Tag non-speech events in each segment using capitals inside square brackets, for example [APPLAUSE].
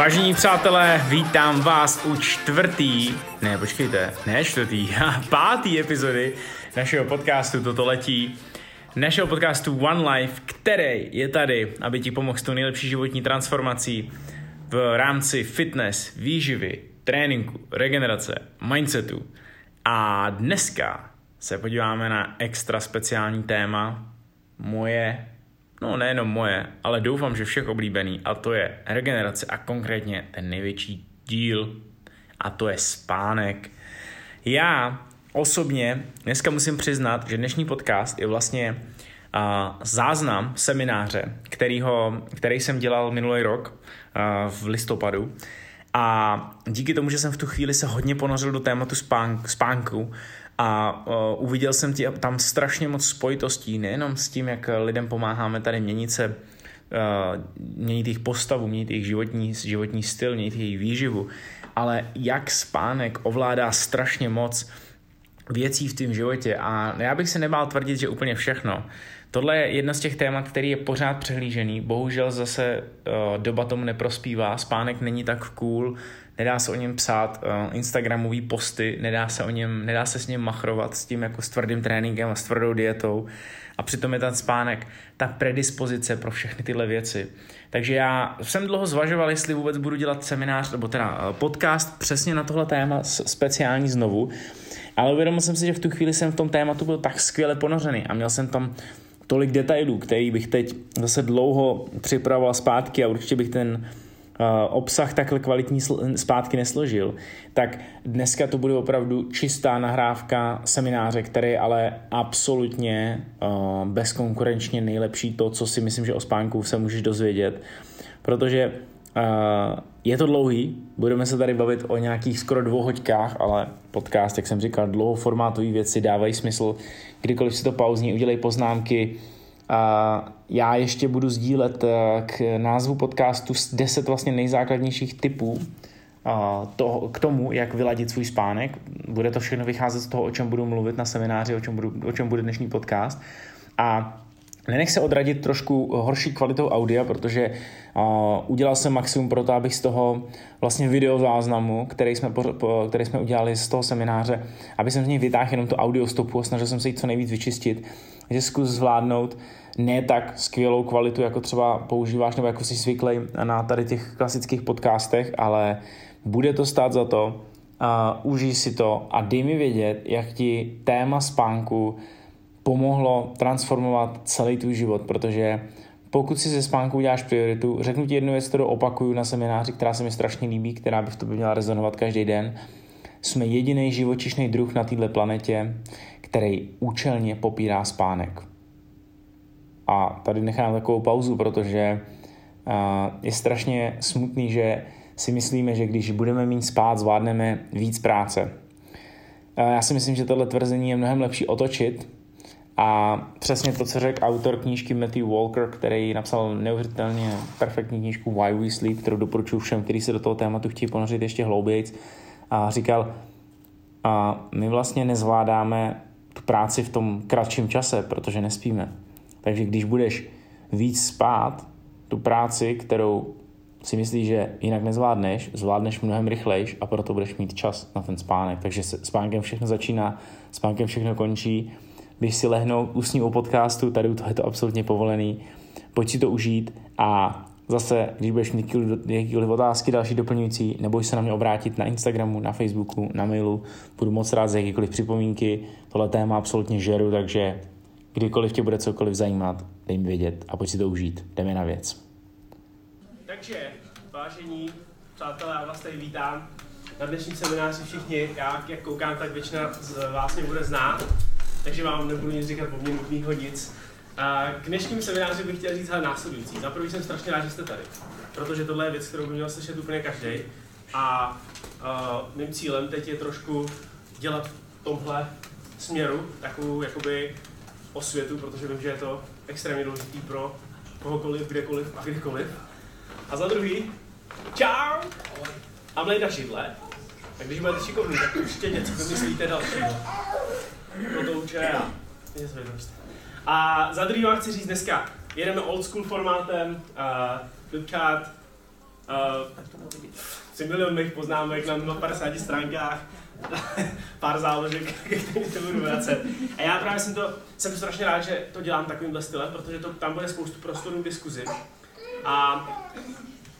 Vážení přátelé, vítám vás u čtvrtý, ne počkejte, ne čtvrtý, [LAUGHS] pátý epizody našeho podcastu Toto letí. Našeho podcastu One Life, který je tady, aby ti pomohl s tou nejlepší životní transformací v rámci fitness, výživy, tréninku, regenerace, mindsetu. A dneska se podíváme na extra speciální téma, moje no nejenom moje, ale doufám, že všech oblíbený, a to je regenerace a konkrétně ten největší díl, a to je spánek. Já osobně dneska musím přiznat, že dnešní podcast je vlastně uh, záznam semináře, kterýho, který jsem dělal minulý rok v listopadu. A díky tomu, že jsem v tu chvíli se hodně ponořil do tématu spánk, spánku, a uh, uviděl jsem tě, tam strašně moc spojitostí, nejenom s tím, jak lidem pomáháme tady měnit se, uh, měnit jejich postavu, měnit jejich životní, životní styl, měnit jejich výživu, ale jak spánek ovládá strašně moc věcí v tom životě a já bych se nebál tvrdit, že úplně všechno. Tohle je jedno z těch témat, který je pořád přehlížený. Bohužel zase uh, doba tomu neprospívá, spánek není tak cool, nedá se o něm psát uh, Instagramový posty, nedá se, o něm, nedá se s ním machrovat s tím jako s tvrdým tréninkem a s tvrdou dietou a přitom je ten spánek ta predispozice pro všechny tyhle věci. Takže já jsem dlouho zvažoval, jestli vůbec budu dělat seminář nebo teda uh, podcast přesně na tohle téma speciální znovu, ale uvědomil jsem si, že v tu chvíli jsem v tom tématu byl tak skvěle ponořený a měl jsem tam tolik detailů, který bych teď zase dlouho připravoval zpátky a určitě bych ten obsah takhle kvalitní zpátky nesložil, tak dneska to bude opravdu čistá nahrávka semináře, který je ale absolutně bezkonkurenčně nejlepší to, co si myslím, že o spánku se můžeš dozvědět, protože je to dlouhý, budeme se tady bavit o nějakých skoro dvou hoďkách, ale podcast, jak jsem říkal, dlouhoformátový věci dávají smysl. Kdykoliv si to pauzní, udělej poznámky. Uh, já ještě budu sdílet uh, k názvu podcastu 10 vlastně nejzákladnějších typů uh, to, k tomu, jak vyladit svůj spánek. Bude to všechno vycházet z toho, o čem budu mluvit na semináři, o čem, budu, o čem bude dnešní podcast. A Nenech se odradit trošku horší kvalitou audia, protože uh, udělal jsem maximum pro to, abych z toho vlastně video záznamu, který jsme, po, po, který jsme udělali z toho semináře, aby jsem z něj vytáhl jenom tu audio stopu a snažil jsem se ji co nejvíc vyčistit, že zkus zvládnout ne tak skvělou kvalitu, jako třeba používáš nebo jako jsi zvyklý na tady těch klasických podcastech, ale bude to stát za to, uh, užij si to a dej mi vědět, jak ti téma spánku pomohlo transformovat celý tvůj život, protože pokud si ze spánku uděláš prioritu, řeknu ti jednu věc, kterou opakuju na semináři, která se mi strašně líbí, která by v tobě měla rezonovat každý den. Jsme jediný živočišný druh na této planetě, který účelně popírá spánek. A tady nechám takovou pauzu, protože je strašně smutný, že si myslíme, že když budeme mít spát, zvládneme víc práce. Já si myslím, že tohle tvrzení je mnohem lepší otočit a přesně to, co řekl autor knížky Matthew Walker, který napsal neuvěřitelně perfektní knížku Why We Sleep, kterou doporučuji všem, kteří se do toho tématu chtějí ponořit ještě hlouběji. A říkal, a my vlastně nezvládáme tu práci v tom kratším čase, protože nespíme. Takže když budeš víc spát, tu práci, kterou si myslíš, že jinak nezvládneš, zvládneš mnohem rychlejš a proto budeš mít čas na ten spánek. Takže spánkem všechno začíná, spánkem všechno končí. Běž si lehnout, usní u podcastu, tady to je to absolutně povolený, pojď si to užít a zase, když budeš mít jakýkoliv otázky další doplňující, neboj se na mě obrátit na Instagramu, na Facebooku, na mailu, budu moc rád za jakýkoliv připomínky, tohle téma absolutně žeru, takže kdykoliv tě bude cokoliv zajímat, dej mi vědět a pojď si to užít, jdeme na věc. Takže, vážení přátelé, já vás tady vítám na dnešním semináři všichni, já jak koukám, tak většina z vás mě bude znát takže vám nebudu nic říkat o mě nutného nic. K dnešním semináři bych chtěl říct následující. Za prvý jsem strašně rád, že jste tady, protože tohle je věc, kterou by měl slyšet úplně každý. A uh, mým cílem teď je trošku dělat v tomhle směru takovou jakoby osvětu, protože vím, že je to extrémně důležitý pro kohokoliv, kdekoliv a kdykoliv. A za druhý, čau! A Mlejda Šidle. Tak když budete šikovní, tak určitě něco vymyslíte dalšího to a je zvědavost. A za druhý vám chci říct dneska, jedeme old school formátem, uh, flipchart, Uh, 3 milion mých poznámek na 50 stránkách, [LAUGHS] pár záložek, [LAUGHS] které to budu vracet. A já právě jsem to, jsem strašně rád, že to dělám takovýmhle stylem, protože to, tam bude spoustu prostoru k diskuzi. A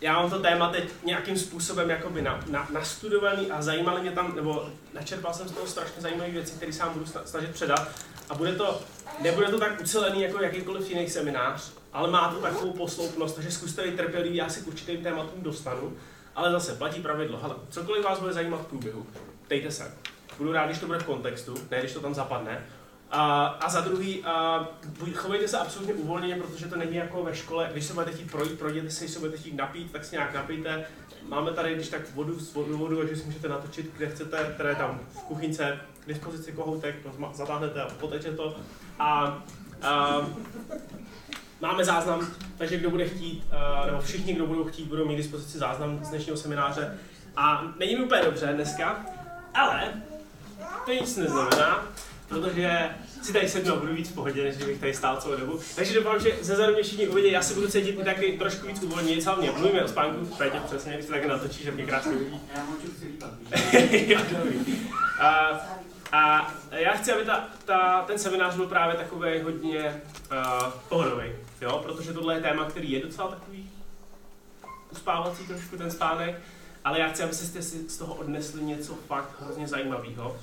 já mám to téma teď nějakým způsobem jakoby na, na, nastudovaný a zajímaly mě tam, nebo načerpal jsem z toho strašně zajímavé věci, které sám budu snažit předat. A bude to, nebude to tak ucelený jako jakýkoliv jiný seminář, ale má to takovou posloupnost, takže zkuste být trpělivý, já si k určitým tématům dostanu. Ale zase platí pravidlo, hele, cokoliv vás bude zajímat v průběhu, ptejte se. Budu rád, když to bude v kontextu, ne když to tam zapadne. A, a za druhý, a, chovejte se absolutně uvolněně, protože to není jako ve škole, když se budete chtít projít, projděte se, když se budete chtít napít, tak si nějak napijte. Máme tady, když tak vodu, vodu, vodu takže si můžete natočit, kde chcete, které tam v kuchyňce, k dispozici kohoutek, zatáhnete a poteče to. A, a máme záznam, takže kdo bude chtít, uh, nebo všichni, kdo budou chtít, budou mít dispozici záznam z dnešního semináře. A není mi úplně dobře dneska, ale to nic neznamená, protože si tady sednu a budu víc v pohodě, než bych tady stál celou dobu. Takže doufám, že ze zadu mě všichni uvidí, já se budu cítit taky trošku víc uvolnění, hlavně mluvíme o spánku, Pétě přesně, když se taky natočí, že mě krásně uvidí. Já můžu si [LAUGHS] a, a já chci, aby ta, ta, ten seminář byl právě takový hodně uh, pohodový, jo, protože tohle je téma, který je docela takový uspávací trošku ten spánek, ale já chci, abyste si z toho odnesli něco fakt hrozně zajímavého.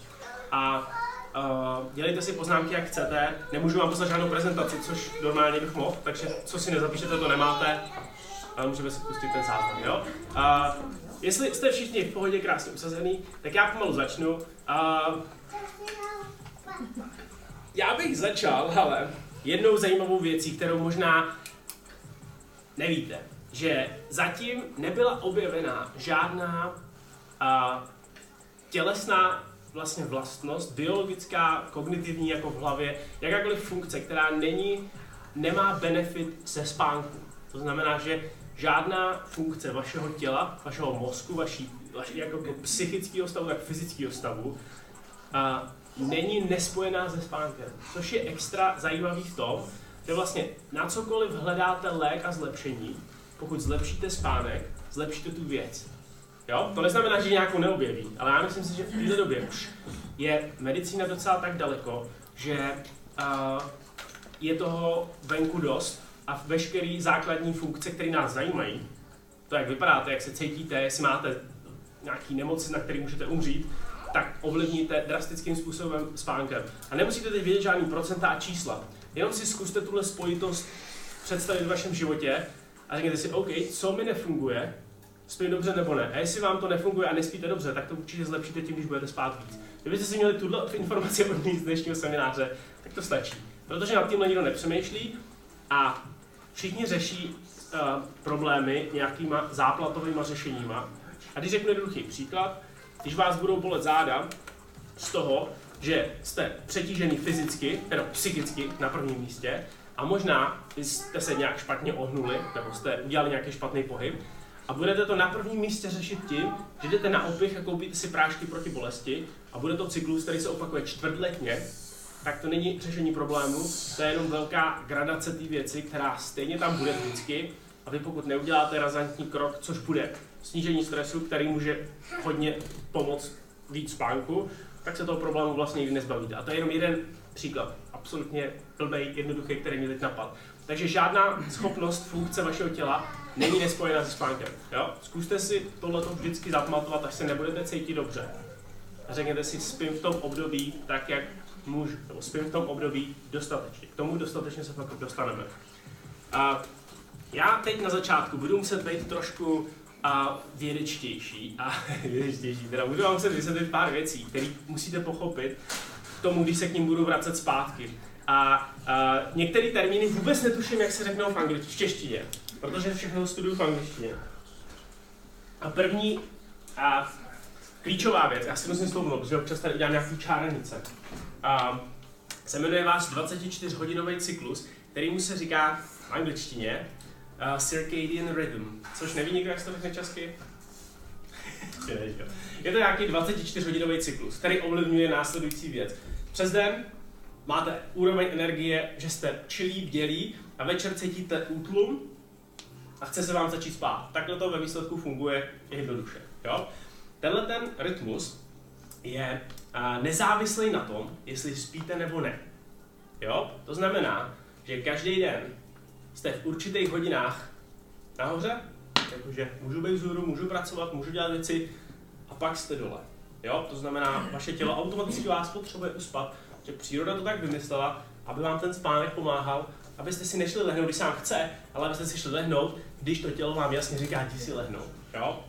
A Uh, dělejte si poznámky, jak chcete. Nemůžu vám poslat žádnou prezentaci, což normálně bych mohl, takže co si nezapíšete, to nemáte. Ale můžeme si pustit ten záznam, jo? Uh, jestli jste všichni v pohodě krásně usazený, tak já pomalu začnu. Uh, já bych začal, ale jednou zajímavou věcí, kterou možná nevíte, že zatím nebyla objevená žádná uh, tělesná vlastně vlastnost, biologická, kognitivní jako v hlavě, jakákoliv funkce, která není, nemá benefit ze spánku. To znamená, že žádná funkce vašeho těla, vašeho mozku, vaší, vaší jako psychického stavu, tak fyzického stavu, a není nespojená se spánkem. Což je extra zajímavý v tom, že vlastně na cokoliv hledáte lék a zlepšení, pokud zlepšíte spánek, zlepšíte tu věc. Jo? To neznamená, že nějakou neobjeví, ale já myslím si, že v této době už je medicína docela tak daleko, že uh, je toho venku dost a veškeré základní funkce, které nás zajímají, to, jak vypadáte, jak se cítíte, jestli máte nějaký nemoci, na který můžete umřít, tak ovlivníte drastickým způsobem spánkem. A nemusíte teď vědět žádný procenta a čísla. Jenom si zkuste tuhle spojitost představit v vašem životě a řekněte si, OK, co mi nefunguje, spím dobře nebo ne. A jestli vám to nefunguje a nespíte dobře, tak to určitě zlepšíte tím, když budete spát víc. Kdybyste si měli tuhle informaci od z dnešního semináře, tak to stačí. Protože nad tímhle nikdo nepřemýšlí a všichni řeší uh, problémy nějakýma záplatovými řešeníma. A když řeknu jednoduchý příklad, když vás budou bolet záda z toho, že jste přetížený fyzicky, nebo psychicky na prvním místě, a možná jste se nějak špatně ohnuli, nebo jste udělali nějaký špatný pohyb, a budete to na prvním místě řešit tím, že jdete na opich a koupíte si prášky proti bolesti a bude to cyklus, který se opakuje čtvrtletně, tak to není řešení problému, to je jenom velká gradace té věci, která stejně tam bude vždycky. A vy pokud neuděláte razantní krok, což bude snížení stresu, který může hodně pomoct víc spánku, tak se toho problému vlastně nikdy nezbavíte. A to je jenom jeden příklad, absolutně blbej, jednoduchý, který mě teď napad. Takže žádná schopnost funkce vašeho těla není nespojená se spánkem. Jo? Zkuste si tohleto vždycky zapamatovat, až se nebudete cítit dobře. A řekněte si, spím v tom období tak, jak můžu, nebo spím v tom období dostatečně. K tomu dostatečně se pak dostaneme. A já teď na začátku budu muset být trošku a vědečtější a [LAUGHS] vědečtější, teda budu vám muset vysvětlit pár věcí, které musíte pochopit k tomu, když se k ním budu vracet zpátky. A, a některé termíny vůbec netuším, jak se řeknou v angličtině, v češtině, protože všechno studuju v angličtině. A první a klíčová věc, já si musím slovo, protože občas tady udělám nějaký čáranice. A, se jmenuje váš 24-hodinový cyklus, který mu se říká v angličtině uh, circadian rhythm, což neví nikdo, jak se to řekne česky? [LAUGHS] Je to nějaký 24-hodinový cyklus, který ovlivňuje následující věc. Přes den máte úroveň energie, že jste čilí, bdělí a večer cítíte útlum a chce se vám začít spát. Takhle to ve výsledku funguje jednoduše. Jo? Tenhle ten rytmus je nezávislý na tom, jestli spíte nebo ne. Jo? To znamená, že každý den jste v určitých hodinách nahoře, jakože můžu být vzhůru, můžu pracovat, můžu dělat věci a pak jste dole. Jo? To znamená, vaše tělo automaticky vás potřebuje uspat, že příroda to tak vymyslela, aby vám ten spánek pomáhal, abyste si nešli lehnout, když sám chce, ale abyste si šli lehnout, když to tělo vám jasně říká, jdi si lehnout. Jo?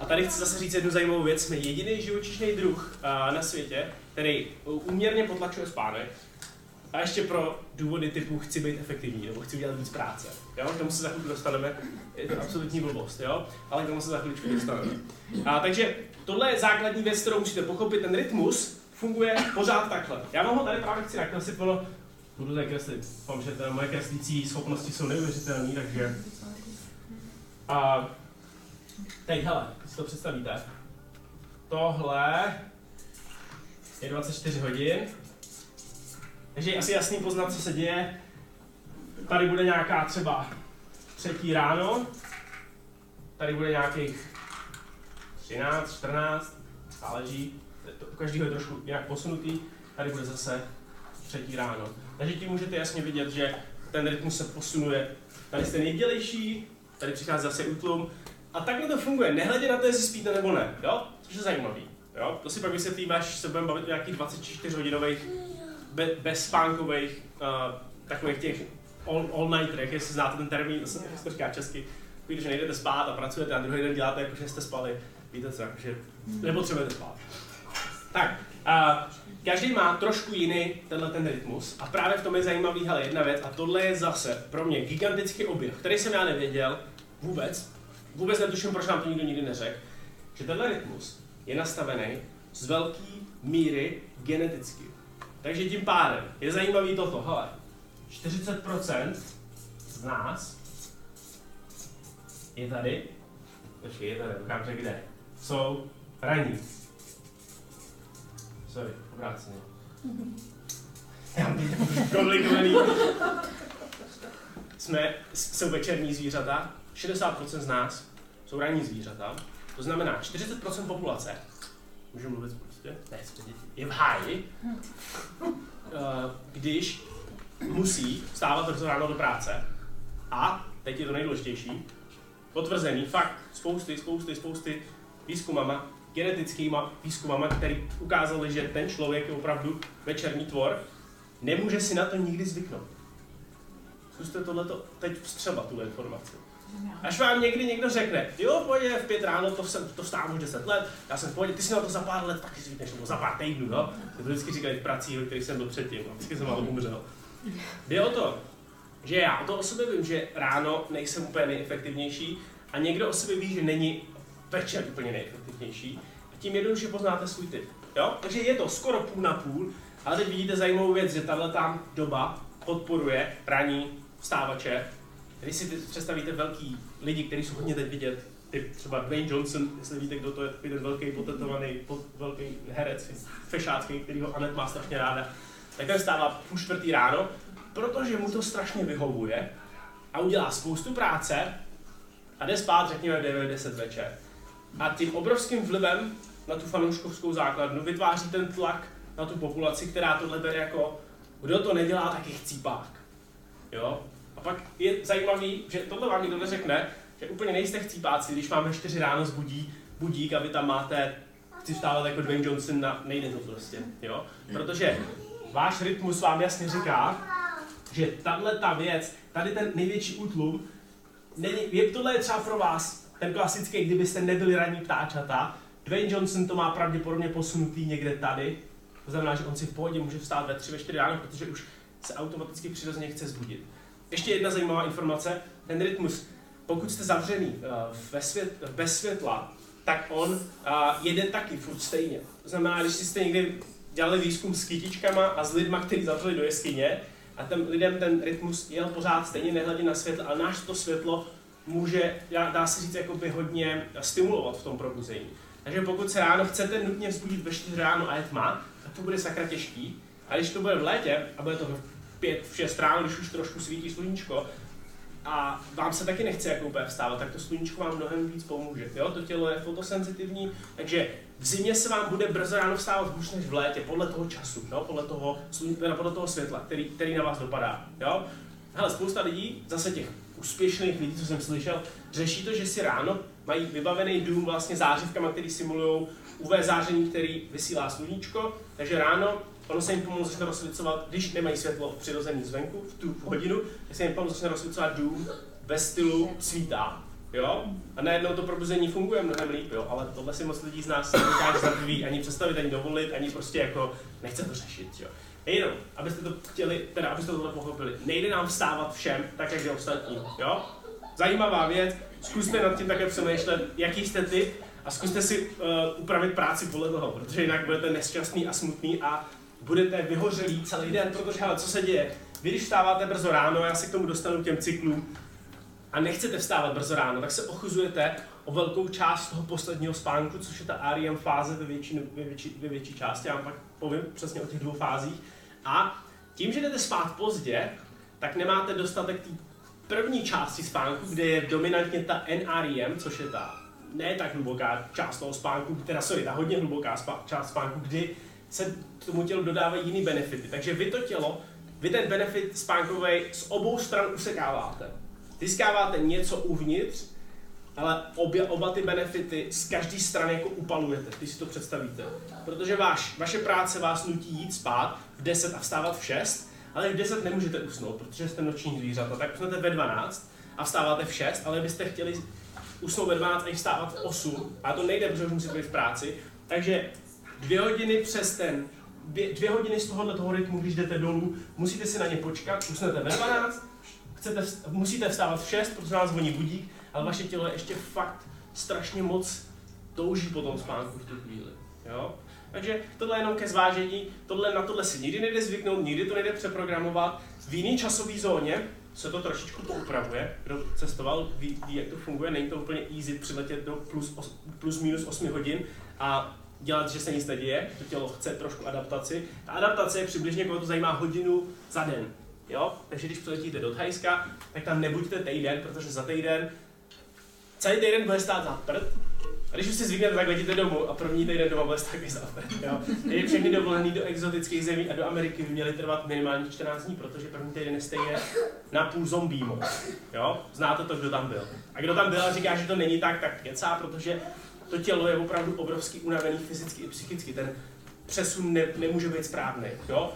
A tady chci zase říct jednu zajímavou věc. Jsme jediný živočišný druh uh, na světě, který úměrně potlačuje spánek, a ještě pro důvody typu chci být efektivní nebo chci udělat víc práce. Jo? K tomu se za chvíli dostaneme, je to absolutní blbost, jo? ale k tomu se za chvíličku dostaneme. A, takže tohle je základní věc, kterou musíte pochopit. Ten rytmus funguje pořád takhle. Já vám ho tady právě chci nakreslit, ono budu tady kreslit. Vám, že moje kreslící schopnosti jsou neuvěřitelné, takže... A, teď, hele, si to představíte. Tohle je 24 hodin, takže je asi jasný poznat, co se děje. Tady bude nějaká třeba třetí ráno, tady bude nějakých 13, 14, záleží, to, u každého je trošku nějak posunutý, tady bude zase třetí ráno. Takže tím můžete jasně vidět, že ten rytmus se posunuje. Tady jste nejdělejší, tady přichází zase útlum. A takhle to funguje, nehledě na to, jestli spíte nebo ne, jo? Což je zajímavý. Jo? To si pak vysvětlím, až se budeme bavit o nějakých 24 hodinových be, bezspánkových uh, takových těch all, all nighterech, jestli znáte ten termín, to se to říká česky, když nejdete spát a pracujete a druhý den děláte jako, že jste spali, víte co, že nepotřebujete spát. Tak, uh, každý má trošku jiný tenhle ten rytmus a právě v tom je zajímavý hele, jedna věc a tohle je zase pro mě gigantický objev, který jsem já nevěděl vůbec, vůbec netuším, proč nám to nikdo nikdy neřekl, že tenhle rytmus je nastavený z velké míry geneticky. Takže tím pádem je zajímavý toto, hele, 40% z nás je tady, počkej, je tady, ukážu kde, jsou raní. Sorry, obráceně. [LAUGHS] Já mám komplikovaný. Jsme, jsou večerní zvířata, 60% z nás jsou ranní zvířata, to znamená 40% populace, můžu mluvit prostě, ne, děti, je v háji, Eh, když musí vstávat brzo ráno do práce a, teď je to nejdůležitější, potvrzený fakt spousty, spousty, spousty výzkumama, genetickýma výzkumama, který ukázali, že ten člověk je opravdu večerní tvor, nemůže si na to nikdy zvyknout. Zkuste tohleto teď vstřebat, tu informaci. Až vám někdy někdo řekne, jo, pojď v pět ráno, to, jsem, to stávám už 10 let, já jsem v pohodě, ty si na to za pár let taky zvykneš, nebo za pár týdnů, no. To vždycky říkali v prací, ve kterých jsem byl předtím, a vždycky jsem málo umřel. Jde o to, že já o to o sobě vím, že ráno nejsem úplně nejefektivnější a někdo o sobě ví, že není večer úplně nejefektivnější a tím jednoduše poznáte svůj typ. Jo? Takže je to skoro půl na půl, ale teď vidíte zajímavou věc, že tahle tam doba podporuje ranní vstávače když si představíte velký lidi, kteří jsou hodně teď vidět, typ třeba Dwayne Johnson, jestli víte, kdo to je, ten velký potetovaný, velký herec, fešácký, který ho Anet má strašně ráda, tak ten stává půl čtvrtý ráno, protože mu to strašně vyhovuje a udělá spoustu práce a jde spát, řekněme, v 9-10 večer. A tím obrovským vlivem na tu fanouškovskou základnu vytváří ten tlak na tu populaci, která tohle bere jako, kdo to nedělá, tak je chcípák. Jo? pak je zajímavý, že tohle vám někdo neřekne, že úplně nejste chcípáci, když ve 4 ráno zbudí budík a vy tam máte, chci vstávat jako Dwayne Johnson, na, nejde to prostě, jo? Protože váš rytmus vám jasně říká, že tahle ta věc, tady ten největší útlum, není, je, tohle je třeba pro vás ten klasický, kdybyste nebyli ranní ptáčata, Dwayne Johnson to má pravděpodobně posunutý někde tady, to znamená, že on si v pohodě může vstát ve 3, ve 4 ráno, protože už se automaticky přirozeně chce zbudit. Ještě jedna zajímavá informace, ten rytmus, pokud jste zavřený uh, ve svět, bez světla, tak on uh, jede taky furt stejně. To znamená, když jste někdy dělali výzkum s kytičkama a s lidma, kteří zavřeli do jeskyně, a ten lidem ten rytmus jel pořád stejně nehledě na světlo, ale náš to světlo může, dá se říct, jakoby hodně stimulovat v tom probuzení. Takže pokud se ráno chcete nutně vzbudit ve 4 ráno a je tma, tak to bude sakra těžký. A když to bude v létě a bude to v šest ráno, když už trošku svítí sluníčko, a vám se taky nechce jako úplně vstávat, tak to sluníčko vám mnohem víc pomůže. Jo? To tělo je fotosenzitivní, takže v zimě se vám bude brzo ráno vstávat hůř než v létě, podle toho času, jo? Podle, toho, podle toho světla, který, který na vás dopadá. Jo? Hele, spousta lidí, zase těch úspěšných lidí, co jsem slyšel, řeší to, že si ráno mají vybavený dům vlastně zářivkama, který simulují UV záření, který vysílá sluníčko, takže ráno ono se jim pomalu začne rozsvěcovat, když nemají světlo přirozený zvenku v tu hodinu, tak se jim pomalu začne rozsvěcovat dům ve stylu svítá. Jo? A najednou to probuzení funguje mnohem líp, jo? ale tohle si moc lidí z nás nedokáže ani představit, ani dovolit, ani prostě jako nechce to řešit. Jo? Jenom, abyste to chtěli, teda abyste tohle pochopili, nejde nám vstávat všem, tak jak je ostatní. Jo? Zajímavá věc, zkuste nad tím také přemýšlet, jaký jste ty a zkuste si uh, upravit práci podle toho, protože jinak budete nešťastný a smutný a budete vyhořelí celý den, protože hele, co se děje? Vy když vstáváte brzo ráno, já se k tomu dostanu těm cyklům, a nechcete vstávat brzo ráno, tak se ochuzujete o velkou část toho posledního spánku, což je ta REM fáze ve větší, ve větší, ve větší části, já vám pak povím přesně o těch dvou fázích. A tím, že jdete spát pozdě, tak nemáte dostatek té první části spánku, kde je dominantně ta NREM, což je ta ne tak hluboká část toho spánku, teda sorry, ta hodně hluboká spá, část spánku, kdy se tomu tělu dodávají jiný benefity. Takže vy to tělo, vy ten benefit spánkový z obou stran usekáváte. Získáváte něco uvnitř, ale obě, oba ty benefity z každé strany jako upalujete, když si to představíte. Protože váš, vaše práce vás nutí jít spát v 10 a vstávat v 6, ale v 10 nemůžete usnout, protože jste noční zvířata, tak usnete ve 12 a vstáváte v 6, ale byste chtěli usnout ve 12 a vstávat v 8, a to nejde, protože musíte být v práci, takže dvě hodiny přes ten, dvě, dvě hodiny z tohohle toho rytmu, když jdete dolů, musíte si na ně počkat, usnete ve 12, chcete, musíte vstávat v 6, protože vás zvoní budík, ale vaše tělo je ještě fakt strašně moc touží po tom spánku v tu chvíli. Jo? Takže tohle je jenom ke zvážení, tohle, na tohle si nikdy nejde zvyknout, nikdy to nejde přeprogramovat. V jiné časové zóně se to trošičku poupravuje. Kdo cestoval, ví, ví, jak to funguje, není to úplně easy přiletět do plus, plus minus 8 hodin a dělat, že se nic neděje, to tělo chce trošku adaptaci. Ta adaptace je přibližně, koho to zajímá, hodinu za den. Jo? Takže když přiletíte do Thajska, tak tam nebuďte týden, protože za týden celý týden bude stát za prd, a když už si zvyknete, tak letíte domů a první týden doma bude taky za prd. Jo? Všechny dovolený do exotických zemí a do Ameriky by měly trvat minimálně 14 dní, protože první týden je stejně na půl zombie Jo? Znáte to, kdo tam byl. A kdo tam byl a říká, že to není tak, tak kecá, protože to tělo je opravdu obrovský unavený fyzicky i psychicky. Ten přesun ne, nemůže být správný. Jo?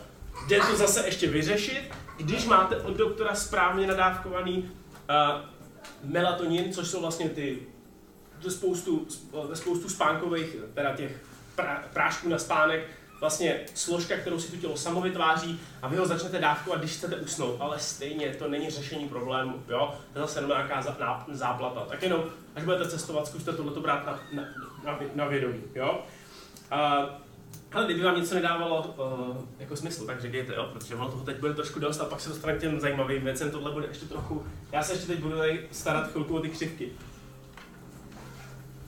Jde to zase ještě vyřešit, když máte od doktora správně nadávkovaný uh, melatonin, což jsou vlastně ty spoustu, spoustu spánkových, teda těch pra, prášků na spánek, vlastně složka, kterou si to tělo samo vytváří a vy ho začnete dávkovat, když chcete usnout, ale stejně to není řešení problému, jo? To je zase jenom nějaká záplata. Tak jenom, až budete cestovat, zkuste tohleto brát na, na, na, na vědomí, jo? Uh, ale kdyby vám něco nedávalo uh, jako smysl, tak řekněte, jo, protože ono toho teď bude trošku dost a pak se dostaneme k těm zajímavým věcem, tohle bude ještě trochu, já se ještě teď budu tady starat chvilku o ty křivky.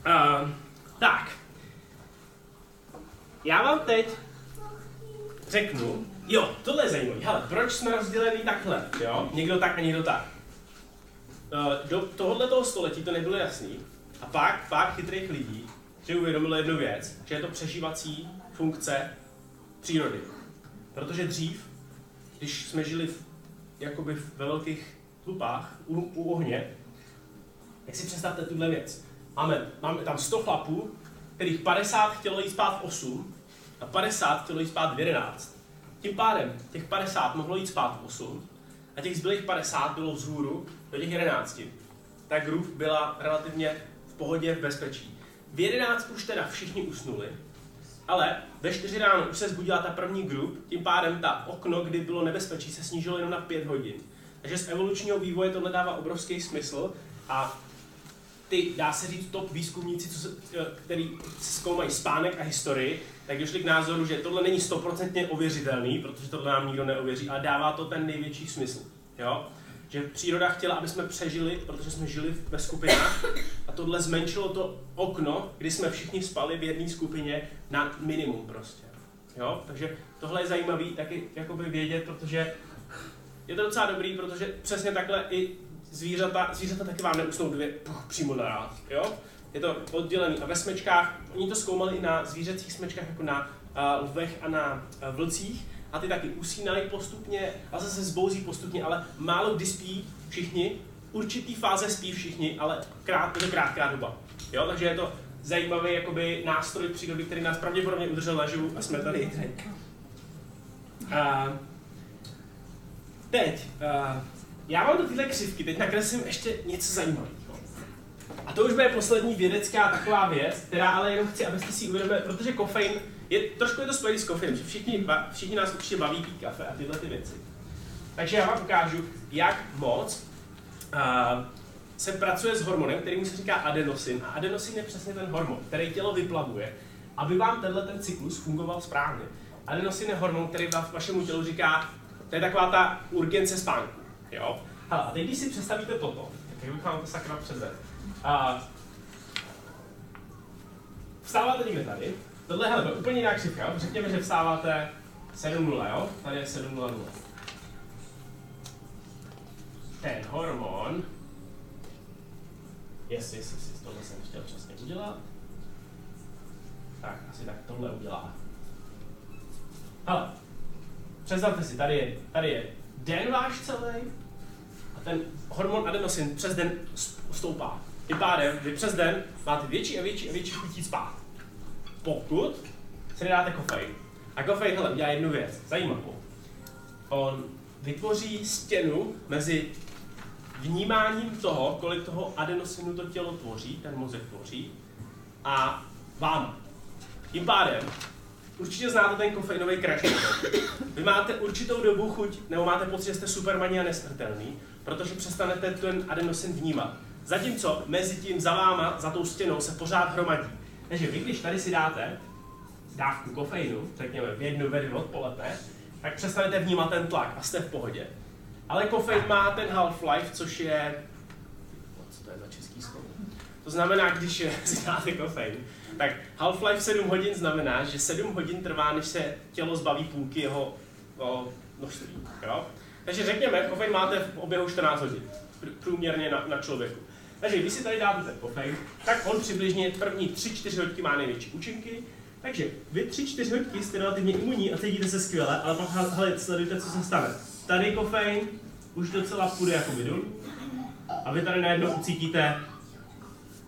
Uh, tak. Já vám teď řeknu, jo, tohle je zajímavé, hele, proč jsme rozděleni takhle, jo, někdo tak a někdo tak. Uh, do tohohle toho století to nebylo jasný a pak pár chytrých lidí si uvědomilo jednu věc, že je to přežívací funkce přírody. Protože dřív, když jsme žili v, jakoby ve velkých tlupách u, u ohně, tak si představte tuhle věc. Máme, máme tam 100 chlapů, kterých 50 chtělo jít spát v 8 a 50 chtělo jít spát v 11. Tím pádem těch 50 mohlo jít spát v 8 a těch zbylých 50 bylo vzhůru do těch 11. Ta groove byla relativně v pohodě, v bezpečí. V 11 už teda všichni usnuli, ale ve 4 ráno už se zbudila ta první grup, tím pádem ta okno, kdy bylo nebezpečí, se snížilo jenom na 5 hodin. Takže z evolučního vývoje tohle dává obrovský smysl a ty, dá se říct, top výzkumníci, co se, eh, který zkoumají spánek a historii, tak došli k názoru, že tohle není stoprocentně ověřitelný, protože tohle nám nikdo neověří, ale dává to ten největší smysl. Jo? Že příroda chtěla, aby jsme přežili, protože jsme žili ve skupinách a tohle zmenšilo to okno, kdy jsme všichni spali v jedné skupině na minimum prostě. Jo? Takže tohle je zajímavý taky jakoby vědět, protože je to docela dobrý, protože přesně takhle i zvířata, zvířata taky vám neusnou dvě puch, přímo naraz, jo? Je to oddělený a ve smečkách, oni to zkoumali i na zvířecích smečkách, jako na uh, lvech a na uh, vlcích, a ty taky usínají postupně a zase zbouzí postupně, ale málo kdy spí všichni, určitý fáze spí všichni, ale krát, je to krátká doba. Jo? Takže je to zajímavý jakoby, nástroj přírody, který nás pravděpodobně udržel naživu a jsme tady i teď. A teď, a já mám do tyhle křivky, teď nakreslím ještě něco zajímavého. A to už bude poslední vědecká taková věc, která ale jenom chci, abyste si uvědomili, protože kofein je trošku je to spojený s kofeinem, že všichni, všichni nás určitě baví pít kafe a tyhle ty věci. Takže já vám ukážu, jak moc uh, se pracuje s hormonem, který se říká adenosin. A adenosin je přesně ten hormon, který tělo vyplavuje, aby vám tenhle ten cyklus fungoval správně. Adenosin je hormon, který vašemu tělu říká, to je taková ta urgence spánku. Jo? Hele, a teď, když si představíte toto, tak bych vám to sakra předvedl. Uh, vstáváte někde tady, tohle hele, úplně jiná křivka, řekněme, že vstáváte 7.0, jo? Tady je 7.00. Ten hormon, jestli, jestli, jestli tohle jsem chtěl přesně udělat, tak asi tak tohle udělá. Hele, představte si, tady je, tady je den váš celý a ten hormon adenosin přes den stoupá. Tím pádem vy přes den máte větší a větší a větší chutí spát. Pokud si nedáte kofein. A kofein, hele, udělá jednu věc, zajímavou. On vytvoří stěnu mezi vnímáním toho, kolik toho adenosinu to tělo tvoří, ten mozek tvoří, a vám. Tím pádem, určitě znáte ten kofeinový crash. Vy máte určitou dobu chuť, nebo máte pocit, že jste supermaní a nesmrtelný, protože přestanete ten adenosin vnímat. Zatímco mezi tím za váma, za tou stěnou, se pořád hromadí. Takže vy, když tady si dáte dávku kofeinu, řekněme v jednu, ve dvě odpoledne, tak přestanete vnímat ten tlak a jste v pohodě. Ale kofein má ten half-life, což je... Co to je za český slovo? To znamená, když [LAUGHS] si dáte kofein, tak half-life 7 hodin znamená, že 7 hodin trvá, než se tělo zbaví půlky jeho o, množství. Jo? Takže řekněme, kofein máte v oběhu 14 hodin, průměrně na, na člověku. Takže když si tady dáte ten kofein, tak on přibližně první 3-4 hodiny má největší účinky, takže vy 3-4 hodiny jste relativně imunní a cítíte se skvěle, ale pak hele, sledujte, co se stane. Tady kofein už docela půjde jako dolů a vy tady najednou ucítíte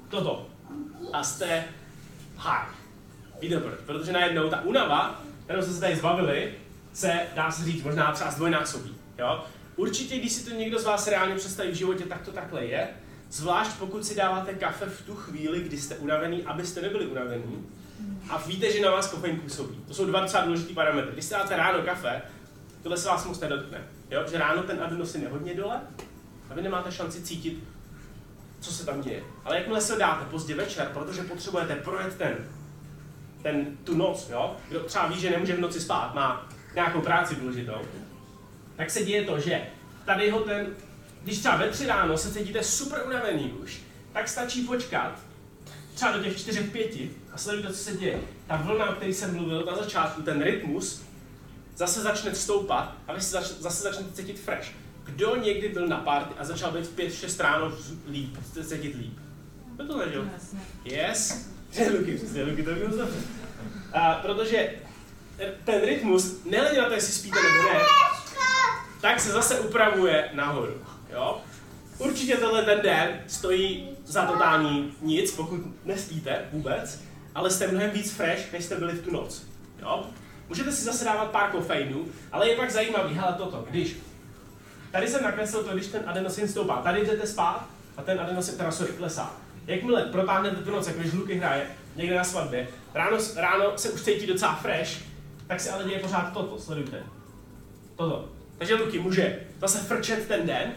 toto a jste high. Víte proč? Protože najednou ta únava, kterou jsme se tady zbavili, se, dá se říct, možná třeba zdvojnásobí. Jo? Určitě, když si to někdo z vás reálně představí v životě, tak to takhle je. Zvlášť pokud si dáváte kafe v tu chvíli, kdy jste unavený, abyste nebyli unavení. A víte, že na vás kofein působí. To jsou dva docela důležitý parametry. Když si dáte ráno kafe, tohle se vás moc nedotkne. Jo? Že ráno ten adenosin je hodně dole a vy nemáte šanci cítit, co se tam děje. Ale jakmile se dáte pozdě večer, protože potřebujete projet ten, ten tu noc, jo? kdo třeba ví, že nemůže v noci spát, má nějakou práci důležitou, tak se děje to, že tady ho ten když třeba ve tři ráno se cítíte super unavený už, tak stačí počkat třeba do těch čtyřech, pěti a sledujte, co se děje. Ta vlna, o které jsem mluvil na začátku, ten rytmus, zase začne stoupat a vy si zač- zase začnete cítit fresh. Kdo někdy byl na party a začal být v 5-6 ráno líp, chcete cítit líp? Kdo to zažil? Yes. [LAUGHS] Luky, přesně, Luky, to bylo dobře. A, protože ten rytmus, nehledě na to, jestli spíte nebo ne, tak se zase upravuje nahoru. Jo? Určitě tenhle ten den stojí za totální nic, pokud nespíte vůbec, ale jste mnohem víc fresh, než jste byli v tu noc. Jo? Můžete si zase dávat pár kofeinů, ale je pak zajímavý, hele toto, když tady jsem nakreslil to, když ten adenosin stoupá, tady jdete spát a ten adenosin, teda sorry, klesá. Jakmile protáhnete tu noc, když Luky hraje někde na svatbě, ráno, ráno se už cítí docela fresh, tak se ale děje pořád toto, sledujte. Toto. Takže Luky může zase frčet ten den,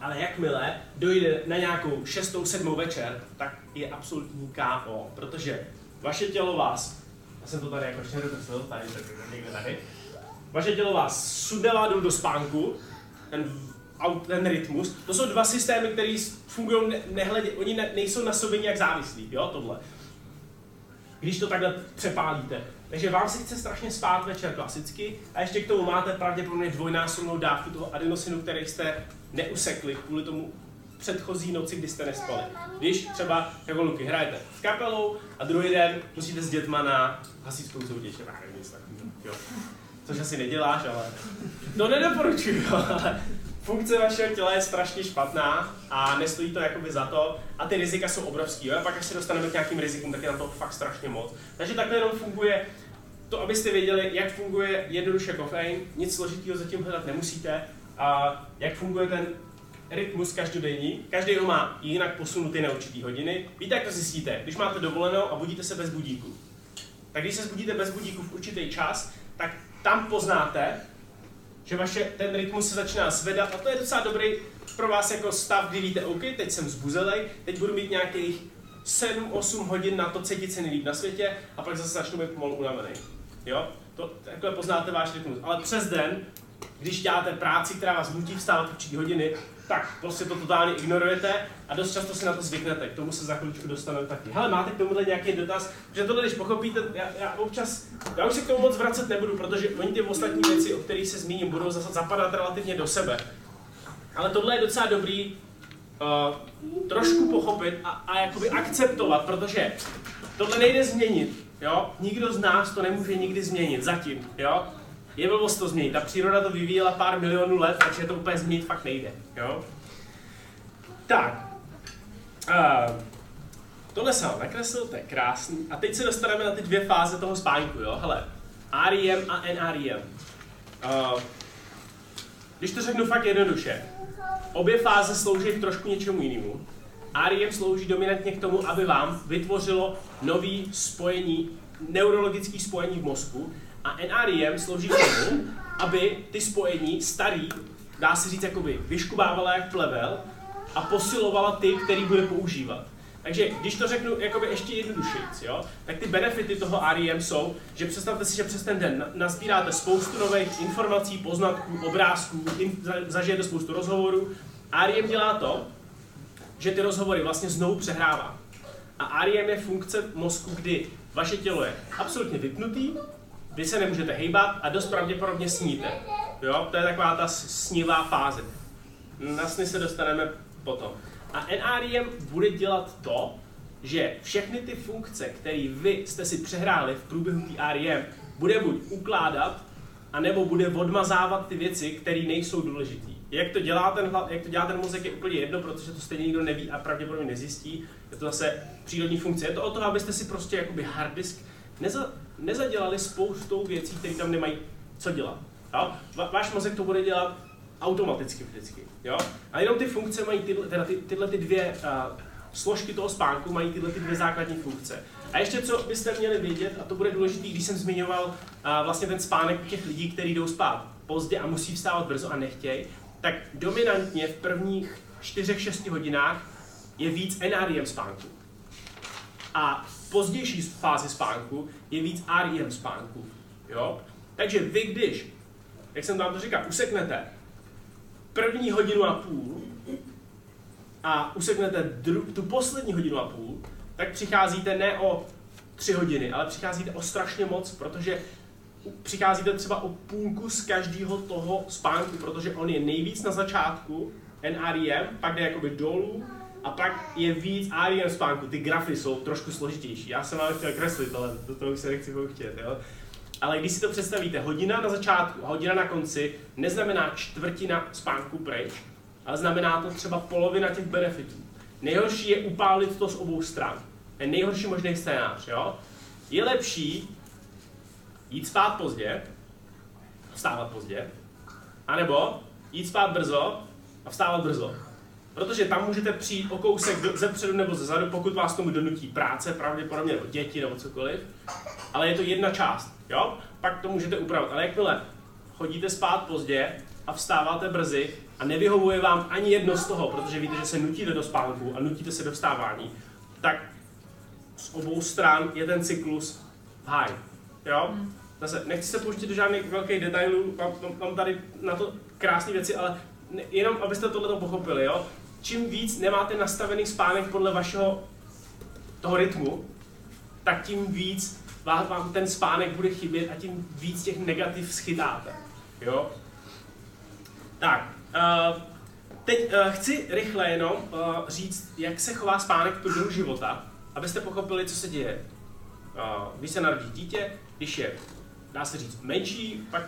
ale jakmile dojde na nějakou šestou, sedmou večer, tak je absolutní KO, protože vaše tělo vás, já jsem to tady jako nedokreslil, tady, tady, někde tady, vaše tělo vás sudela do spánku, ten, ten rytmus, to jsou dva systémy, které fungují ne, nehledě, oni ne, nejsou na sobě nějak závislí, jo, tohle. Když to takhle přepálíte. Takže vám se chce strašně spát večer klasicky a ještě k tomu máte pravděpodobně dvojnásobnou dávku toho adenosinu, který jste neusekli kvůli tomu předchozí noci, kdy jste nespali. Když třeba jako Luky hrajete s kapelou a druhý den musíte s dětma na hasičskou soutěž. Což asi neděláš, ale to nedoporučuju, [LAUGHS] ale funkce vašeho těla je strašně špatná a nestojí to jakoby za to a ty rizika jsou obrovský. Jo? A pak, až se dostaneme k nějakým rizikům, tak je na to fakt strašně moc. Takže takhle jenom funguje to, abyste věděli, jak funguje jednoduše kofein, nic složitého zatím hledat nemusíte, a jak funguje ten rytmus každodenní. Každý ho má jinak posunutý na určitý hodiny. Víte, jak to zjistíte? Když máte dovolenou a budíte se bez budíku. Tak když se zbudíte bez budíku v určitý čas, tak tam poznáte, že vaše, ten rytmus se začíná zvedat a to je docela dobrý pro vás jako stav, kdy víte, OK, teď jsem zbuzelej, teď budu mít nějakých 7-8 hodin na to cítit se nejlíp na světě a pak zase začnu být pomalu unavený. Jo? To, takhle poznáte váš rytmus. Ale přes den, když děláte práci, která vás nutí vstávat určitý hodiny, tak prostě to totálně ignorujete a dost často si na to zvyknete. K tomu se za chvíličku dostaneme taky. Hele, máte k tomuhle nějaký dotaz? Protože tohle, když pochopíte, já, já občas, já už se k tomu moc vracet nebudu, protože oni ty ostatní věci, o kterých se zmíním, budou zase zapadat relativně do sebe. Ale tohle je docela dobrý uh, trošku pochopit a, a jakoby akceptovat, protože tohle nejde změnit. Jo? Nikdo z nás to nemůže nikdy změnit, zatím. Jo? Je blbost to změnit. Ta příroda to vyvíjela pár milionů let, takže to úplně změnit fakt nejde. Jo? Tak. Uh, tohle jsem nakreslil, to je krásný. A teď se dostaneme na ty dvě fáze toho spánku. Jo? Hele, REM a NREM. Uh, když to řeknu fakt jednoduše, obě fáze slouží k trošku něčemu jinému. REM slouží dominantně k tomu, aby vám vytvořilo nový spojení, neurologické spojení v mozku, a NREM slouží k tomu, aby ty spojení starý, dá se říct, jakoby vyškubávala jak plevel a posilovala ty, který bude používat. Takže když to řeknu jakoby ještě jednodušejíc, tak ty benefity toho REM jsou, že představte si, že přes ten den nazbíráte spoustu nových informací, poznatků, obrázků, in, zažijete spoustu rozhovorů. REM dělá to, že ty rozhovory vlastně znovu přehrává. A REM je funkce mozku, kdy vaše tělo je absolutně vypnutý, vy se nemůžete hejbat a dost pravděpodobně sníte. Jo? To je taková ta snivá fáze. Na sny se dostaneme potom. A NREM bude dělat to, že všechny ty funkce, které vy jste si přehráli v průběhu té REM, bude buď ukládat, anebo bude odmazávat ty věci, které nejsou důležité. Jak to, dělá ten, jak to dělá ten mozek je úplně jedno, protože to stejně nikdo neví a pravděpodobně nezjistí. Je to zase přírodní funkce. Je to o to, abyste si prostě jakoby hard disk neza, nezadělali spoustou věcí, které tam nemají co dělat. Jo? váš mozek to bude dělat automaticky vždycky. Jo? A jenom ty funkce mají tyhle, teda ty, tyhle ty dvě uh, složky toho spánku, mají tyhle ty dvě základní funkce. A ještě co byste měli vědět, a to bude důležité, když jsem zmiňoval uh, vlastně ten spánek těch lidí, kteří jdou spát pozdě a musí vstávat brzo a nechtějí, tak dominantně v prvních 4-6 hodinách je víc NREM spánku. A pozdější fázi spánku je víc REM spánku. Jo? Takže vy, když, jak jsem vám to říkal, useknete první hodinu a půl a useknete dru- tu poslední hodinu a půl, tak přicházíte ne o tři hodiny, ale přicházíte o strašně moc, protože přicházíte třeba o půlku z každého toho spánku, protože on je nejvíc na začátku, NREM, pak jde jakoby dolů, a pak je víc REM spánku. Ty grafy jsou trošku složitější. Já jsem vám chtěl kreslit, ale do toho se nechci chtět, jo. Ale když si to představíte, hodina na začátku a hodina na konci neznamená čtvrtina spánku pryč, ale znamená to třeba polovina těch benefitů. Nejhorší je upálit to z obou stran. Je nejhorší možný scénář, jo? Je lepší jít spát pozdě, vstávat pozdě, anebo jít spát brzo a vstávat brzo. Protože tam můžete přijít o kousek ze předu nebo ze zadu, pokud vás tomu donutí práce, pravděpodobně nebo děti nebo cokoliv. Ale je to jedna část, jo? Pak to můžete upravit. Ale jakmile chodíte spát pozdě a vstáváte brzy a nevyhovuje vám ani jedno z toho, protože víte, že se nutíte do spánku a nutíte se do vstávání, tak z obou stran je ten cyklus high. Jo? Hmm. Zase, nechci se pouštět do žádných velkých detailů, mám, mám tady na to krásné věci, ale jenom abyste tohle pochopili, jo? Čím víc nemáte nastavený spánek podle vašeho toho rytmu, tak tím víc vám ten spánek bude chybět a tím víc těch negativ schytáte. Jo? Tak, uh, teď uh, chci rychle jenom uh, říct, jak se chová spánek v průběhu života, abyste pochopili, co se děje. Uh, když se narodí dítě, když je, dá se říct, menší, pak,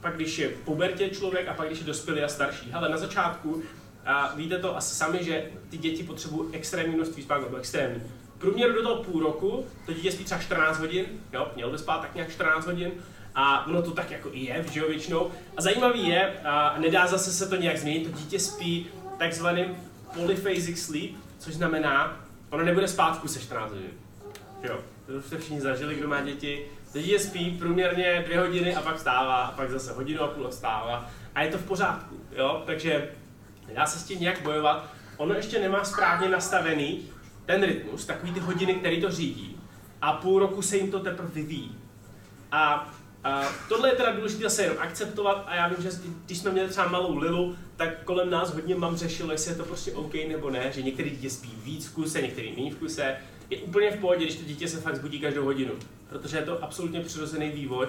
pak když je pubertě člověk a pak když je dospělý a starší. Ale na začátku a víte to asi sami, že ty děti potřebují extrémní množství spánku, nebo extrémní. Průměru do toho půl roku, to dítě spí třeba 14 hodin, jo, měl by spát tak nějak 14 hodin, a ono to tak jako i je, že jo, většinou. A zajímavý je, a nedá zase se to nějak změnit, to dítě spí takzvaným polyphasic sleep, což znamená, ono nebude spát v kuse 14 hodin. Jo, to jste všichni zažili, kdo má děti. To dítě spí průměrně dvě hodiny a pak stává, a pak zase hodinu a půl stává. A je to v pořádku, jo, takže Nedá se s tím nějak bojovat. Ono ještě nemá správně nastavený ten rytmus, takový ty hodiny, který to řídí. A půl roku se jim to teprve vyvíjí. A a tohle je teda důležité zase jenom akceptovat a já vím, že když jsme měli třeba malou Lilu, tak kolem nás hodně mám řešilo, jestli je to prostě OK nebo ne, že některé dítě spí víc v kuse, některý méně v kuse. Je úplně v pohodě, když to dítě se fakt zbudí každou hodinu, protože je to absolutně přirozený vývoj.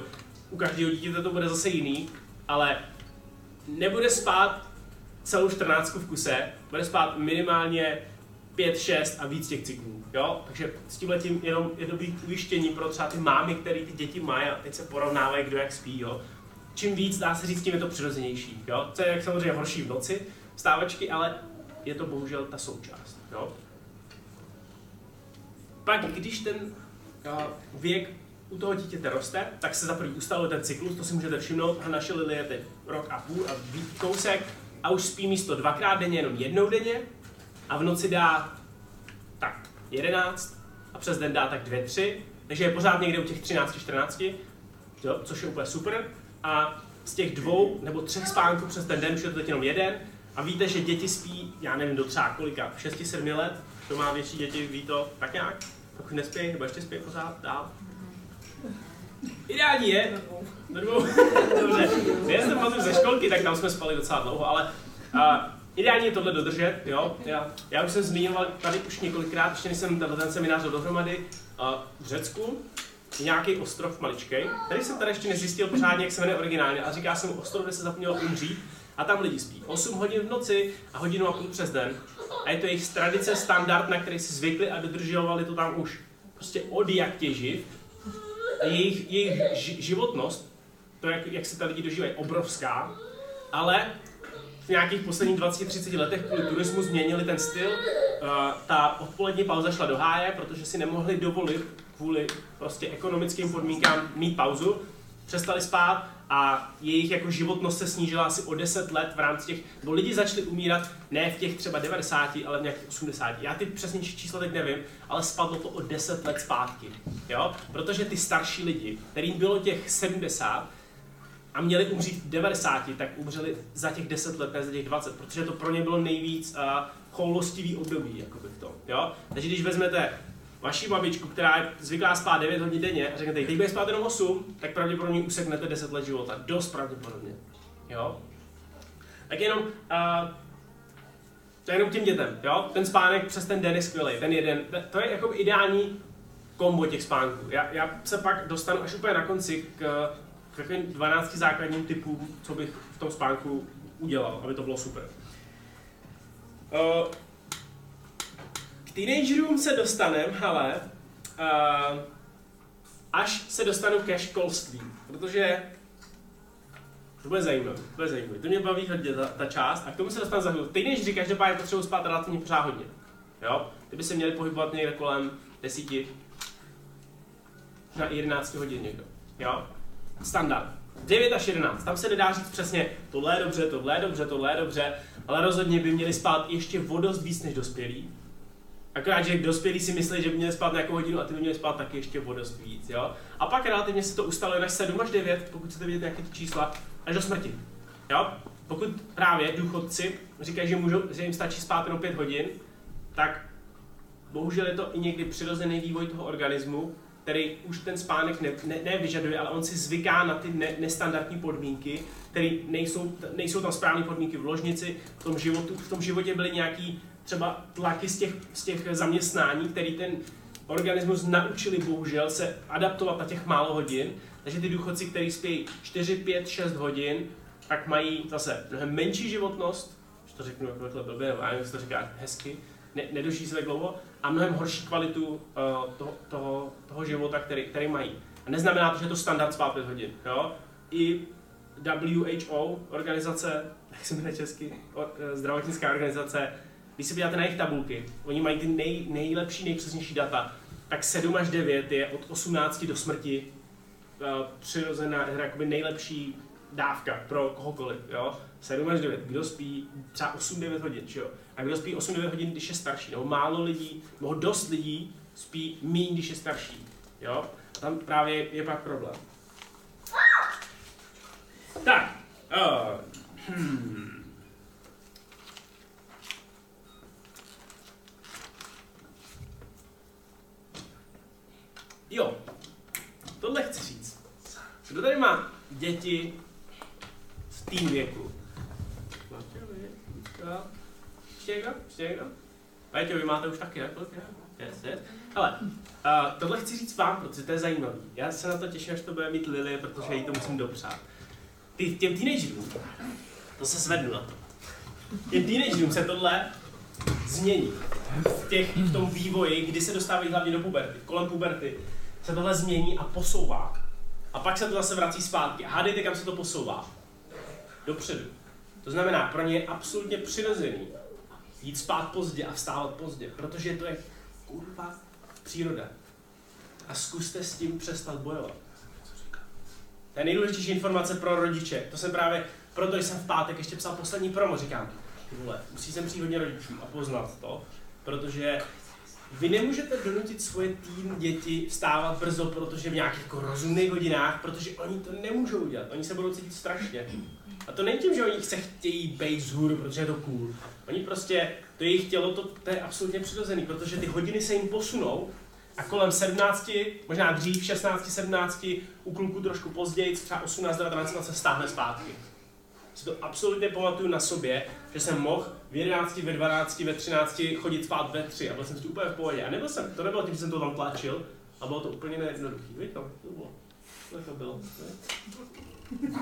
U každého dítěte to bude zase jiný, ale nebude spát celou 14 v kuse, bude spát minimálně 5, 6 a víc těch cyklů. Jo? Takže s tím jenom je dobrý ujištění pro třeba ty mámy, které ty děti mají a teď se porovnávají, kdo jak spí. Jo? Čím víc, dá se říct, tím je to přirozenější. Jo? Co je jak samozřejmě horší v noci, stávačky, ale je to bohužel ta součást. Jo? Pak, když ten uh, věk u toho dítěte roste, tak se za prvý ustaluje ten cyklus, to si můžete všimnout, a naše Lily je teď rok a půl a kousek, a už spí místo dvakrát denně jenom jednou denně. A v noci dá tak 11 a přes den dá tak 2, 3, takže je pořád někde u těch 13, 14, jo, což je úplně super. A z těch dvou nebo třech spánků přes ten den už je to teď jenom jeden. A víte, že děti spí, já nevím, do třeba kolika, 6-7 let, kdo má větší děti, ví to tak nějak, pokud nespí, nebo ještě spí pořád dál. Ideální je, do dvou, [LAUGHS] dobře, já jsem pamatuju ze školky, tak tam jsme spali docela dlouho, ale uh, ideální je tohle dodržet, jo. Já, já už jsem zmiňoval tady už několikrát, ještě než jsem tenhle ten seminář dohromady, uh, v Řecku, nějaký ostrov maličkej, který jsem tady ještě nezjistil pořádně, jak se jmenuje originálně, a říká se mu ostrov, kde se zapomnělo umřít, a tam lidi spí 8 hodin v noci a hodinu a půl přes den. A je to jejich tradice, standard, na který si zvykli a dodržovali to tam už. Prostě od jak těživ jejich, jejich životnost, to, jak, jak se ta lidi dožívají, obrovská, ale v nějakých posledních 20-30 letech kvůli turismu změnili ten styl. Uh, ta odpolední pauza šla do háje, protože si nemohli dovolit kvůli prostě ekonomickým podmínkám mít pauzu. Přestali spát a jejich jako životnost se snížila asi o 10 let v rámci těch, nebo lidi začali umírat ne v těch třeba 90, ale v nějakých 80. Já ty přesně čísla teď nevím, ale spadlo to o 10 let zpátky. Jo? Protože ty starší lidi, kterým bylo těch 70, a měli umřít v 90, tak umřeli za těch 10 let, ne za těch 20, protože to pro ně bylo nejvíc uh, choulostivý období, jakoby v tom, jo? Takže když vezmete vaši babičku, která je zvyklá spát 9 hodin denně a řeknete, teď bude spát jenom 8, tak pravděpodobně useknete 10 let života. Dost pravděpodobně. Jo? Tak jenom, uh, to je jenom tím dětem, jo? Ten spánek přes ten den je skvělý, ten jeden, to je jako ideální kombo těch spánků. Já, já se pak dostanu až úplně na konci k, k takovým 12 základním typům, co bych v tom spánku udělal, aby to bylo super. Uh, teenagerům se dostanem, ale uh, až se dostanu ke školství, protože to bude zajímavé, to bude zajímavé. To mě baví hodně ta, ta část a k tomu se dostanu za chvíli. Teenageři každopádně potřebují spát relativně pořád hodně. Jo? Ty by se měli pohybovat někde kolem 10 na 11 hodin někdo. Jo? Standard. 9 až 11. Tam se nedá říct přesně, tohle je dobře, tohle je dobře, tohle je dobře, ale rozhodně by měli spát ještě vodost víc než dospělí. Akorát, že dospělí si myslí, že by měli spát nějakou hodinu a ty by měli spát taky ještě o dost víc, jo. A pak relativně se to ustaluje na 7 až 9, pokud chcete vidět nějaké ty čísla, až do smrti, jo. Pokud právě důchodci říkají, že, můžou, že jim stačí spát jenom 5 hodin, tak bohužel je to i někdy přirozený vývoj toho organismu, který už ten spánek ne, ne, ale on si zvyká na ty ne, nestandardní podmínky, které nejsou, nejsou tam správné podmínky v ložnici, v tom, životu, v tom životě byly nějaký třeba tlaky z těch, z těch zaměstnání, který ten organismus naučili bohužel se adaptovat na těch málo hodin, takže ty důchodci, kteří spí 4, 5, 6 hodin, tak mají zase mnohem menší životnost, to řeknu jako takhle blbě, já nevím, to říká hezky, ne, nedožijí se tak dlouho a mnohem horší kvalitu uh, toho, toho, toho, života, který, který mají. A neznamená to, že je to standard spát 5 hodin. Jo? I WHO, organizace, [LAUGHS] jak se jmenuje česky, o, eh, zdravotnická organizace, když se podíváte na jejich tabulky, oni mají ty nej, nejlepší, nejpřesnější data, tak 7 až 9 je od 18 do smrti uh, přirozená, jakoby nejlepší dávka pro kohokoliv, jo? 7 až 9, kdo spí třeba 8-9 hodin, jo? A kdo spí 8-9 hodin, když je starší, nebo málo lidí, nebo dost lidí spí méně, když je starší, jo? A tam právě je pak problém. Tak, uh, hmm. Jo, tohle chci říct. Kdo tady má děti v tým věku? Máte vy? Ještě vy máte už taky, ne? Yes, yes. Ale, uh, tohle chci říct vám, protože to je zajímavé. Já se na to těším, až to bude mít Lily, protože jí to musím dopřát. Ty, těm teenagerům, to se zvednu na to. Těm teenagerům se tohle změní. V, těch, v tom vývoji, kdy se dostávají hlavně do puberty, kolem puberty, se tohle změní a posouvá. A pak se to zase vrací zpátky. A hádejte, kam se to posouvá. Dopředu. To znamená, pro ně je absolutně přirozený jít spát pozdě a vstávat pozdě, protože to je kurva příroda. A zkuste s tím přestat bojovat. To je nejdůležitější informace pro rodiče. To jsem právě, proto jsem v pátek ještě psal poslední promo, říkám, vole, musí sem přijít hodně rodičů a poznat to, protože vy nemůžete donutit svoje tým děti vstávat brzo, protože v nějakých jako rozumných hodinách, protože oni to nemůžou udělat. Oni se budou cítit strašně. A to není tím, že oni se chtějí být vzhůru, protože je to cool. Oni prostě, to jejich tělo, to, to je absolutně přirozený, protože ty hodiny se jim posunou a kolem 17, možná dřív, 16, 17, u kluků trošku později, třeba 18, 19 se stáhne zpátky. Si to absolutně pamatuju na sobě, že jsem mohl v 11, ve 12, ve 13 chodit spát ve 3 a byl jsem si úplně v pohodě. A nebyl jsem, to nebylo tím, že jsem to tam tlačil, a bylo to úplně nejednoduchý. Víš to? To bylo. To, to bylo.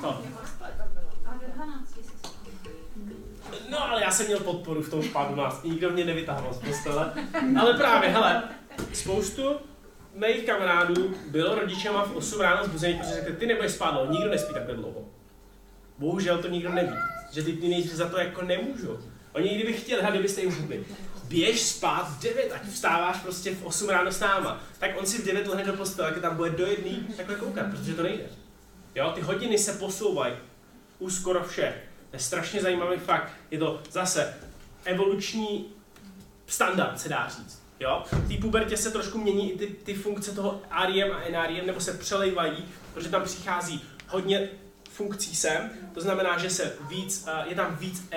To. No, ale já jsem měl podporu v tom spádu nás. Nikdo mě nevytáhl z postele. Ale právě, hele, spoustu mých kamarádů bylo rodičema v 8 ráno zbuzený, protože řekli, ty nebudeš spát nikdo nespí takhle dlouho. Bohužel to nikdo neví, že ty teenageři za to jako nemůžou. Oni kdyby chtěli, a kdybyste jim řekli, běž spát v 9, ať vstáváš prostě v 8 ráno s náma, tak on si v 9 lehne do postele, tak tam bude do jedný takhle koukat, protože to nejde. Jo, ty hodiny se posouvají u skoro všech. To je strašně zajímavý fakt. Je to zase evoluční standard, se dá říct. Jo? V té pubertě se trošku mění i ty, ty funkce toho REM a NREM, nebo se přelejvají, protože tam přichází hodně funkcí sem, to znamená, že se víc, eh, je tam víc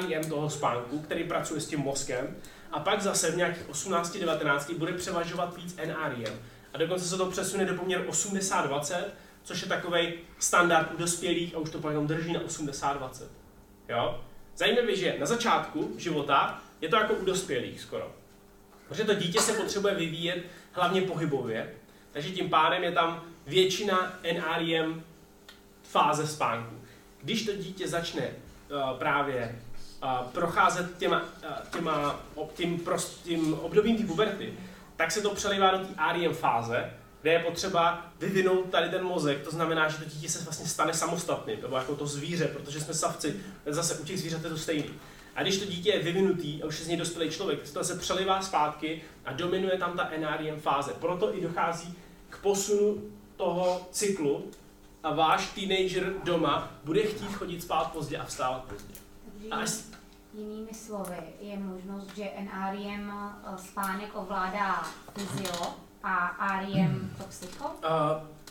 REM toho spánku, který pracuje s tím mozkem, a pak zase v nějakých 18-19 bude převažovat víc NREM. A dokonce se to přesune do poměru 80-20, což je takový standard u dospělých a už to potom drží na 80-20. Jo? Zajímavé, že na začátku života je to jako u dospělých skoro. Protože to dítě se potřebuje vyvíjet hlavně pohybově, takže tím pádem je tam většina NREM fáze spánku. Když to dítě začne uh, právě uh, procházet těma, uh, těma tím, prost, tím obdobím té puberty, tak se to přelívá do té REM fáze, kde je potřeba vyvinout tady ten mozek, to znamená, že to dítě se vlastně stane samostatným, nebo jako to zvíře, protože jsme savci, zase u těch zvířat je to stejný. A když to dítě je vyvinutý a už je z něj dospělý člověk, to se přelivá zpátky a dominuje tam ta NREM fáze. Proto i dochází k posunu toho cyklu a váš teenager doma bude chtít chodit spát pozdě a vstávat pozdě. A až... Jinými slovy, je možnost, že NREM eh, spánek ovládá fyzio a to psycho? Uh,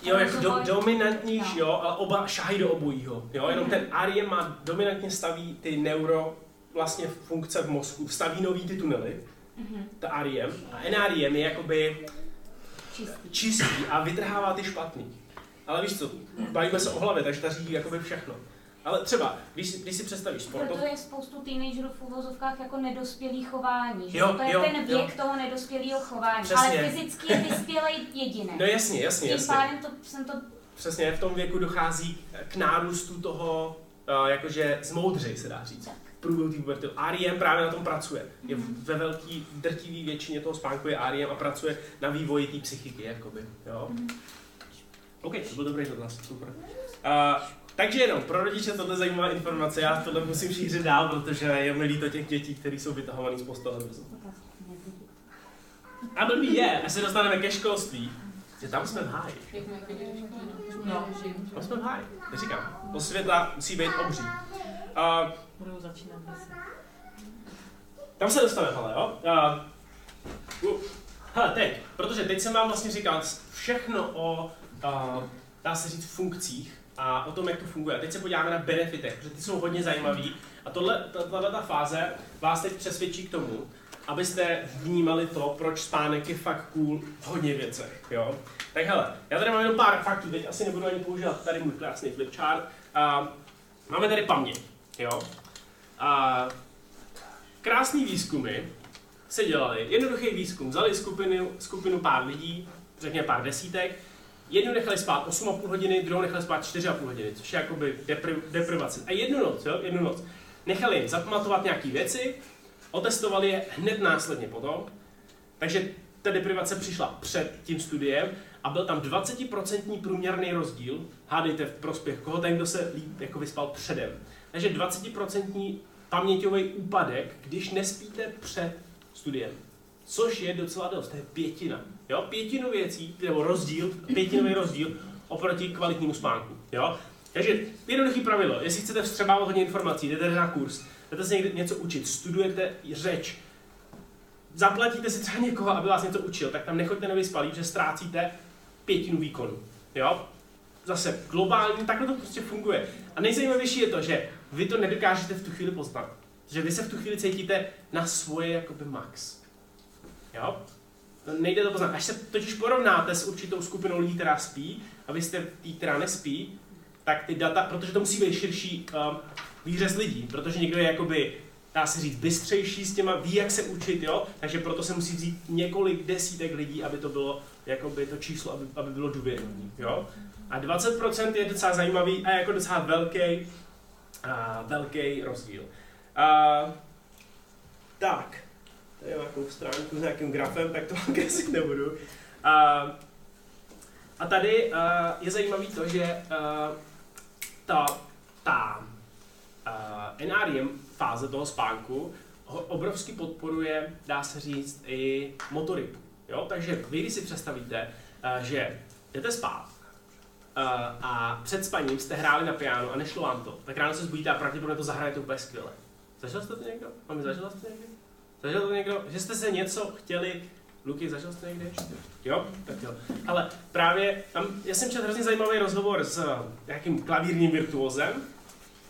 jo, jako do, dominantnější, jo, ale oba šahají do obojího. Jo, jenom ten REM má dominantně staví ty neuro vlastně funkce v mozku, staví nový ty tunely, mm-hmm. ta REM, a NREM je jakoby čistý. čistý a vytrhává ty špatný. Ale víš co, bavíme se o hlavě, takže ta řídí jakoby všechno. Ale třeba, když, když si představíš sport. Proto je spoustu teenagerů v uvozovkách jako nedospělý chování, že? Jo, to je jo, ten věk jo. toho nedospělého chování, Přesně. ale fyzicky je vyspělý jediný. No jasně, jasně, jasně. Tím pádem to, jsem to... Přesně, v tom věku dochází k nárůstu toho, uh, jakože zmoudřej se dá říct. Tak průběhu té puberty. REM právě na tom pracuje. Je ve velký drtivý většině toho spánku je REM a pracuje na vývoji té psychiky, jakoby. Jo? OK, to byl dobrý dotaz, super. Uh, takže jenom, pro rodiče tohle zajímavá informace, já tohle musím šířit dál, protože je mi líto těch dětí, které jsou vytahované z postele brzo. A blbý je, až se dostaneme ke školství, že tam jsme v háji. No, Tam jsme v háji. Říkám, osvětla musí být obří. Uh, budou začínat dnes. tam se dostaneme, hele, jo? Uh, uh, hele, teď, protože teď jsem vám vlastně říkal všechno o, uh, dá se říct, funkcích a o tom, jak to funguje. Teď se podíváme na benefitech, protože ty jsou hodně zajímavý. A tohle, tato ta fáze vás teď přesvědčí k tomu, abyste vnímali to, proč spánek je fakt cool v hodně věcech, jo. Tak hele, já tady mám jenom pár faktů, teď asi nebudu ani používat tady můj krásný flipchart. Uh, máme tady paměť, jo. A krásný výzkumy se dělali, jednoduchý výzkum, vzali skupinu, skupinu pár lidí, řekněme pár desítek, jednu nechali spát 8,5 hodiny, druhou nechali spát 4,5 hodiny, což je jakoby depri, deprivace. A jednu noc, jo, jednu noc. Nechali jim zapamatovat nějaké věci, otestovali je hned následně potom, takže ta deprivace přišla před tím studiem a byl tam 20% průměrný rozdíl, hádejte v prospěch koho, ten, kdo se líp jako vyspal předem. Takže 20% paměťový úpadek, když nespíte před studiem. Což je docela dost, to je pětina. Jo? Pětinu věcí, nebo rozdíl, pětinový rozdíl oproti kvalitnímu spánku. Jo? Takže jednoduchý pravidlo, jestli chcete vstřebávat hodně informací, jdete na kurz, jdete se někde něco učit, studujete řeč, zaplatíte si třeba někoho, aby vás něco učil, tak tam nechoďte nevyspalí, že ztrácíte pětinu výkonu. Jo? Zase globálně, takhle to prostě funguje. A nejzajímavější je to, že vy to nedokážete v tu chvíli poznat. Že vy se v tu chvíli cítíte na svoje jakoby max. Jo? Nejde to poznat. Až se totiž porovnáte s určitou skupinou lidí, která spí, a vy jste tý, která nespí, tak ty data, protože to musí být širší um, výřez lidí, protože někdo je jakoby, dá se říct, bystřejší s těma, ví, jak se učit, jo, takže proto se musí vzít několik desítek lidí, aby to bylo, jakoby to číslo, aby, aby bylo důvěryhodné, jo. A 20% je docela zajímavý a jako docela velký, a velký rozdíl. A, tak, nějakou stránku s nějakým grafem, tak to [LAUGHS] kreslit nebudu. A, a tady uh, je zajímavé to, že uh, ta, ta uh, NREM fáze toho spánku ho obrovsky podporuje, dá se říct, i motoriku. Jo? Takže vy, když si představíte, uh, že jdete spát a před spaním jste hráli na piano a nešlo vám to, tak ráno se zbudíte a pravděpodobně to zahrajete úplně skvěle. Zažil jste to někdo? Mami, zažil jste to někdo? Zažil to někdo? Že jste se něco chtěli Luky, zažil jste někdy? Jo? Tak jo. Ale právě tam, já jsem četl hrozně zajímavý rozhovor s uh, nějakým klavírním virtuózem,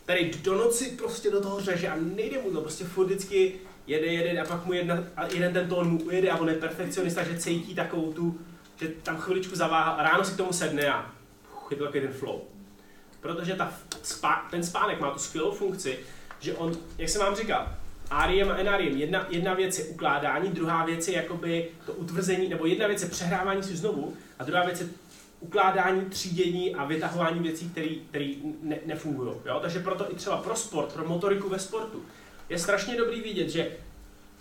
který do noci prostě do toho řeže a nejde mu to, prostě furt vždycky jede, jede a pak mu jedna, a jeden ten tón mu ujede a on je perfekcionista, že cítí takovou tu, že tam chviličku zaváhá a ráno si k tomu sedne a uf, je to takový ten flow. Protože ta, ten spánek má tu skvělou funkci, že on, jak jsem vám říkal, Ariem a Enariem. Jedna, jedna věc je ukládání, druhá věc je jakoby to utvrzení, nebo jedna věc je přehrávání si znovu a druhá věc je ukládání, třídění a vytahování věcí, které ne, nefungují. Jo? Takže proto i třeba pro sport, pro motoriku ve sportu je strašně dobrý vidět, že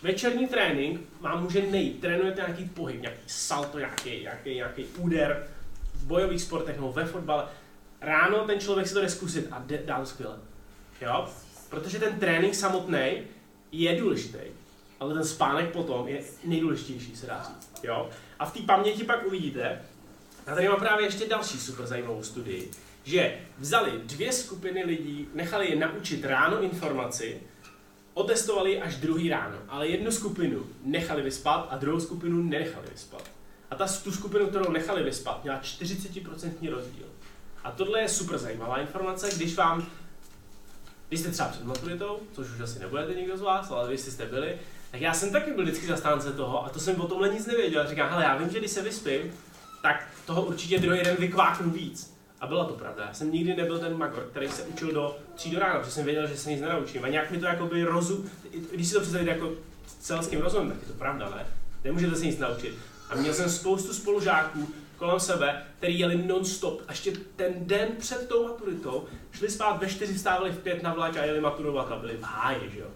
večerní trénink vám může nejít. Trénujete nějaký pohyb, nějaký salto, nějaký, nějaký, nějaký úder v bojových sportech nebo ve fotbale. Ráno ten člověk si to jde zkusit a dá to skvěle. Jo? Protože ten trénink samotný je důležitý, ale ten spánek potom je nejdůležitější, se dá říct. Jo? A v té paměti pak uvidíte, a tady mám právě ještě další super zajímavou studii, že vzali dvě skupiny lidí, nechali je naučit ráno informaci, otestovali až druhý ráno, ale jednu skupinu nechali vyspat a druhou skupinu nenechali vyspat. A ta, tu skupinu, kterou nechali vyspat, měla 40% rozdíl. A tohle je super zajímavá informace, když vám vy jste třeba před maturitou, což už asi nebudete nikdo z vás, ale vy jste byli, tak já jsem taky byl vždycky zastánce toho a to jsem o tomhle nic nevěděl. Říkám, hele, já vím, že když se vyspím, tak toho určitě druhý den vykváknu víc. A byla to pravda. Já jsem nikdy nebyl ten magor, který se učil do tří do rána, protože jsem věděl, že se nic nenaučím. A nějak mi to jakoby rozum, když si to představíte jako celským rozumem, tak je to pravda, ne? Nemůžete se nic naučit. A měl jsem spoustu spolužáků, kolem sebe, který jeli non-stop. A ještě ten den před tou maturitou šli spát ve čtyři, vstávali v pět na vlak a jeli maturovat a byli v háji, že jo.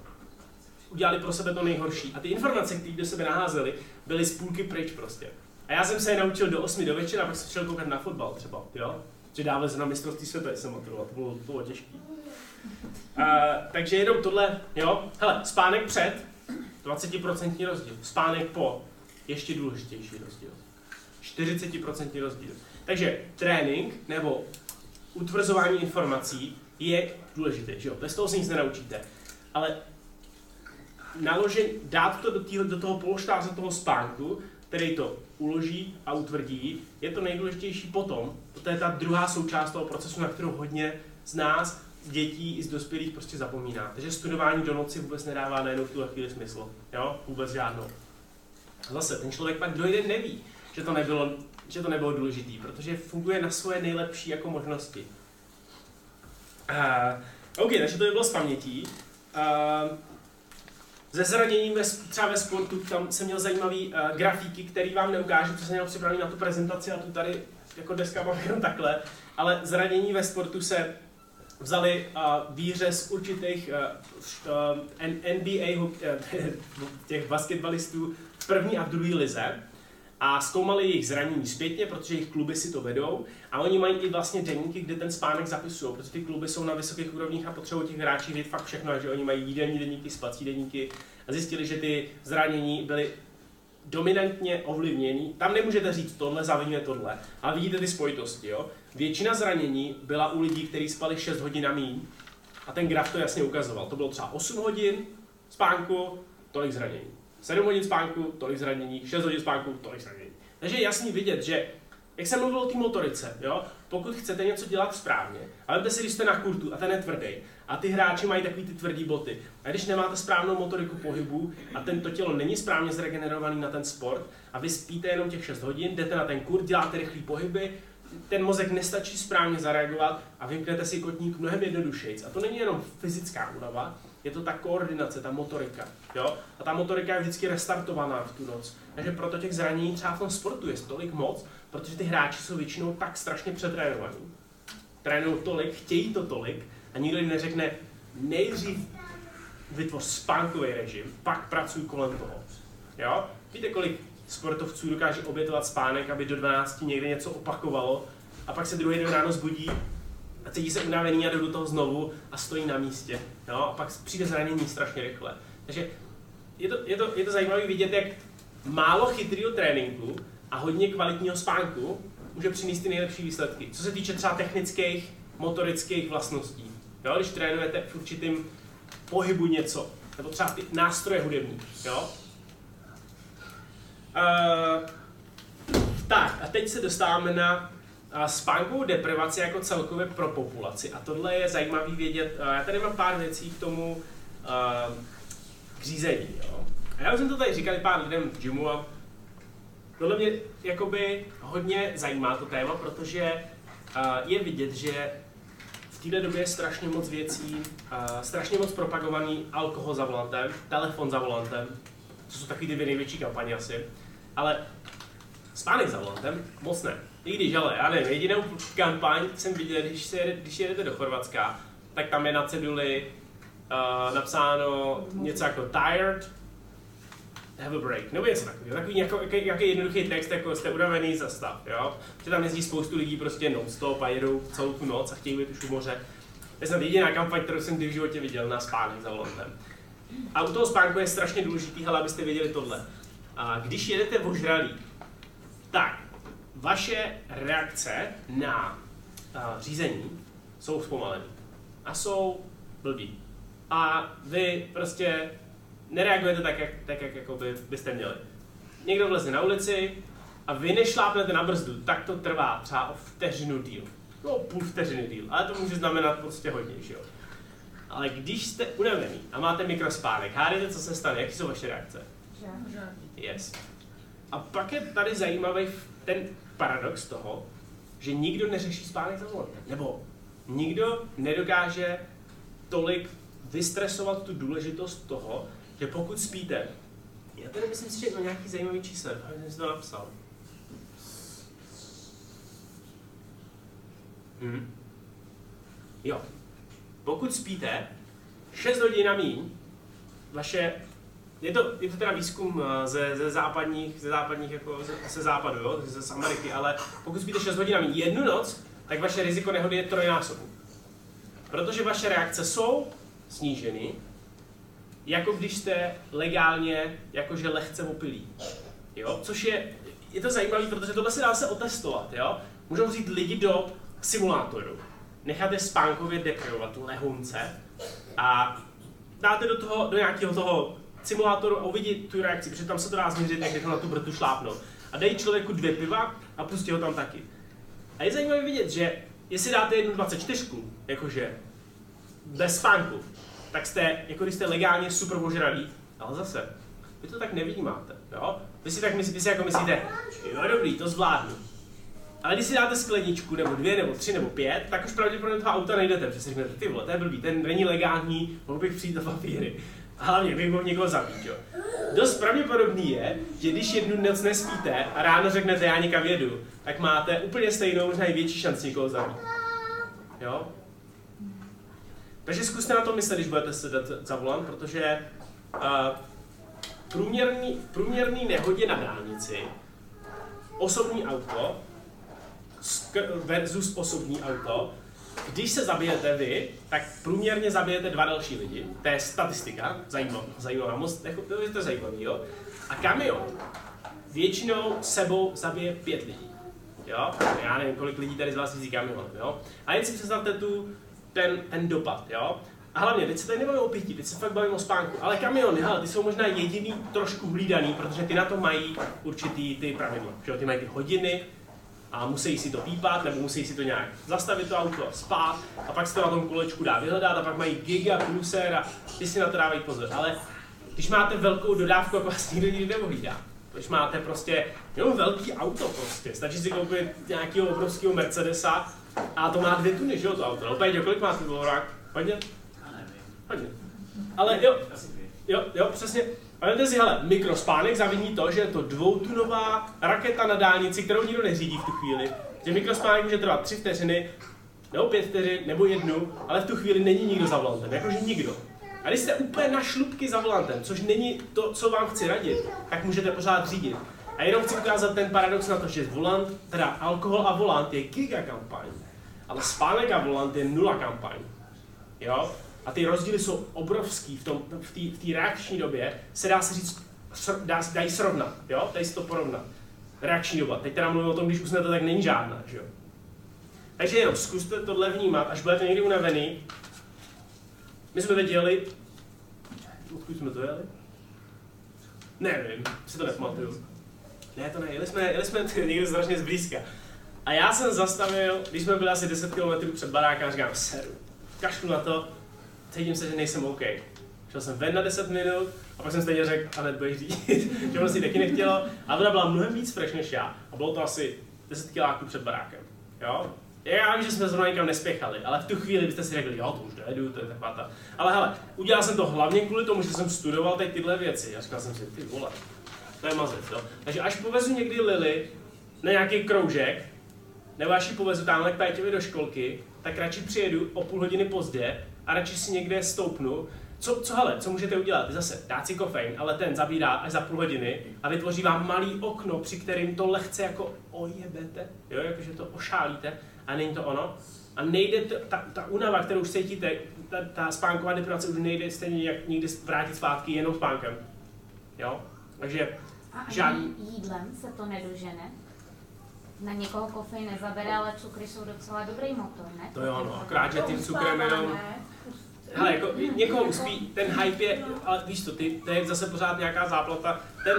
Udělali pro sebe to nejhorší. A ty informace, které do sebe naházeli, byly z půlky pryč prostě. A já jsem se je naučil do 8 do večera, pak jsem šel koukat na fotbal třeba, jo. Že dávali se na mistrovství světa, jsem maturoval, to bylo, to bylo těžký. Uh, takže jenom tohle, jo. Hele, spánek před, 20% rozdíl. Spánek po, ještě důležitější rozdíl. 40% rozdíl. Takže trénink nebo utvrzování informací je důležité, že jo? Bez toho se nic nenaučíte. Ale naložen, dát to do, týhle, do toho polštáře toho spánku, který to uloží a utvrdí, je to nejdůležitější potom. To je ta druhá součást toho procesu, na kterou hodně z nás, z dětí i z dospělých prostě zapomíná. Takže studování do noci vůbec nedává najednou v tuhle chvíli smysl. Jo? Vůbec žádnou. Zase, ten člověk pak dojde neví, že to nebylo, že to nebylo důležitý, protože funguje na svoje nejlepší jako možnosti. Uh, OK, takže to by bylo z pamětí. Uh, ze zraněním ve, třeba ve sportu, tam jsem měl zajímavý uh, grafíky, který vám neukážu, co jsem měl připravený na tu prezentaci a tu tady jako deska mám jenom takhle, ale zranění ve sportu se vzali uh, výhře z určitých uh, uh, NBA uh, těch basketbalistů v první a v druhé lize a zkoumali jejich zranění zpětně, protože jejich kluby si to vedou a oni mají i vlastně denníky, kde ten spánek zapisují, protože ty kluby jsou na vysokých úrovních a potřebují těch hráčů vědět fakt všechno, že oni mají jídelní denníky, spací denníky a zjistili, že ty zranění byly dominantně ovlivněný. Tam nemůžete říct tohle zavině tohle, ale vidíte ty spojitosti. Jo? Většina zranění byla u lidí, kteří spali 6 hodin a míň a ten graf to jasně ukazoval. To bylo třeba 8 hodin spánku, tolik zranění. 7 hodin spánku, tolik zranění, 6 hodin spánku, tolik zranění. Takže je jasný vidět, že jak jsem mluvil o té motorice, jo, pokud chcete něco dělat správně, ale si, když jste na kurtu a ten je tvrdý, a ty hráči mají takový ty tvrdý boty, a když nemáte správnou motoriku pohybu a tento tělo není správně zregenerovaný na ten sport, a vy spíte jenom těch 6 hodin, jdete na ten kurt, děláte rychlé pohyby, ten mozek nestačí správně zareagovat a vymknete si kotník mnohem jednodušeji. A to není jenom fyzická únava, je to ta koordinace, ta motorika. Jo? A ta motorika je vždycky restartovaná v tu noc. Takže proto těch zranění třeba v tom sportu je tolik moc, protože ty hráči jsou většinou tak strašně přetrénovaní. Trénují tolik, chtějí to tolik a nikdo jim neřekne, nejdřív vytvoř spánkový režim, pak pracuj kolem toho. Jo? Víte, kolik sportovců dokáže obětovat spánek, aby do 12 někde něco opakovalo a pak se druhý den ráno zbudí a cítí se unavený a jde do toho znovu a stojí na místě. Jo? A pak přijde zranění strašně rychle. Takže je to, je to, je to zajímavé vidět, jak málo chytrého tréninku a hodně kvalitního spánku může přinést ty nejlepší výsledky. Co se týče třeba technických, motorických vlastností. Jo? Když trénujete v určitým pohybu něco, nebo třeba ty nástroje hudební. Jo? Uh, tak, a teď se dostáváme na spánkovou deprivaci jako celkově pro populaci. A tohle je zajímavý vědět. Já tady mám pár věcí k tomu uh, k řízení. Jo. A já už jsem to tady říkal pár lidem v gymu a tohle mě jakoby hodně zajímá to téma, protože uh, je vidět, že v této době je strašně moc věcí, strašně moc propagovaný alkohol za volantem, telefon za volantem, to jsou takový ty dvě největší kampaně asi, ale spánek za volantem moc ne. I když, ale já nevím, jedinou kampaň jsem viděl, když, se, když jedete do Chorvatska, tak tam je na ceduli uh, napsáno něco jako tired, have a break, nebo něco takového. Takový jako, jaký, jaký jednoduchý text, jako jste unavený za stav, jo. Že tam jezdí spoustu lidí prostě non-stop a jedou celou tu noc a chtějí být už u moře. To je snad jediná kampaň, kterou jsem kdy v životě viděl na spánek za volantem. A u toho spánku je strašně důležitý, hele, abyste věděli tohle. A když jedete ožralý, tak vaše reakce na uh, řízení jsou zpomalené a jsou blbý. A vy prostě nereagujete tak, jak, tak, jak jako by, byste měli. Někdo vleze na ulici a vy nešlápnete na brzdu, tak to trvá třeba o vteřinu díl. No, půl vteřiny díl, ale to může znamenat prostě hodně, že jo. Ale když jste unavený a máte mikrospánek, hádejte, co se stane, jaké jsou vaše reakce? Yes. A pak je tady zajímavý ten paradox toho, že nikdo neřeší spánek za volantem. Nebo nikdo nedokáže tolik vystresovat tu důležitost toho, že pokud spíte, já tady myslím si, že je to nějaký zajímavý čísel, jsem si to napsal. Hm. Jo. Pokud spíte 6 hodin a míň, vaše, je to, je to teda výzkum eh, ze, ze západních, ze západních jako ze, ze západu, jo, ze, z Ameriky, ale pokud spíte 6 hodin jednu noc, tak vaše riziko nehody je trojnásobné. Protože vaše reakce jsou sníženy, jako když jste legálně, jakože lehce opilí. Jo? Což je, je to zajímavé, protože tohle se dá se otestovat. Jo? Můžou vzít lidi do simulátoru, nechat je spánkově deprivovat tu lehonce a dáte do toho, do nějakého toho simulátoru a uvidí tu reakci, protože tam se to dá změřit, jak na tu brtu šlápnout. A dají člověku dvě piva a pustí ho tam taky. A je zajímavé vidět, že jestli dáte jednu 24, jakože bez spánku, tak jste, jako když jste legálně super ožralí, ale zase, vy to tak nevnímáte, jo? Vy si tak myslíte, vy si jako myslíte, jo dobrý, to zvládnu. Ale když si dáte skleničku, nebo dvě, nebo tři, nebo pět, tak už pravděpodobně toho auta nejdete, protože si řeknete, ty vole, to je blbý, ten není legální, mohl bych přijít do papíry. Hlavně bych mohl někoho zabít, jo. Dost pravděpodobný je, že když jednu noc nespíte a ráno řeknete, já někam jedu, tak máte úplně stejnou, možná i větší šanci někoho zabít. Jo? Takže zkuste na to myslet, když budete sedat za volant, protože uh, průměrný, průměrný nehodě na dálnici osobní auto versus osobní auto, když se zabijete vy, tak průměrně zabijete dva další lidi. To je statistika, zajímavá, zajímavá moc, jako, to je to zajímavý, jo. A kamion většinou sebou zabije pět lidí. Jo? Já nevím, kolik lidí tady z vás jezdí kamionem, jo. A jen si představte tu, ten, ten dopad, jo. A hlavně, teď se tady nebavíme o pití, teď se fakt bavíme o spánku. Ale kamiony, hele, ty jsou možná jediný trošku hlídaný, protože ty na to mají určitý ty pravidla. Že jo? Ty mají ty hodiny, a musí si to pípat, nebo musí si to nějak zastavit to auto a spát, a pak se to na tom kulečku dá vyhledat, a pak mají giga, cruiser a ty si na to dávají pozor. Ale když máte velkou dodávku, jako vás nikdo nikdy neohlídá. Když máte prostě jenom velký auto prostě, stačí si koupit nějakého obrovského Mercedesa a to má dvě tuny, že jo, to auto. No, Péťo, kolik má ten volorák? Hodně? Hodně. Ale jo, jo, jo, přesně. Ale vemte si, hele, mikrospánek zaviní to, že je to dvoutunová raketa na dálnici, kterou nikdo neřídí v tu chvíli. Že mikrospánek může trvat tři vteřiny, nebo pět vteřin, nebo jednu, ale v tu chvíli není nikdo za volantem, jakože nikdo. A když jste úplně na šlubky za volantem, což není to, co vám chci radit, tak můžete pořád řídit. A jenom chci ukázat ten paradox na to, že volant, teda alkohol a volant je giga kampaň, ale spánek a volant je nula kampaň. Jo? A ty rozdíly jsou obrovský v tom, v té reakční době, se dá se říct, sr, dá, dají srovnat, jo? Dají se to porovnat. Reakční doba. Teď teda mluvím o tom, když usnete, tak není žádná, že jo? Takže jenom zkuste tohle vnímat, až budete někdy unavený. My jsme teď jeli, odkud jsme to jeli? Nevím, si to nepamatuju. Ne, to ne, jeli jsme, jeli jsme [LAUGHS] někde strašně zblízka. A já jsem zastavil, když jsme byli asi 10 km před barákem, a říkám, seru, kašlu na to, cítím se, že nejsem OK. Šel jsem ven na 10 minut a pak jsem stejně řekl, a hned budeš řídit, [LAUGHS] že ono si taky nechtělo. A ona byla mnohem víc fresh než já. A bylo to asi 10 kiláků před barákem. Jo? Já vím, že jsme zrovna nikam nespěchali, ale v tu chvíli byste si řekli, jo, to už dojedu, to je taková ta. Ale hele, udělal jsem to hlavně kvůli tomu, že jsem studoval teď tyhle věci. A říkal jsem si, ty vole, to je mazec, jo. Takže až povezu někdy Lily na nějaký kroužek, nebo až ji povezu tamhle k Péťovi do školky, tak radši přijedu o půl hodiny pozdě a radši si někde stoupnu. Co, co hele, co můžete udělat? Zase dát si kofein, ale ten zabírá až za půl hodiny a vytvoří vám malý okno, při kterým to lehce jako ojebete, jo, jakože to ošálíte a není to ono. A nejde to, ta, ta únava, kterou už cítíte, ta, ta spánková deprivace už nejde stejně jak někdy vrátit zpátky jenom spánkem. Jo? Takže A ani žádný, jídlem se to nedožene. Na někoho kofein nezabere, ale cukry jsou docela dobrý motor, ne? to jo, no, akorát, že tím cukrem jenom Hele, jako někoho uspí, ten hype je, ale víš to, ty, to je zase pořád nějaká záplata. Ten,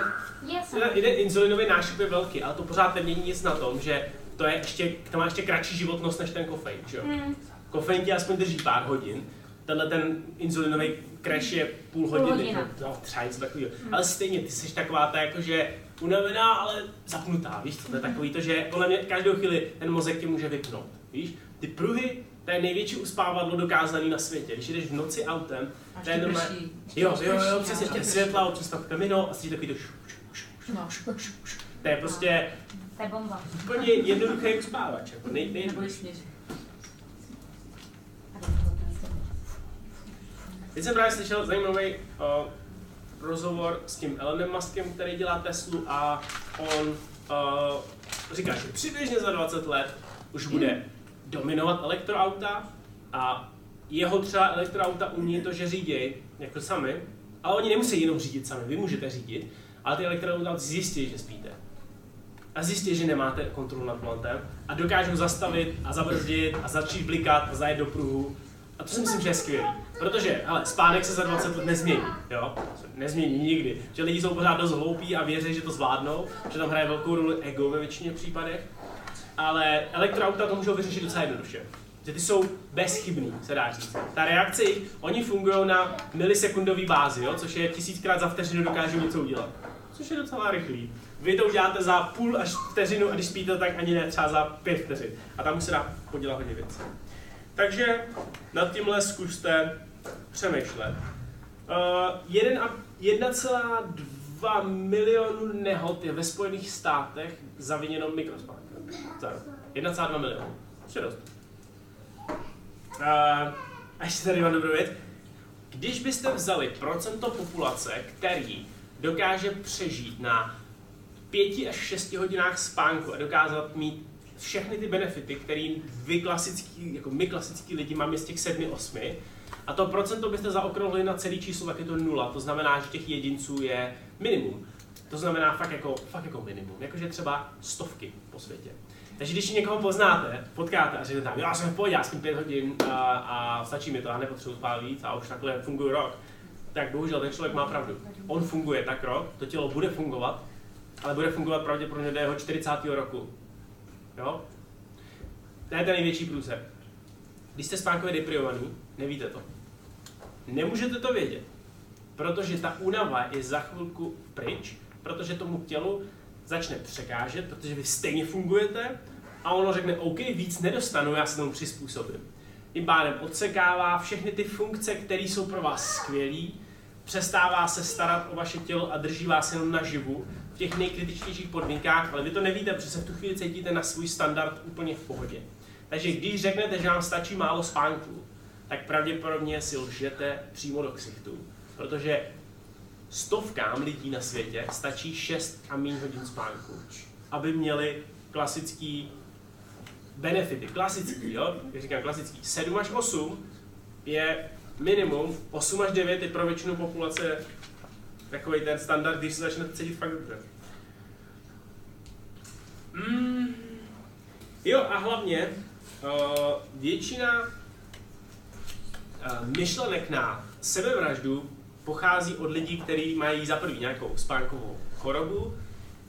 ten, insulinový nášup je velký, ale to pořád nemění nic na tom, že to, je ještě, to má ještě kratší životnost než ten kofein, že jo? Hmm. Kofein ti aspoň drží pár hodin, tenhle ten insulinový crash je půl hodiny, hodina. že? no třeba něco takového. Ale stejně, ty jsi taková ta jakože unavená, ale zapnutá, víš co, to je takový to, že kolem mě každou chvíli ten mozek tě může vypnout, víš. Ty pruhy, to je největší uspávadlo dokázaný na světě. Když jdeš v noci autem, to je normálně... Jo, jo, jo, přesně, ještě světla, občas tam kamino a si takový to šu, šu, šu, šu, šu, šu. To je prostě... To je bomba. Úplně jednoduchý uspávač, jako nej, nej, Teď jsem právě slyšel zajímavý uh, rozhovor s tím Elonem Muskem, který dělá Teslu a on uh, říká, že přibližně za 20 let už bude dominovat elektroauta a jeho třeba elektroauta umí to, že řídí jako sami, ale oni nemusí jenom řídit sami, vy můžete řídit, ale ty elektroauta zjistí, že spíte. A zjistí, že nemáte kontrolu nad volantem a dokážou zastavit a zabrzdit a začít blikat a zajet do pruhu. A to si myslím, že je skvělý. Protože, ale spánek se za 20 let nezmění, jo? Nezmění nikdy. Že lidi jsou pořád dost hloupí a věří, že to zvládnou, že tam hraje velkou roli ego ve většině případech. Ale elektroauta to můžou vyřešit docela jednoduše. Že ty jsou bezchybný, se dá říct. Ta reakce, oni fungují na milisekundové bázi, jo? což je tisíckrát za vteřinu dokážou něco udělat. Což je docela rychlý. Vy to uděláte za půl až vteřinu a když spíte, tak ani ne třeba za pět vteřin. A tam už se dá podělat hodně věcí. Takže nad tímhle zkuste přemýšlet. Uh, 1,2 milionu nehod je ve Spojených státech zaviněno mikrospánkem. 1,2 milionu. Dost. Uh, a ještě tady mám dobrou věc. Když byste vzali procento populace, který dokáže přežít na 5 až 6 hodinách spánku a dokázat mít všechny ty benefity, které vy klasický, jako my klasický lidi máme z těch 7-8, a to procento byste zaokrouhlili na celý číslo, tak je to nula. To znamená, že těch jedinců je minimum. To znamená fakt jako, fakt jako minimum. Jakože třeba stovky po světě. Takže když někoho poznáte, potkáte a řeknete tam, já jsem v pohodě, já spím pět hodin a, a stačí mi to, a nepotřebuji spát víc a už takhle funguje rok, tak bohužel ten člověk má pravdu. On funguje tak rok, to tělo bude fungovat, ale bude fungovat pravděpodobně do jeho 40. roku. Jo? To je ten největší průser. Když jste spánkově deprivovaný, nevíte to. Nemůžete to vědět, protože ta únava je za chvilku pryč, protože tomu tělu začne překážet, protože vy stejně fungujete a ono řekne, OK, víc nedostanu, já se tomu přizpůsobím. Tím pádem odsekává všechny ty funkce, které jsou pro vás skvělé, přestává se starat o vaše tělo a drží vás jenom naživu v těch nejkritičtějších podmínkách, ale vy to nevíte, protože se v tu chvíli cítíte na svůj standard úplně v pohodě. Takže když řeknete, že vám stačí málo spánku, tak pravděpodobně si lžete přímo do ksichtu, protože stovkám lidí na světě stačí 6 a méně hodin spánku, aby měli klasický benefity, klasický, jo, jak říkám klasický, 7 až 8 je minimum, 8 až 9 je pro většinu populace takový ten standard, když se začnete cítit fakt dobře. Mm, jo a hlavně uh, většina myšlenek na sebevraždu pochází od lidí, kteří mají za prvý nějakou spánkovou chorobu,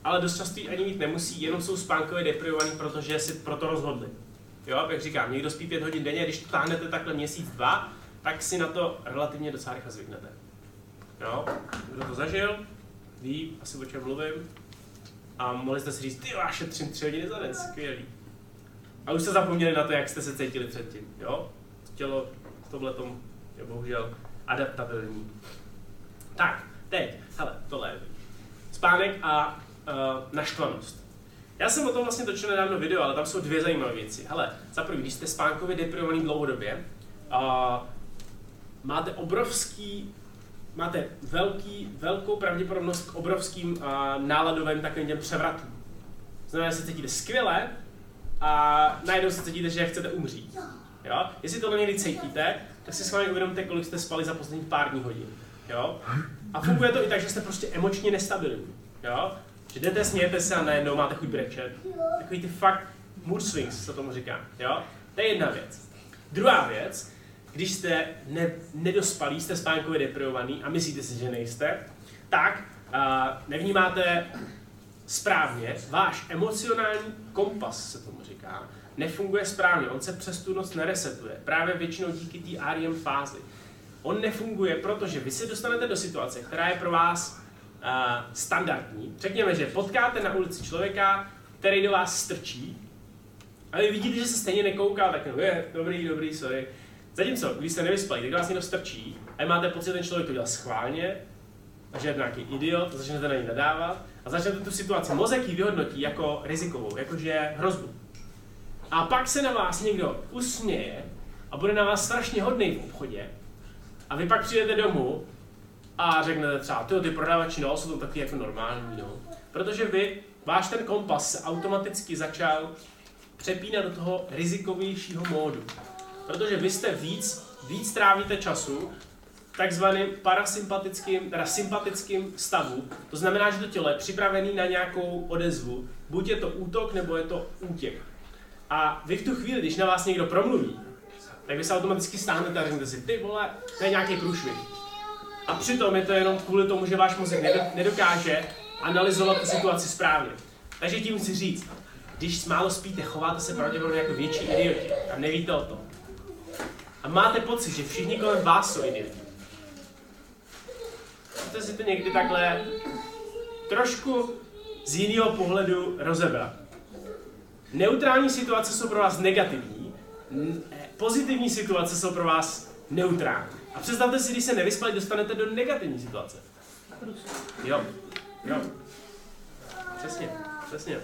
ale dost často ani mít nemusí, jenom jsou spánkově deprivovaní, protože si proto rozhodli. Jo, jak říkám, někdo spí pět hodin denně, když to táhnete takhle měsíc, dva, tak si na to relativně docela rychle zvyknete. Jo, kdo to zažil, ví asi o čem mluvím. A mohli jste si říct, ty já šetřím tři hodiny za den, skvělý. A už jste zapomněli na to, jak jste se cítili předtím. Jo? Tělo v tomhle tom je bohužel adaptabilní. Tak, teď, hele, tohle je spánek a uh, naštvanost. Já jsem o tom vlastně točil nedávno video, ale tam jsou dvě zajímavé věci. Hele, za první, když jste spánkově deprivovaný dlouhodobě, uh, máte obrovský, máte velký, velkou pravděpodobnost k obrovským uh, náladovým takovým těm převratům. Znamená, že se cítíte skvěle a najednou se cítíte, že chcete umřít. Jo? Jestli tohle někdy cítíte, tak si s vámi uvědomte, kolik jste spali za posledních pár dní hodin. Jo? A funguje to i tak, že jste prostě emočně nestabilní. Jo? Že jdete, smějete se a najednou máte chuť brečet. Takový ty fakt mood swings, se tomu říká. Jo? To je jedna věc. Druhá věc, když jste ne, nedospalí, jste spánkově deprivovaný a myslíte si, že nejste, tak uh, nevnímáte správně, váš emocionální kompas se tomu říká, nefunguje správně, on se přes tu noc neresetuje, právě většinou díky té REM fázi. On nefunguje, protože vy se dostanete do situace, která je pro vás uh, standardní. Řekněme, že potkáte na ulici člověka, který do vás strčí, a vy vidíte, že se stejně nekouká, tak no, je, dobrý, dobrý, sorry. Zatímco, když jste nevyspali, tak vás někdo strčí a máte pocit, že ten člověk to dělal schválně, a že je nějaký idiot, začnete na něj nadávat a začnete tu situaci mozek ji vyhodnotí jako rizikovou, jakože hrozbu. A pak se na vás někdo usměje a bude na vás strašně hodný v obchodě A vy pak přijdete domů a řeknete třeba, ty, ty prodavači, no, jsou to taky jako normální, no. Protože vy, váš ten kompas se automaticky začal přepínat do toho rizikovějšího módu. Protože vy jste víc, víc trávíte času takzvaným parasympatickým, teda sympatickým stavu. To znamená, že to tělo je připravený na nějakou odezvu. Buď je to útok, nebo je to útěk. A vy v tu chvíli, když na vás někdo promluví, tak vy se automaticky stáhnete a řeknete si, ty vole, to je nějaký průšvih. A přitom je to jenom kvůli tomu, že váš mozek nedo- nedokáže analyzovat tu situaci správně. Takže tím chci říct, když málo spíte, chováte se pravděpodobně jako větší idioti a nevíte o tom. A máte pocit, že všichni kolem vás jsou idioti. Můžete si to někdy takhle trošku z jiného pohledu rozebrat. Neutrální situace jsou pro vás negativní, pozitivní situace jsou pro vás neutrální. A představte si, když se nevyspali, dostanete do negativní situace. Jo, jo. Přesně, přesně.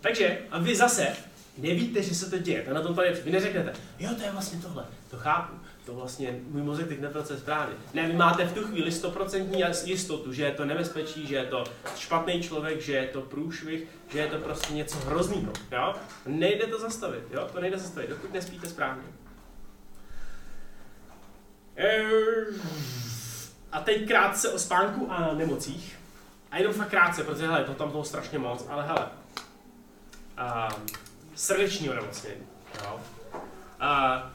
Takže, a vy zase nevíte, že se to děje. To na tom tady, vy neřeknete, jo, to je vlastně tohle, to chápu, to vlastně můj mozek teď nepracuje správně. Ne, vy máte v tu chvíli 100% jas- jistotu, že je to nebezpečí, že je to špatný člověk, že je to průšvih, že je to prostě něco hroznýho, jo? Nejde to zastavit, jo? To nejde zastavit, dokud nespíte správně. Ehm, A teď krátce o spánku a nemocích. A jenom fakt krátce, protože hele, to tam toho strašně moc, ale hele. Um, srdeční onemocnění. Jo? A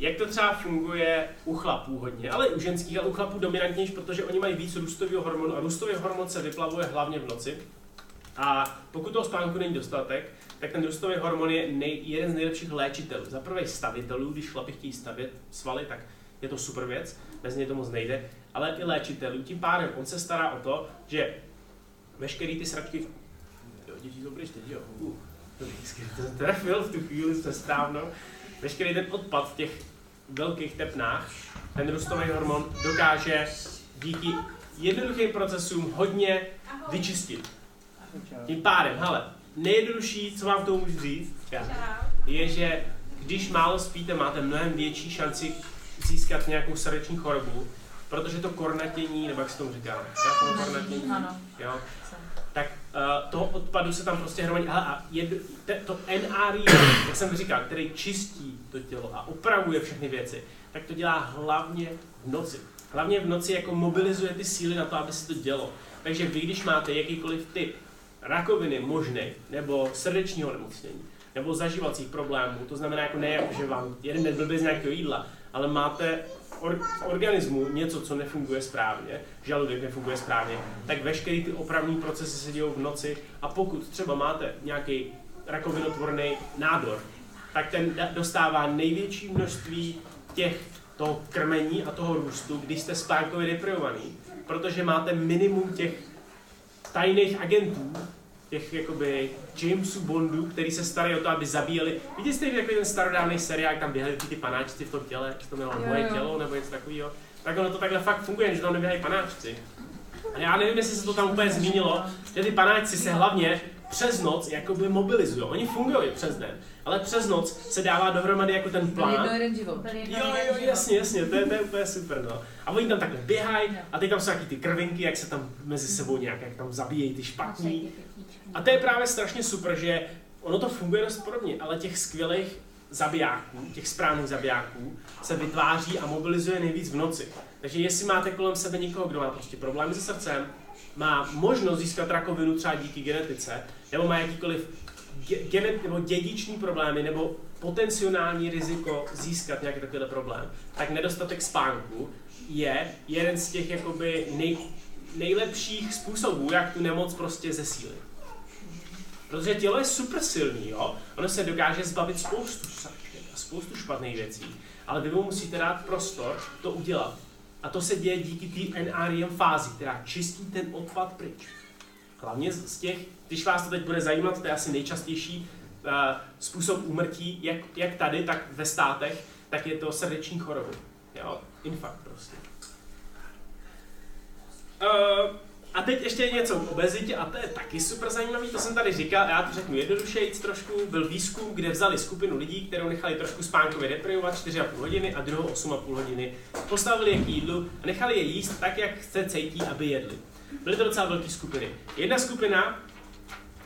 jak to třeba funguje u chlapů hodně, ale u ženských, ale u chlapů dominantnější, protože oni mají víc růstového hormonu a růstový hormon se vyplavuje hlavně v noci. A pokud toho spánku není dostatek, tak ten růstový hormon je nej, jeden z nejlepších léčitelů. Za prvé stavitelů, když chlapi chtějí stavět svaly, tak je to super věc, bez něj to moc nejde, ale i léčitelů. Tím pádem on se stará o to, že veškerý ty sračky... Jo, děti to teď, jo. Uh, to trefil v tu chvíli, to je správno. Veškerý ten odpad těch velkých tepnách, ten růstový hormon dokáže díky jednoduchým procesům hodně vyčistit. Tím pádem, hele, nejjednodušší, co vám tomu můžu říct, je, že když málo spíte, máte mnohem větší šanci získat nějakou srdeční chorobu, protože to kornatění, nebo jak se tomu říká, kornatění, jo, tak uh, toho odpadu se tam prostě hromadí. Aha, a jed, te, to NRI, jak jsem říkal, který čistí to tělo a opravuje všechny věci, tak to dělá hlavně v noci. Hlavně v noci jako mobilizuje ty síly na to, aby se to dělo. Takže vy, když máte jakýkoliv typ rakoviny možný, nebo srdečního nemocnění, nebo zažívacích problémů, to znamená jako ne, jako, že vám jeden den bez nějakého jídla, ale máte or, v organismu něco, co nefunguje správně, žaludek nefunguje správně, tak veškerý ty opravní procesy se dějou v noci a pokud třeba máte nějaký rakovinotvorný nádor, tak ten dostává největší množství těch toho krmení a toho růstu, když jste spánkově deprivovaný, protože máte minimum těch tajných agentů, těch jakoby Jamesů Bondů, který se starají o to, aby zabíjeli. Víte jste takový ten starodávný seriál, jak tam běhají ty, ty panáčci v tom těle, se to Jo, moje tělo nebo něco takového. Tak ono to takhle fakt funguje, že tam neběhají panáčci. A já nevím, jestli se to tam úplně zmínilo, že ty panáčci se hlavně přes noc jakoby mobilizují. Oni fungují přes den, ale přes noc se dává dohromady jako ten plán. jeden život. Jo, jo, jasně, jasně, to je, to je úplně super, no. A oni tam takhle běhají a teď tam jsou taky ty krvinky, jak se tam mezi sebou nějak, jak tam zabíjejí ty špatný. A to je právě strašně super, že ono to funguje dost podobně, ale těch skvělých zabijáků, těch správných zabijáků, se vytváří a mobilizuje nejvíc v noci. Takže jestli máte kolem sebe někoho, kdo má prostě problémy se srdcem, má možnost získat rakovinu třeba díky genetice, nebo má jakýkoliv ge- genet, nebo dědiční problémy, nebo potenciální riziko získat nějaký takovýhle problém, tak nedostatek spánku je jeden z těch jakoby nej, nejlepších způsobů, jak tu nemoc prostě zesílit. Protože tělo je super silný, jo? Ono se dokáže zbavit spoustu sraček a spoustu špatných věcí, ale vy mu musíte dát prostor to udělat. A to se děje díky té NREM fázi, která čistí ten odpad pryč. Hlavně z těch, když vás to teď bude zajímat, to je asi nejčastější uh, způsob úmrtí, jak, jak tady, tak ve státech, tak je to srdeční choroby. Jo? Infarkt prostě. Uh, a teď ještě něco k obezitě a to je taky super zajímavý, to jsem tady říkal, já to řeknu jednodušeji trošku, byl výzkum, kde vzali skupinu lidí, kterou nechali trošku spánkově deprivovat 4,5 hodiny a druhou 8,5 hodiny, postavili je k jídlu a nechali je jíst tak, jak se cítí, aby jedli. Byly to docela velké skupiny. Jedna skupina,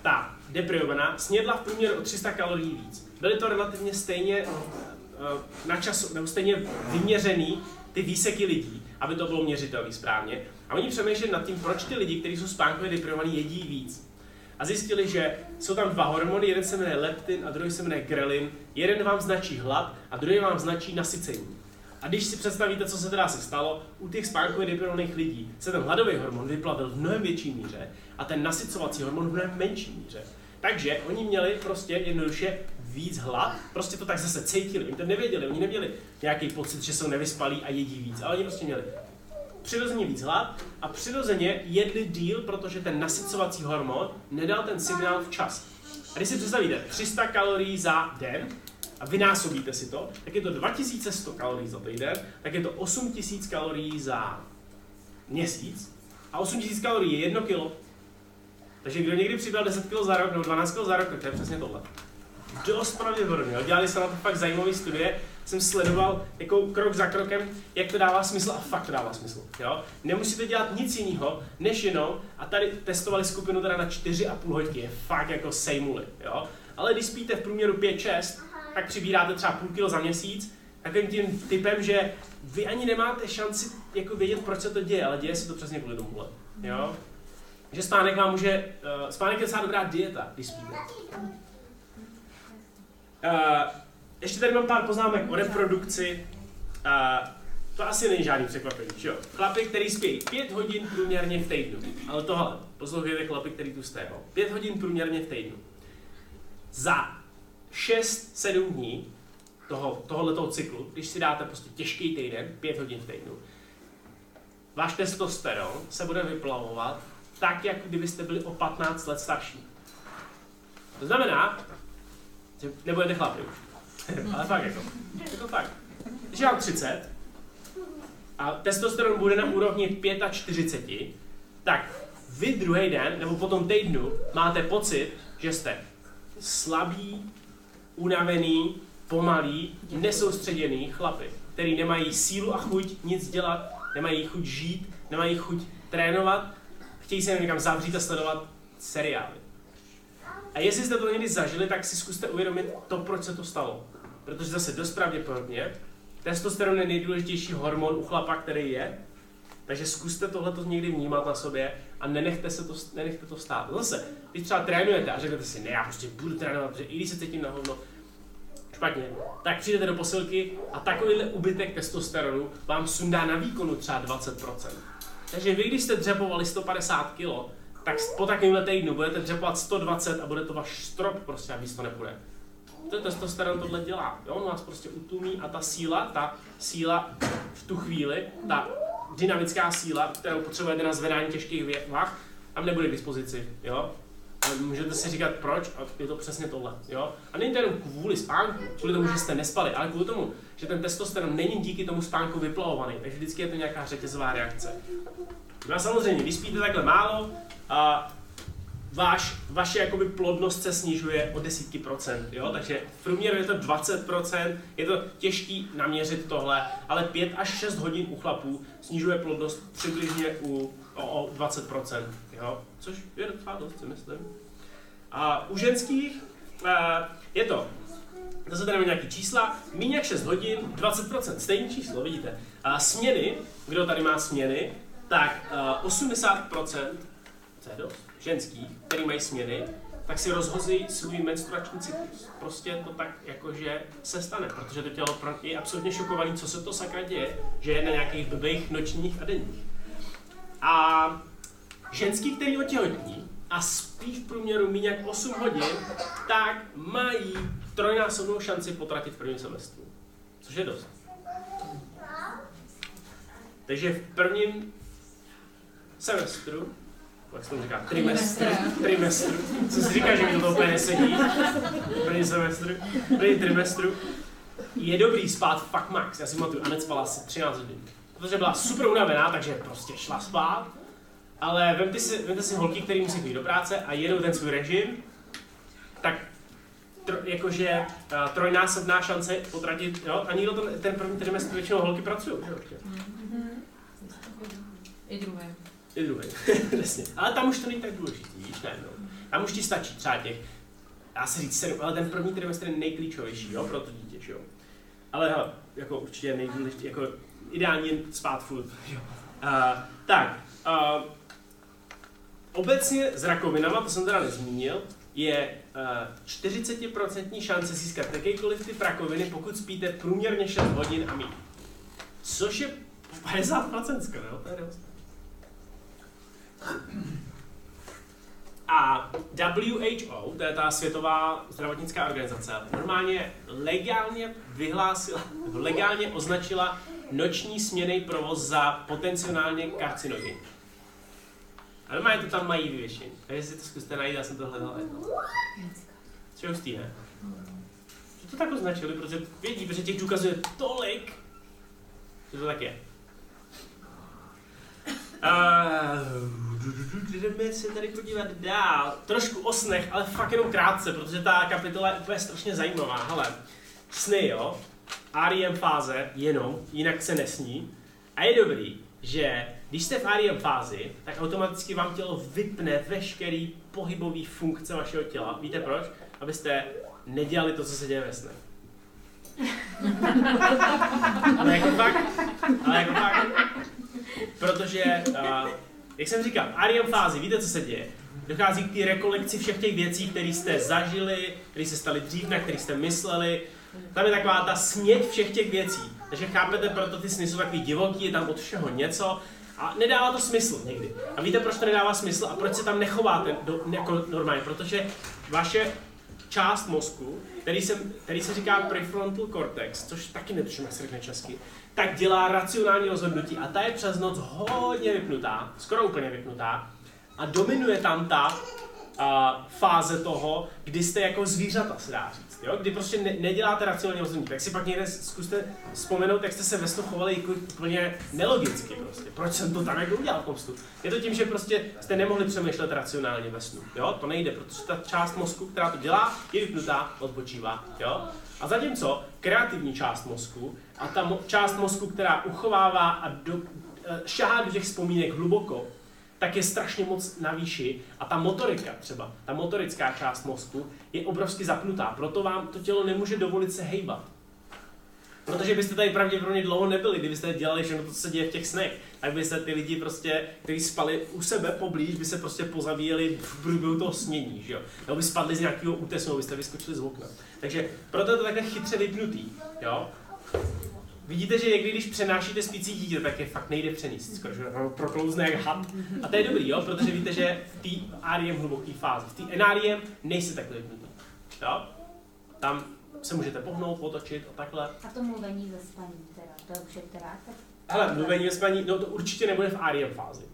ta deprivovaná, snědla v průměru o 300 kalorií víc. Byly to relativně stejně uh, na čas, nebo stejně vyměřený ty výseky lidí, aby to bylo měřitelné správně. Oni přemýšleli nad tím, proč ty lidi, kteří jsou spánkově deprivovaní, jedí víc. A zjistili, že jsou tam dva hormony, jeden se jmenuje leptin a druhý se jmenuje grelin. Jeden vám značí hlad a druhý vám značí nasycení. A když si představíte, co se teda se stalo, u těch spánkově deprivovaných lidí se ten hladový hormon vyplavil v mnohem větší míře a ten nasycovací hormon v mnohem menší míře. Takže oni měli prostě jednoduše víc hlad, prostě to tak zase cítili, oni to nevěděli, oni neměli nějaký pocit, že jsou nevyspalí a jedí víc, ale oni prostě měli přirozeně víc hlad a přirozeně jedli díl, protože ten nasycovací hormon nedal ten signál včas. A když si představíte 300 kalorií za den a vynásobíte si to, tak je to 2100 kalorií za týden, tak je to 8000 kalorií za měsíc a 8000 kalorií je 1 kilo. Takže kdo někdy přibral 10 kg za rok nebo 12 kg za rok, tak to je přesně tohle. Dost pravděpodobně. Dělali se na to fakt zajímavé studie, jsem sledoval jako krok za krokem, jak to dává smysl a fakt to dává smysl. Jo? Nemusíte dělat nic jiného, než jenom, a tady testovali skupinu teda na 4,5 hodiny, je fakt jako sejmuli. Jo? Ale když spíte v průměru 5-6, tak přibíráte třeba půl kilo za měsíc, takovým tím typem, že vy ani nemáte šanci jako vědět, proč se to děje, ale děje se to přesně kvůli tomuhle. Jo? Že spánek vám může, uh, spánek je docela dobrá dieta, když spíte. Uh, ještě tady mám pár poznámek o reprodukci. Uh, to asi není žádný překvapení, že jo? Chlapy, který spí 5 hodin průměrně v týdnu. Ale tohle, poslouchejte chlapy, který tu jste, jo? 5 hodin průměrně v týdnu. Za 6-7 dní toho, tohoto cyklu, když si dáte prostě těžký týden, 5 hodin v týdnu, váš testosteron se bude vyplavovat tak, jako kdybyste byli o 15 let starší. To znamená, že nebudete chlapi už. Ale fakt jako. Jako fakt. Když mám 30 a testosteron bude na úrovni 45, tak vy druhý den nebo po tom týdnu máte pocit, že jste slabý, unavený, pomalý, nesoustředěný chlapy, který nemají sílu a chuť nic dělat, nemají chuť žít, nemají chuť trénovat, chtějí se někam zavřít a sledovat seriály. A jestli jste to někdy zažili, tak si zkuste uvědomit to, proč se to stalo. Protože zase dost pravděpodobně testosteron je nejdůležitější hormon u chlapa, který je. Takže zkuste tohleto někdy vnímat na sobě a nenechte, se to, nenechte to stát. Zase, když třeba trénujete a řeknete si, ne, já prostě budu trénovat, protože i když se cítím na hovno, špatně, tak přijdete do posilky a takovýhle ubytek testosteronu vám sundá na výkonu třeba 20%. Takže vy, když jste dřepovali 150 kg, tak po takovémhle týdnu budete dřepovat 120 a bude to váš strop prostě a víc to nepůjde. Je testosteron tohle dělá. Jo? On vás prostě utumí a ta síla, ta síla v tu chvíli, ta dynamická síla, kterou potřebujete na zvedání těžkých vah, tam nebude k dispozici. Jo? A můžete si říkat proč a je to přesně tohle. Jo? A není to jenom kvůli spánku, kvůli tomu, že jste nespali, ale kvůli tomu, že ten testosteron není díky tomu spánku vyplavovaný, takže vždycky je to nějaká řetězová reakce. No a samozřejmě, když spíte takhle málo, a váš, vaše jakoby plodnost se snižuje o desítky procent, jo? takže v průměru je to 20%, je to těžký naměřit tohle, ale 5 až 6 hodin u chlapů snižuje plodnost přibližně u, o, o 20%, jo? což je docela dost, si myslím. A u ženských uh, je to, zase tady nějaký čísla, méně jak 6 hodin, 20%, stejné číslo, vidíte. A směny, kdo tady má směny, tak uh, 80% co je dost, ženský, který mají směny, tak si rozhozí svůj menstruační cyklus. Prostě to tak jakože se stane, protože to tělo je absolutně šokovaný, co se to sakra děje, že je na nějakých blbých nočních a denních. A ženský, který otěhotní a spí v průměru méně jak 8 hodin, tak mají trojnásobnou šanci potratit v prvním semestru. Což je dost. Takže v prvním semestru jak se to říká, trimestr, trimestr, co si říká, že mi to úplně nesedí, první semestr, první trimestru, je dobrý spát fakt max, já si pamatuju, Anet spala asi 13 hodin, protože byla super unavená, takže prostě šla spát, Ale vemte si, vemte si holky, které musí chodit do práce a jedou ten svůj režim, tak tro, jakože uh, trojnásobná šance potratit, jo? A nikdo to, ten první trimestr většinou holky pracují, že jo? I druhé. I druhý, [LAUGHS] přesně. Ale tam už to není tak důležitý, víš, najednou. Tam už ti stačí třeba těch, dá se říct sedm, ale ten první trimestr je nejklíčovější, jo, pro to dítě, jo. Ale hele, jako určitě nejdůležitější, jako ideálně spát furt, [LAUGHS] jo. Uh, tak, uh, obecně s rakovinama, to jsem teda nezmínil, je uh, 40% šance získat jakýkoliv typ rakoviny, pokud spíte průměrně 6 hodin a míň. Což je 50% skoro, to je dost. A WHO, to je ta světová zdravotnická organizace, normálně legálně vyhlásila, legálně označila noční směnej provoz za potenciálně karcinogen. A normálně to tam mají vyvěšení. Takže si to zkuste najít, já jsem to hledal jedno. Co hustý, ne? Že to tak označili, protože vědí, protože těch důkazů je tolik, že to tak je. Uh, jdeme se tady podívat dál. Trošku o snech, ale fakt jenom krátce, protože ta kapitola je úplně strašně zajímavá. Hele, sny, jo, REM fáze jenom, jinak se nesní. A je dobrý, že když jste v REM fázi, tak automaticky vám tělo vypne veškerý pohybový funkce vašeho těla. Víte proč? Abyste nedělali to, co se děje ve snech. ale jako fakt, ale jako fakt, protože, uh, jak jsem říkal, REM fázi, víte, co se děje? Dochází k té rekolekci všech těch věcí, které jste zažili, které se staly dřív, na které jste mysleli. Tam je taková ta směť všech těch věcí. Takže chápete, proto ty sny jsou takový divoký, je tam od všeho něco. A nedává to smysl někdy. A víte, proč to nedává smysl a proč se tam nechováte do, jako normálně? Protože vaše část mozku, který se, který se říká prefrontal cortex, což taky netuším, jak se řekne česky, tak dělá racionální rozhodnutí a ta je přes noc hodně vypnutá, skoro úplně vypnutá a dominuje tam ta a, fáze toho, kdy jste jako zvířata, se dá říct. Jo? Kdy prostě ne, neděláte racionální rozhodnutí. Tak si pak někde zkuste vzpomenout, jak jste se ve chovali jako úplně nelogicky prostě. Proč jsem to tam jako udělal v tom snu? Je to tím, že prostě jste nemohli přemýšlet racionálně ve snu. Jo? To nejde, protože ta část mozku, která to dělá, je vypnutá, odpočívá. Jo? A zatímco kreativní část mozku a ta mo- část mozku, která uchovává a do, eh, šahá do těch vzpomínek hluboko, tak je strašně moc na výši a ta motorika třeba, ta motorická část mozku je obrovsky zapnutá, proto vám to tělo nemůže dovolit se hejbat. Protože byste tady pravděpodobně dlouho nebyli, kdybyste dělali všechno to, co se děje v těch snech, tak by se ty lidi prostě, kteří spali u sebe poblíž, by se prostě pozabíjeli v průběhu toho snění, že jo? Nebo by spadli z nějakého útesu, byste vyskočili z okna. Takže proto je to takhle chytře vypnutý, jo? Vidíte, že někdy, když přenášíte spící dítě, tak je fakt nejde přenést, skoro, proklouzne jak had. A to je dobrý, jo? protože víte, že v té REM hluboké fázi, v té NREM nejste takhle vypnutý. Jo? Tam se můžete pohnout, otočit a takhle. A to mluvení ze spaní teda, to už je teda tak. Hele, mluvení ve spaní, no to určitě nebude v REM fázi.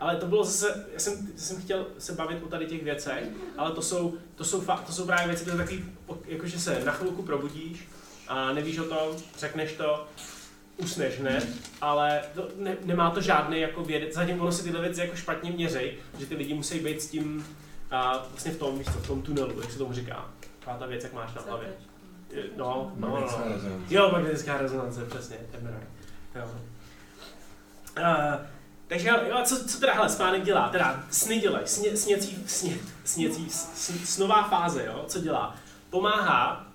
Ale to bylo zase, já jsem, já jsem chtěl se bavit o tady těch věcech, ale to jsou, to jsou, fa, to jsou právě věci, to je takový, jakože se na chvilku probudíš a nevíš o tom, řekneš to, usneš, ne? Ale to, ne, nemá to žádný jako vědec, zatím ono si tyhle věci jako špatně měřej, že ty lidi musí být s tím a, vlastně v tom, víš v tom tunelu, jak se tomu říká. Taková ta věc, jak máš na hlavě. No, no, no. Magnetická no. rezonance. Jo, magnetická rezonance, přesně, MRI. Jo. Uh, takže jo, co, co teda hele, spánek dělá? Teda sny dělají, sně, sněcí, sně, sněcí, sn, snová fáze, jo, co dělá? Pomáhá,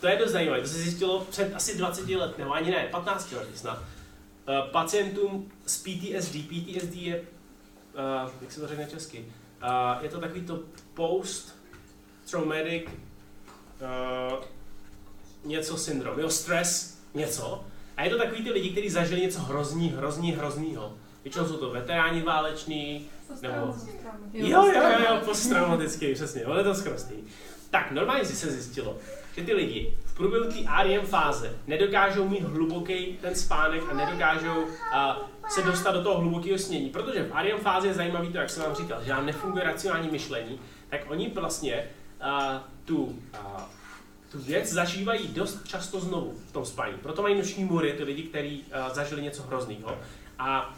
to je dost zajímavé, to se zjistilo před asi 20 let, nebo ani ne, 15 let snad, uh, pacientům s PTSD. PTSD je, uh, jak se to řekne česky, uh, je to takový to post-traumatic uh, něco syndrom, jo, stres, něco. A je to takový ty lidi, kteří zažili něco hrozný, hrozný, hroznýho. Většinou jsou to veteráni váleční, nebo... Jo, jo, jo, jo, posttraumatický, přesně, ono je to zkrostný. Tak, normálně si se zjistilo, že ty lidi v průběhu té REM fáze nedokážou mít hluboký ten spánek a nedokážou uh, se dostat do toho hlubokého snění, protože v REM fázi je zajímavý to, jak jsem vám říkal, že nám nefunguje racionální myšlení, tak oni vlastně uh, tu, uh, tu věc zažívají dost často znovu v tom spání. Proto mají noční můry, ty lidi, kteří uh, zažili něco hrozného. A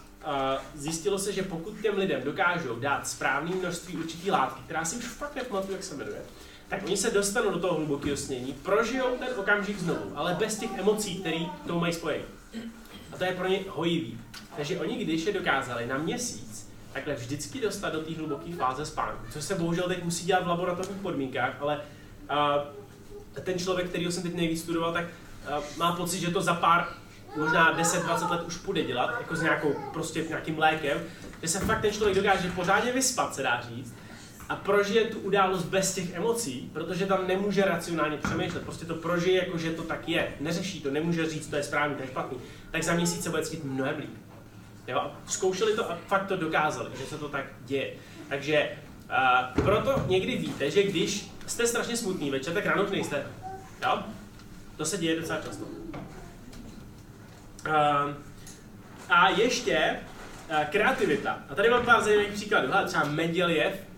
zjistilo se, že pokud těm lidem dokážou dát správné množství určitý látky, která si už fakt nepamatuju, jak se jmenuje, tak oni se dostanou do toho hlubokého snění, prožijou ten okamžik znovu, ale bez těch emocí, které to mají spojení. A to je pro ně hojivý. Takže oni, když je dokázali na měsíc takhle vždycky dostat do té hluboké fáze spánku, což se bohužel teď musí dělat v laboratorních podmínkách, ale uh, ten člověk, který jsem teď nejvíc studoval, tak uh, má pocit, že to za pár možná 10-20 let už půjde dělat, jako s nějakou, prostě nějakým lékem, že se fakt ten člověk dokáže pořádně vyspat, se dá říct, a prožije tu událost bez těch emocí, protože tam nemůže racionálně přemýšlet, prostě to prožije jako, že to tak je, neřeší to, nemůže říct, to je správný, to je špatný, tak za měsíc se bude cítit mnohem líp. Jo? Zkoušeli to a fakt to dokázali, že se to tak děje. Takže uh, proto někdy víte, že když jste strašně smutný večer, tak ráno nejste. Jo? To se děje docela často. Uh, a ještě uh, kreativita. A tady mám pár zajímavých příkladů. Hele, třeba Mendeljev uh,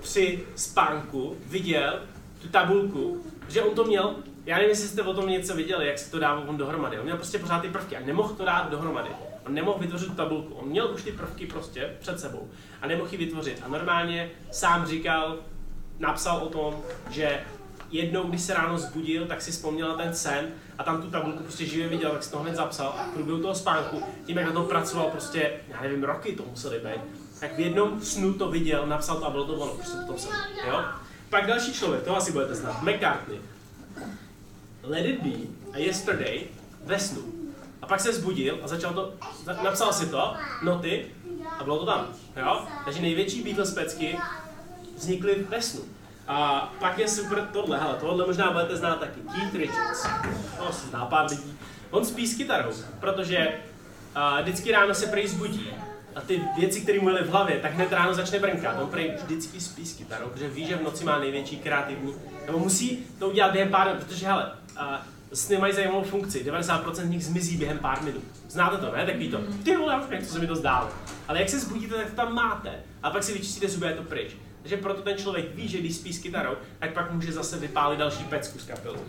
při spánku viděl tu tabulku, že on to měl, já nevím, jestli jste o tom něco viděli, jak se to dával on dohromady. On měl prostě pořád ty prvky a nemohl to dát dohromady. On nemohl vytvořit tu tabulku. On měl už ty prvky prostě před sebou a nemohl ji vytvořit. A normálně sám říkal, napsal o tom, že jednou, když se ráno zbudil, tak si vzpomněl na ten sen a tam tu tabulku prostě živě viděl, tak si to hned zapsal a v průběhu toho spánku, tím jak na to pracoval prostě, já nevím, roky to museli být, tak v jednom snu to viděl, napsal to a bylo to ono, prostě to snu, jo? Pak další člověk, to asi budete znát, McCartney. Let it be a yesterday ve snu. A pak se zbudil a začal to, napsal si to, noty a bylo to tam, jo? Takže největší Beatles pecky vznikly ve snu. A pak je super tohle, hele, tohle možná budete znát taky, Keith Richards. To se zná pár lidí. On spí s kytarou, protože uh, vždycky ráno se prej zbudí a ty věci, které mu byly v hlavě, tak hned ráno začne brnkat. On prej vždycky spí s kytarou, protože ví, že v noci má největší kreativní, nebo musí to udělat během pár minut, protože hele, uh, sny mají zajímavou funkci, 90% z nich zmizí během pár minut. Znáte to, ne? Takový to, ty vole, už nechci, se mi to zdálo. Ale jak se zbudíte, tak to tam máte. A pak si vyčistíte zuby, je to pryč. Takže proto ten člověk ví, že když spí s kytarou, tak pak může zase vypálit další pecku z kapelu.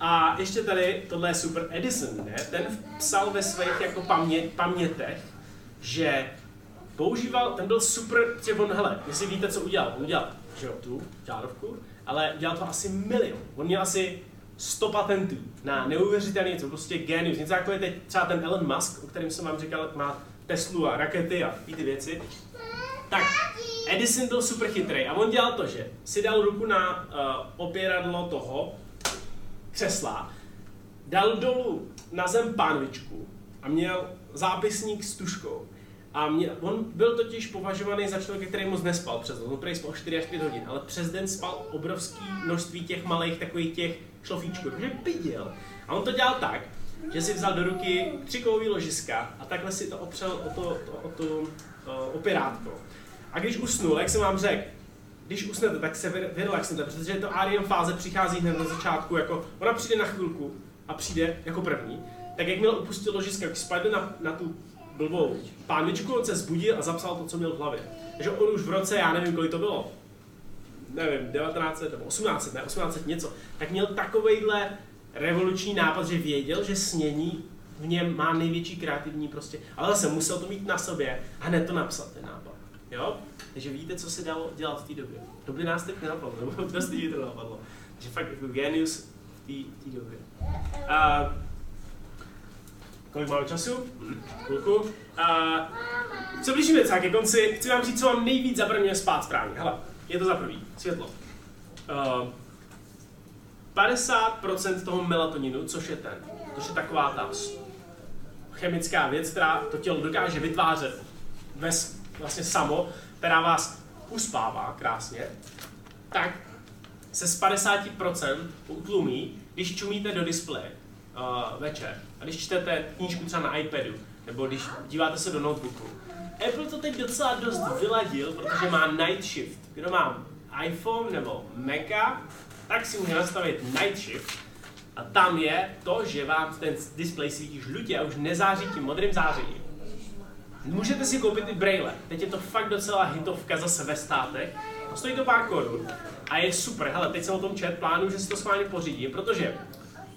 A ještě tady, tohle je super Edison, ne? Ten psal ve svých jako paměť, pamětech, že používal, ten byl super, že on, hele, jestli víte, co udělal, on udělal, že jo, tu žárovku, ale dělal to asi milion. On měl asi 100 patentů na neuvěřitelné něco, prostě genius. Něco jako je teď třeba ten Elon Musk, o kterém jsem vám říkal, má Teslu a rakety a ty věci. Tak Edison byl super chytrý a on dělal to, že si dal ruku na uh, opěradlo toho křesla, dal dolů na zem pánvičku a měl zápisník s tuškou. A mě, on byl totiž považovaný za člověka, který moc nespal přes den. On prý spal 4 až 5 hodin, ale přes den spal obrovský množství těch malých takových těch šlofíčků, takže piděl. A on to dělal tak, že si vzal do ruky třikový ložiska a takhle si to opřel o to, to, o to uh, opěrátko. A když usnul, jak jsem vám řekl, když usnete, tak se vyrelaxnete, protože to REM fáze přichází hned na začátku, jako ona přijde na chvilku a přijde jako první, tak jak měl opustil ložiska, jak spadl na, na tu blbou pánvičku, on se zbudil a zapsal to, co měl v hlavě. Takže on už v roce, já nevím, kolik to bylo, nevím, 1900 nebo 1800, ne, 1800 něco, tak měl takovejhle revoluční nápad, že věděl, že snění v něm má největší kreativní prostě, ale zase musel to mít na sobě a hned to napsat ten nápad. Jo? Takže víte, co se dalo dělat v té době. To by nás teď nenapadlo, nebo [LAUGHS] dost lidí to napadlo. Takže fakt jako genius v té době. Uh, kolik máme času? Chvilku. Uh, co blížíme se ke konci, chci vám říct, co vám nejvíc zabraňuje spát správně. Hele, je to za prvý, světlo. Uh, 50% toho melatoninu, což je ten, což je taková ta chemická věc, která to tělo dokáže vytvářet bez vlastně samo, která vás uspává krásně, tak se z 50% utlumí, když čumíte do displeje uh, večer. A když čtete knížku třeba na iPadu, nebo když díváte se do notebooku. Apple to teď docela dost vyladil, protože má night shift. Kdo má iPhone nebo Maca, tak si může nastavit night shift. A tam je to, že vám ten display svítí žlutě a už nezáří tím modrým zářením. Můžete si koupit i braille. Teď je to fakt docela hitovka zase ve státech. Stojí to pár korun. A je super. Hele, teď jsem o tom čet, plánuju, že si to schválně pořídím, protože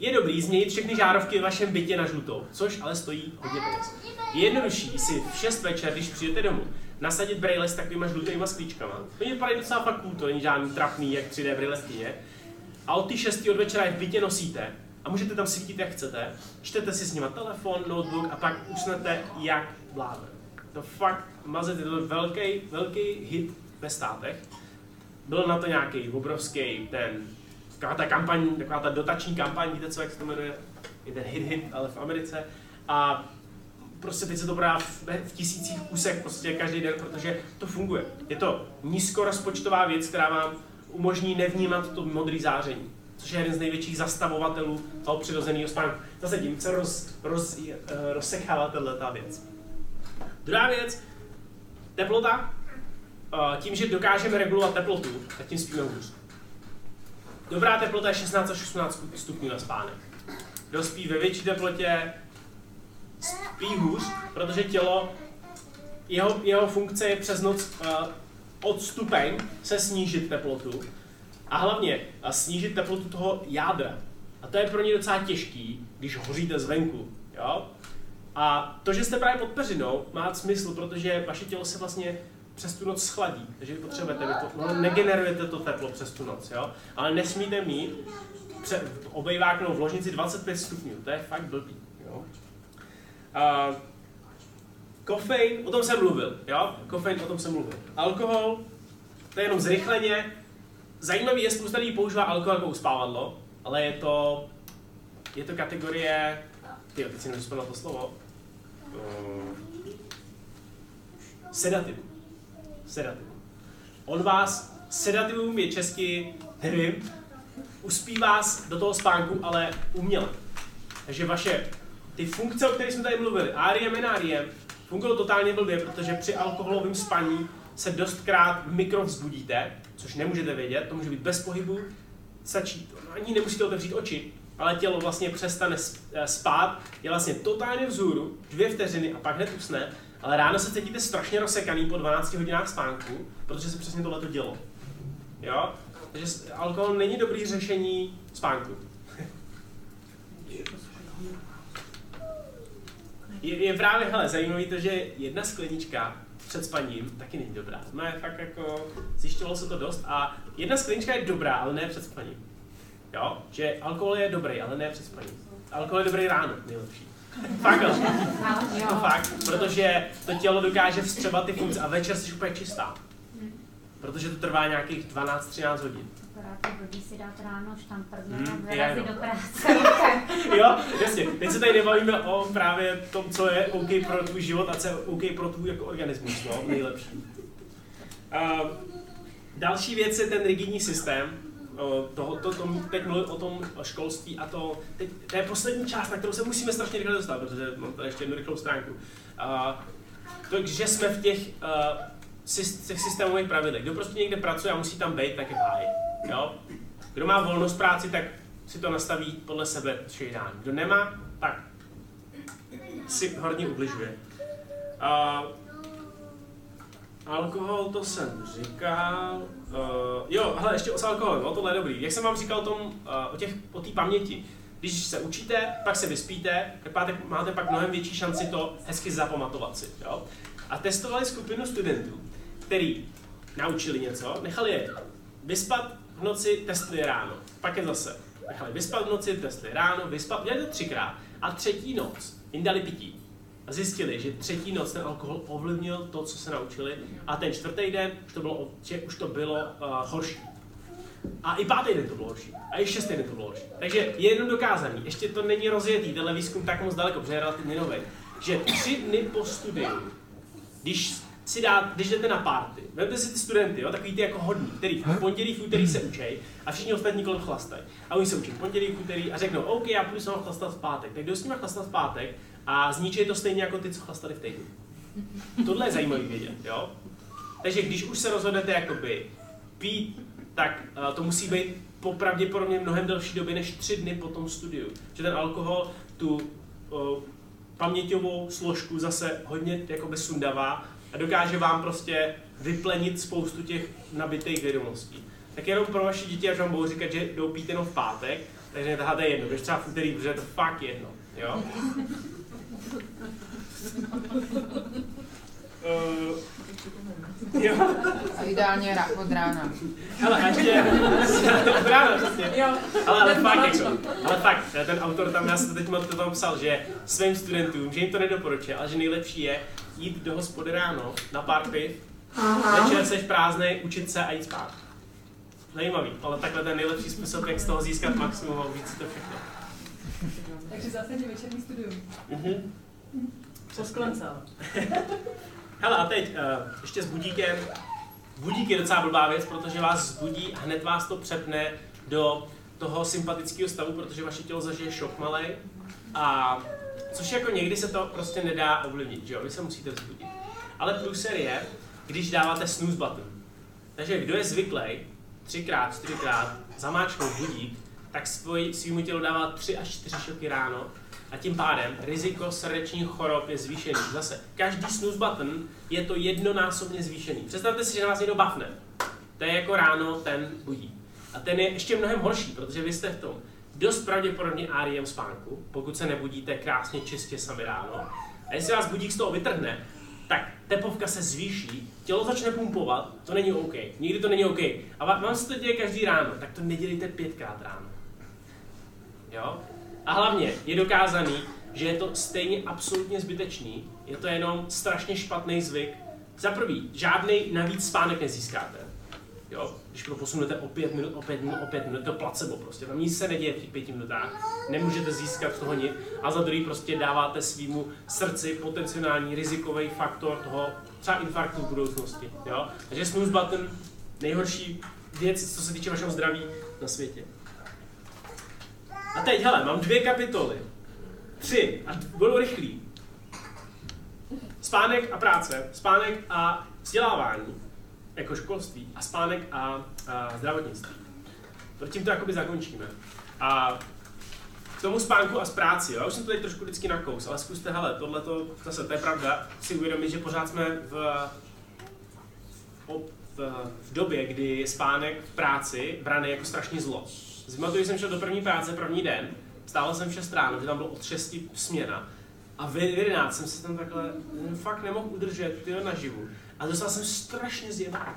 je dobrý změnit všechny žárovky v vašem bytě na žlutou, což ale stojí hodně peněz. Je jednodušší si v 6 večer, když přijdete domů, nasadit brýle s takovýma žlutýma sklíčkama. Oni vypadají docela fakt cool, to není žádný trapný, jak 3D brýle v kyně. A od ty 6 od večera je v bytě nosíte a můžete tam svítit jak chcete. Čtete si s nima telefon, notebook a pak usnete jak vládne. To fakt mazet, je to velký, velký hit ve státech. Byl na to nějaký obrovský ten, taková ta kampaň, taková ta dotační kampaň, víte co, jak se to jmenuje? Je ten hit hit, ale v Americe. A prostě teď se to prodá v, v tisících kusech prostě každý den, protože to funguje. Je to nízkorozpočtová věc, která vám umožní nevnímat to modré záření, což je jeden z největších zastavovatelů toho přirozeného spánku. Zase tím se roz, roz, uh, rozsekává tato věc. Druhá věc, teplota. Uh, tím, že dokážeme regulovat teplotu, tak tím spíme hůř. Dobrá teplota je 16 až 18 stupňů na spánek. Kdo spí ve větší teplotě, spí hůř, protože tělo, jeho, jeho funkce je přes noc uh, od stupeň se snížit teplotu a hlavně uh, snížit teplotu toho jádra. A to je pro ně docela těžký, když hoříte zvenku. Jo? A to, že jste právě pod peřinou, má smysl, protože vaše tělo se vlastně přes tu noc schladí, takže vy potřebujete, vy to, no, negenerujete to teplo přes tu noc, jo? ale nesmíte mít pře, obejváknou v ložnici 25 stupňů, to je fakt blbý. Jo? Uh, kofein, o tom jsem mluvil, jo? Kofein, o tom jsem mluvil. Alkohol, to je jenom zrychleně. Zajímavý je, spousta lidí používá alkohol jako uspávadlo, ale je to, je to kategorie, ty, teď si to slovo, uh, sedativ. Sedativ. On vás, sedativum je česky, nevím, uspí vás do toho spánku, ale uměle. Takže vaše ty funkce, o kterých jsme tady mluvili, ARIEM, NARIEM, fungují totálně blbě, protože při alkoholovém spaní se dostkrát mikrovzbudíte, což nemůžete vědět, to může být bez pohybu, stačí, ani nemusíte otevřít oči, ale tělo vlastně přestane eh, spát, je vlastně totálně vzhůru, dvě vteřiny a pak hned usne, ale ráno se cítíte strašně rozsekaný po 12 hodinách spánku, protože se přesně tohle to dělo. Jo? Takže alkohol není dobrý řešení spánku. je, je právě, hele, zajímavý to, že jedna sklenička před spaním taky není dobrá. No je fakt jako, zjišťovalo se to dost a jedna sklenička je dobrá, ale ne před spaním. Jo? Že alkohol je dobrý, ale ne před spaním. Alkohol je dobrý ráno, nejlepší. Fakt, ale. To fakt, protože to tělo dokáže vstřebat ty funkce a večer jsi úplně čistá. Protože to trvá nějakých 12-13 hodin. Akorát je blbý si dát ráno štamprně Hmm, a vyrazit do práce. [LAUGHS] Jo, jasně. Teď se tady nebavíme o právě tom, co je OK pro tvůj život a co je OK pro tvůj jako organismus, no, nejlepší. Uh, další věc je ten rigidní systém. Uh, toho, to, to, teď mluvím o tom školství a to, teď, to je poslední část, na kterou se musíme strašně rychle dostat, protože mám tady ještě jednu rychlou stránku. Uh, to, že jsme v těch, uh, těch systémových pravidlech. Kdo prostě někde pracuje a musí tam být, tak je v háji. Jo? Kdo má volnost práci, tak si to nastaví podle sebe, ideální. Kdo nemá, tak si hodně ubližuje. Uh, alkohol, to jsem říkal. Uh, jo, hele, ještě o alkoholu, no tohle je dobrý. Jak jsem vám říkal o tom, uh, o těch, o té paměti. Když se učíte, pak se vyspíte, tak máte, máte pak mnohem větší šanci to hezky zapamatovat si. Jo? A testovali skupinu studentů, který naučili něco, nechali je vyspat v noci, testli ráno. Pak je zase nechali vyspat v noci, testli ráno, vyspat, dělali to třikrát. A třetí noc jim dali pití. A zjistili, že třetí noc ten alkohol ovlivnil to, co se naučili. A ten čtvrtý den už to bylo, že už to bylo uh, horší. A i pátý den to bylo horší. A i šestý den to bylo horší. Takže je jenom dokázaný. Ještě to není rozjetý, tenhle výzkum tak moc daleko, protože je relativně nový. Že tři dny po studiu, když si dá, když jdete na party, vemte si ty studenty, jo, takový ty jako hodní, který v pondělí, v úterý se učej a všichni ostatní kolem chlastají. A oni se učí v pondělí, v úterý a řeknou, OK, já půjdu s chlastat v pátek. Tak jdu s nimi chlastat v pátek a zničej to stejně jako ty, co chlastali v týdnu. [LAUGHS] Tohle je zajímavý vědět, jo. Takže když už se rozhodnete jakoby pít, tak uh, to musí být po pravděpodobně mnohem delší době než tři dny po tom studiu. Že ten alkohol tu uh, paměťovou složku zase hodně jakoby sundavá a dokáže vám prostě vyplenit spoustu těch nabitých vědomostí. Tak jenom pro vaše děti, až vám budou říkat, že jdou pít jenom v pátek, Takže netaháte jedno, když třeba v úterý, protože je to fakt jedno, jo? Uh, jo, A ideálně od rána. hele, ještě, od rána, přesně. Jo, Ale, ale fakt, jako, ale fakt, ten autor tam, já jsem to teď moc to tam psal, že svým studentům, že jim to nedoporučuje, ale že nejlepší je jít do hospody ráno na pár piv, večer seš prázdnej, učit se a jít spát. Zajímavý, ale takhle ten nejlepší způsob, jak z toho získat maximum a si to všechno. Takže zásadně večerní studium. Mhm. Po sklence. ale. Hele, a teď uh, ještě s budíkem. Budík je docela blbá věc, protože vás zbudí a hned vás to přepne do toho sympatického stavu, protože vaše tělo zažije šok malej. A což jako někdy se to prostě nedá ovlivnit, že jo? Vy se musíte vzbudit. Ale průser je, když dáváte snooze button. Takže kdo je zvyklý třikrát, čtyřikrát zamáčknout budík, tak svoj, svýmu tělu dává tři až čtyři šoky ráno a tím pádem riziko srdečních chorob je zvýšený. Zase, každý snooze button je to jednonásobně zvýšený. Představte si, že na vás někdo bafne. To je jako ráno ten budík. A ten je ještě mnohem horší, protože vy jste v tom dost pravděpodobně REM spánku, pokud se nebudíte krásně čistě sami ráno. A jestli vás budík z toho vytrhne, tak tepovka se zvýší, tělo začne pumpovat, to není OK. Nikdy to není OK. A vám se to děje každý ráno, tak to nedělejte pětkrát ráno. Jo? A hlavně je dokázaný, že je to stejně absolutně zbytečný, je to jenom strašně špatný zvyk. Za prvý, žádný navíc spánek nezískáte. Jo? Když to posunete o pět minut, o pět minut, o pět minut, to placebo prostě. Tam nic se neděje v těch pěti minutách. Nemůžete získat z toho nic. A za druhý prostě dáváte svýmu srdci potenciální rizikový faktor toho třeba infarktu v budoucnosti. Jo? Takže snooze button, nejhorší věc, co se týče vašeho zdraví na světě. A teď, hele, mám dvě kapitoly. Tři. A budu rychlý. Spánek a práce. Spánek a vzdělávání. Jako školství. A spánek a, a zdravotnictví. To tím to jakoby zakončíme. A k tomu spánku a z práci, jo? Já už jsem to teď trošku vždycky nakous, ale zkuste, hele, tohle to, zase, to je pravda, si uvědomit, že pořád jsme v, v, v, v době, kdy je spánek v práci braný jako strašně zlo. Zmatuju, jsem šel do první práce první den, stával jsem v 6 ráno, že tam bylo od 6 směna a v 11 jsem se tam takhle hm, fakt nemohl udržet tyjo, naživu. A dostal jsem strašně zjebaný.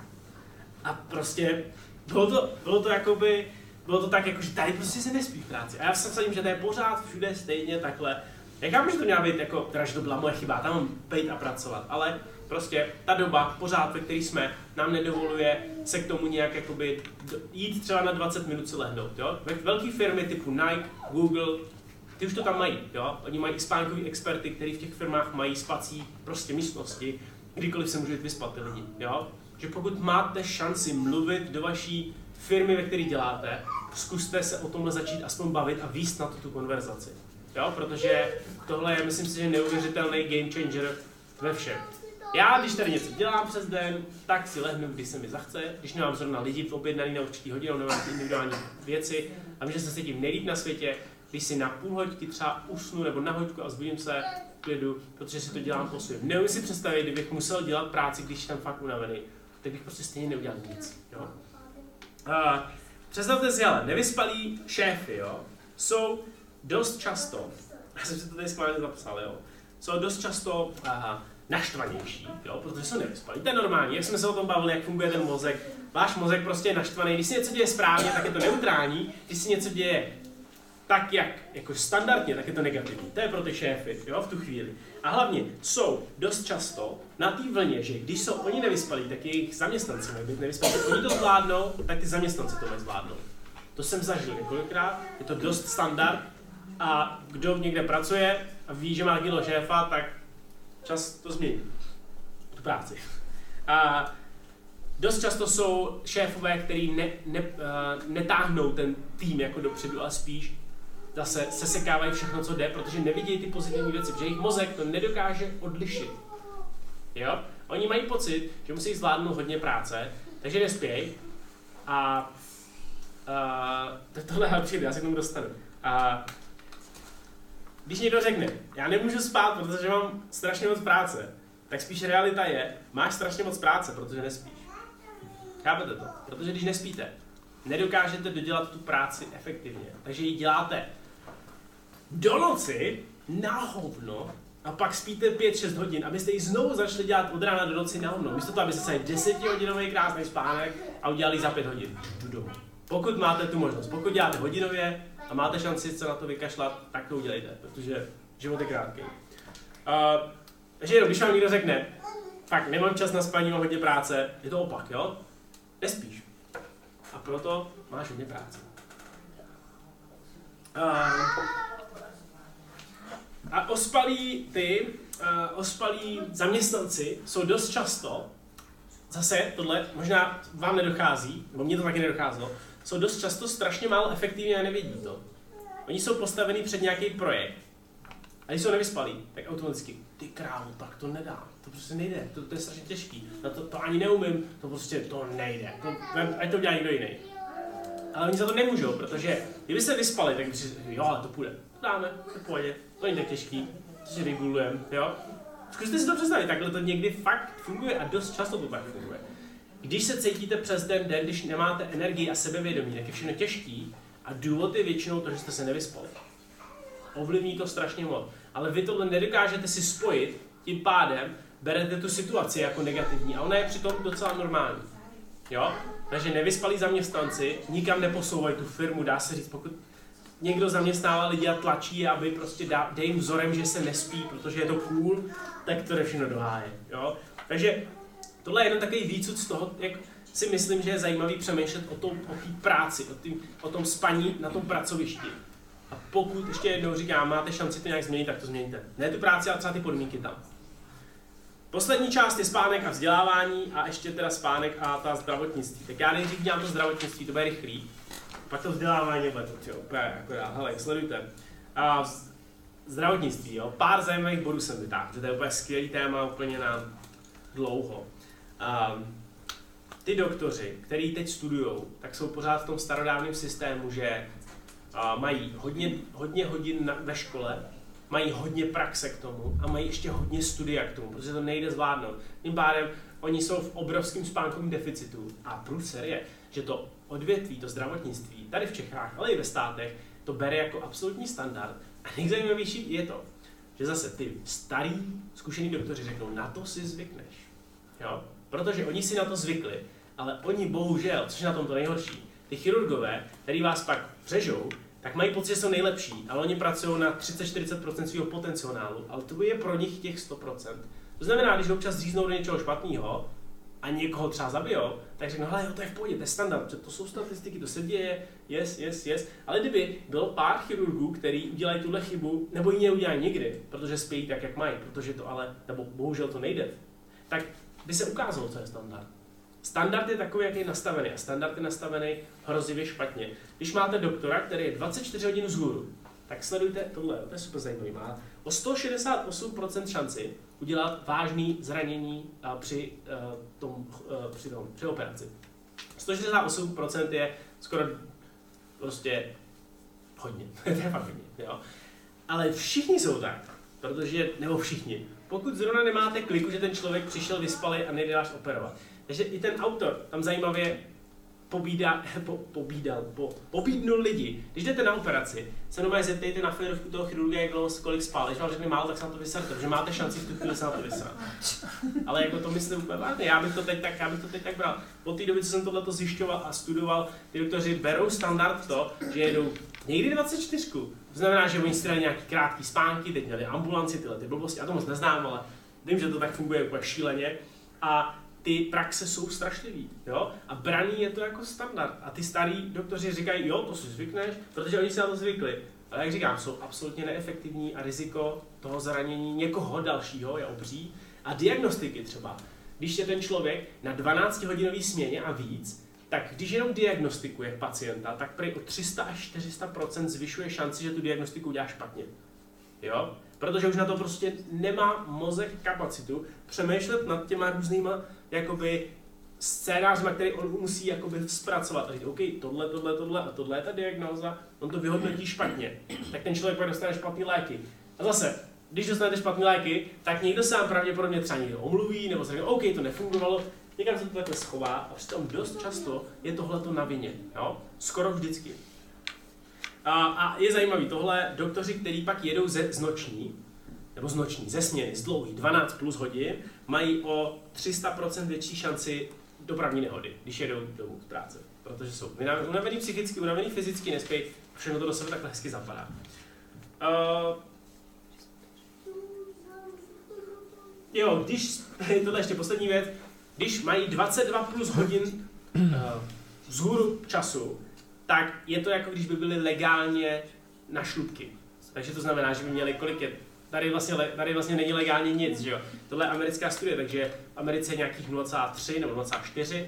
A prostě bylo to, bylo to jakoby, bylo to tak, jako, že tady prostě se nespí v práci. A já jsem sadím, že to je pořád všude stejně takhle. Já chápu, že to měla být jako, teda, že to byla moje chyba, tam mám být a pracovat, ale prostě ta doba, pořád, ve které jsme, nám nedovoluje se k tomu nějak jakoby jít třeba na 20 minut si lehnout, jo. Ve- Velké firmy typu Nike, Google, ty už to tam mají, jo. Oni mají spánkový experty, kteří v těch firmách mají spací prostě místnosti, kdykoliv se můžete vyspat ty lidi, jo. Že pokud máte šanci mluvit do vaší firmy, ve které děláte, zkuste se o tomhle začít aspoň bavit a výst na tu konverzaci. Jo, protože tohle je, myslím si, že neuvěřitelný game changer ve všem. Já, když tady něco dělám přes den, tak si lehnu, když se mi zachce, když nemám zrovna lidi objednaný na určitý hodinu, nemám individuální věci a vím, že se cítím nejlíp na světě, když si na půl hoďky třeba usnu nebo na hoďku a zbudím se v klidu, protože si to dělám po svém. Neumím si představit, kdybych musel dělat práci, když jsem fakt unavený, tak bych prostě stejně neudělal nic. Jo? A představte si, ale nevyspalí šéfy, jo, jsou dost často, [LAUGHS] já jsem si to tady schválně zapsal, jo, jsou dost často aha, naštvanější, jo, protože jsou nevyspalí. To je normální, jak jsme se o tom bavili, jak funguje ten mozek. Váš mozek prostě je naštvaný, když si něco děje správně, tak je to neutrální, když si něco děje tak jak jako standardně, tak je to negativní. To je pro ty šéfy, jo, v tu chvíli. A hlavně jsou dost často na té vlně, že když jsou oni nevyspalí, tak jejich zaměstnanci mají být nevyspalí. Oni to zvládnou, tak ty zaměstnanci to mají zvládnout. To jsem zažil několikrát, je to dost standard a kdo někde pracuje a ví, že má kilo šéfa, tak čas to změní. Tu práci. A dost často jsou šéfové, kteří ne, ne, uh, netáhnou ten tým jako dopředu, ale spíš zase sesekávají všechno, co jde, protože nevidí ty pozitivní věci, protože jejich mozek to nedokáže odlišit. Jo? Oni mají pocit, že musí zvládnout hodně práce, takže nespějí a uh, to, tohle je přijde, já se k tomu dostanu. A když někdo řekne, já nemůžu spát, protože mám strašně moc práce, tak spíš realita je, máš strašně moc práce, protože nespíš. Chápete to? Protože když nespíte, nedokážete dodělat tu práci efektivně. Takže ji děláte do noci na hovno a pak spíte 5-6 hodin, abyste ji znovu začali dělat od rána do noci na hovno. Místo toho, abyste se 10 hodinový krásný spánek a udělali za 5 hodin. Pokud máte tu možnost, pokud děláte hodinově a máte šanci se na to vykašlat, tak to udělejte, protože život je krátký. Takže jenom, když vám někdo řekne, fakt nemám čas na spaní, mám hodně práce, je to opak, jo? Nespíš. A proto máš hodně práce. Uh, a ospalí ty, uh, ospalí zaměstnanci jsou dost často, zase tohle možná vám nedochází, nebo mně to taky nedocházelo, jsou dost často strašně málo efektivní a nevědí to. Oni jsou postavení před nějaký projekt a když jsou nevyspalí, tak automaticky, ty krávo, tak to nedá. To prostě nejde, to, to je strašně těžký. Na to, to ani neumím, to prostě to nejde. To, ať to udělá někdo jiný. Ale oni za to nemůžou, protože kdyby se vyspali, tak by si jo, ale to půjde. To dáme, to půjde. To není tak těžký, to si regulujeme, jo. Zkuste si to představit, takhle to někdy fakt funguje a dost často to tak funguje. Když se cítíte přes ten den, když nemáte energii a sebevědomí, tak je všechno těžký a důvod je většinou to, že jste se nevyspali. Ovlivní to strašně moc. Ale vy tohle nedokážete si spojit, tím pádem berete tu situaci jako negativní a ona je přitom docela normální. Jo? Takže nevyspalí zaměstnanci nikam neposouvají tu firmu, dá se říct, pokud někdo zaměstnává lidi a tlačí, aby prostě dá, dej jim vzorem, že se nespí, protože je to cool, tak to všechno do háje. Jo? Takže tohle je jenom takový výcud z toho, jak si myslím, že je zajímavý přemýšlet o, tom, o té práci, o, tým, o tom spaní na tom pracovišti. A pokud, ještě jednou říkám, máte šanci to nějak změnit, tak to změníte. Ne tu práci, ale třeba ty podmínky tam. Poslední část je spánek a vzdělávání a ještě teda spánek a ta zdravotnictví. Tak já nejdřív dělám to zdravotnictví, to bude rychlý. Pak to vzdělávání bude to, jo, úplně já. Hele, sledujte. A zdravotnictví, jo, pár zajímavých bodů jsem vytáhl, to je úplně skvělý téma, úplně na dlouho. Um, ty doktoři, který teď studují, tak jsou pořád v tom starodávném systému, že uh, mají hodně, hodně hodin na, ve škole, mají hodně praxe k tomu a mají ještě hodně studia k tomu, protože to nejde zvládnout. Tím pádem oni jsou v obrovském spánkovém deficitu a průser je, že to odvětví, to zdravotnictví, tady v Čechách, ale i ve státech, to bere jako absolutní standard. A nejzajímavější je to, že zase ty starý, zkušený doktoři řeknou, na to si zvykneš. Jo? Protože oni si na to zvykli, ale oni bohužel, což je na tom to nejhorší, ty chirurgové, který vás pak přežou, tak mají pocit, že jsou nejlepší, ale oni pracují na 30-40% svého potenciálu, ale to je pro nich těch 100%. To znamená, když občas říznou do něčeho špatného a někoho třeba zabijou, tak řeknou, hele, jo, to je v pohodě, to je standard, to jsou statistiky, to se děje, yes, yes, yes. Ale kdyby bylo pár chirurgů, který udělají tuhle chybu, nebo ji neudělají nikdy, protože spějí tak, jak mají, protože to ale, nebo bohužel to nejde, tak by se ukázalo, co je standard. Standard je takový, jak je nastavený a standard je nastavený hrozivě špatně. Když máte doktora, který je 24 hodin vzhůru, tak sledujte tohle, to je super zajímavý. Má o 168% šanci udělat vážný zranění při, uh, tom, uh, při, tom, při operaci. 168% je skoro prostě hodně. [LAUGHS] to je fakt hodně, jo. Ale všichni jsou tak, protože, nebo všichni, pokud zrovna nemáte kliku, že ten člověk přišel vyspalý a nejde vás operovat. Takže i ten autor tam zajímavě pobídá, [LAUGHS] po, pobídal, po, pobídnul lidi. Když jdete na operaci, se normálně zeptejte na férovku toho chirurga, jak dlouho, kolik spal. Když vám řekne málo, tak se na to vyserte, protože máte šanci v tu chvíli se na to vysrat. [LAUGHS] Ale jako to myslím úplně vážně, já bych to teď tak, já bych to teď tak bral. Po té době, co jsem tohle zjišťoval a studoval, ty doktoři berou standard to, že jedou někdy 24. To znamená, že oni si dají nějaký krátký spánky, teď měli ambulanci, tyhle ty blbosti, já to moc neznám, ale vím, že to tak funguje úplně šíleně. A ty praxe jsou strašlivý, jo? A braní je to jako standard. A ty starý doktoři říkají, jo, to si zvykneš, protože oni si na to zvykli. Ale jak říkám, jsou absolutně neefektivní a riziko toho zranění někoho dalšího je obří. A diagnostiky třeba. Když je ten člověk na 12-hodinový směně a víc, tak když jenom diagnostikuje pacienta, tak prý o 300 až 400% zvyšuje šanci, že tu diagnostiku udělá špatně. Jo? Protože už na to prostě nemá mozek kapacitu přemýšlet nad těma různýma jakoby scénářma, který on musí jakoby zpracovat. A říct, OK, tohle, tohle, tohle a tohle je ta diagnóza, on to vyhodnotí špatně. Tak ten člověk pak dostane špatný léky. A zase, když dostanete špatné léky, tak někdo se vám pravděpodobně třeba někdo omluví, nebo se řekne, OK, to nefungovalo, někam se to takhle schová a přitom dost často je tohleto na vině, jo? Skoro vždycky. A, a je zajímavý, tohle doktoři, kteří pak jedou ze, z noční, nebo z noční, ze směny, z dlouhý, 12 plus hodin, mají o 300% větší šanci dopravní nehody, když jedou domů z práce. Protože jsou unavený psychicky, unavený fyzicky, nespějí, všechno to do sebe takhle hezky zapadá. Uh, jo, když, [LAUGHS] tohle ještě poslední věc, když mají 22 plus hodin vzhůru času, tak je to jako když by byli legálně na šlubky. Takže to znamená, že by měli kolik je Tady vlastně, tady vlastně není legálně nic, že jo. Tohle je americká studie, takže v Americe je nějakých 0,3 nebo 0,4.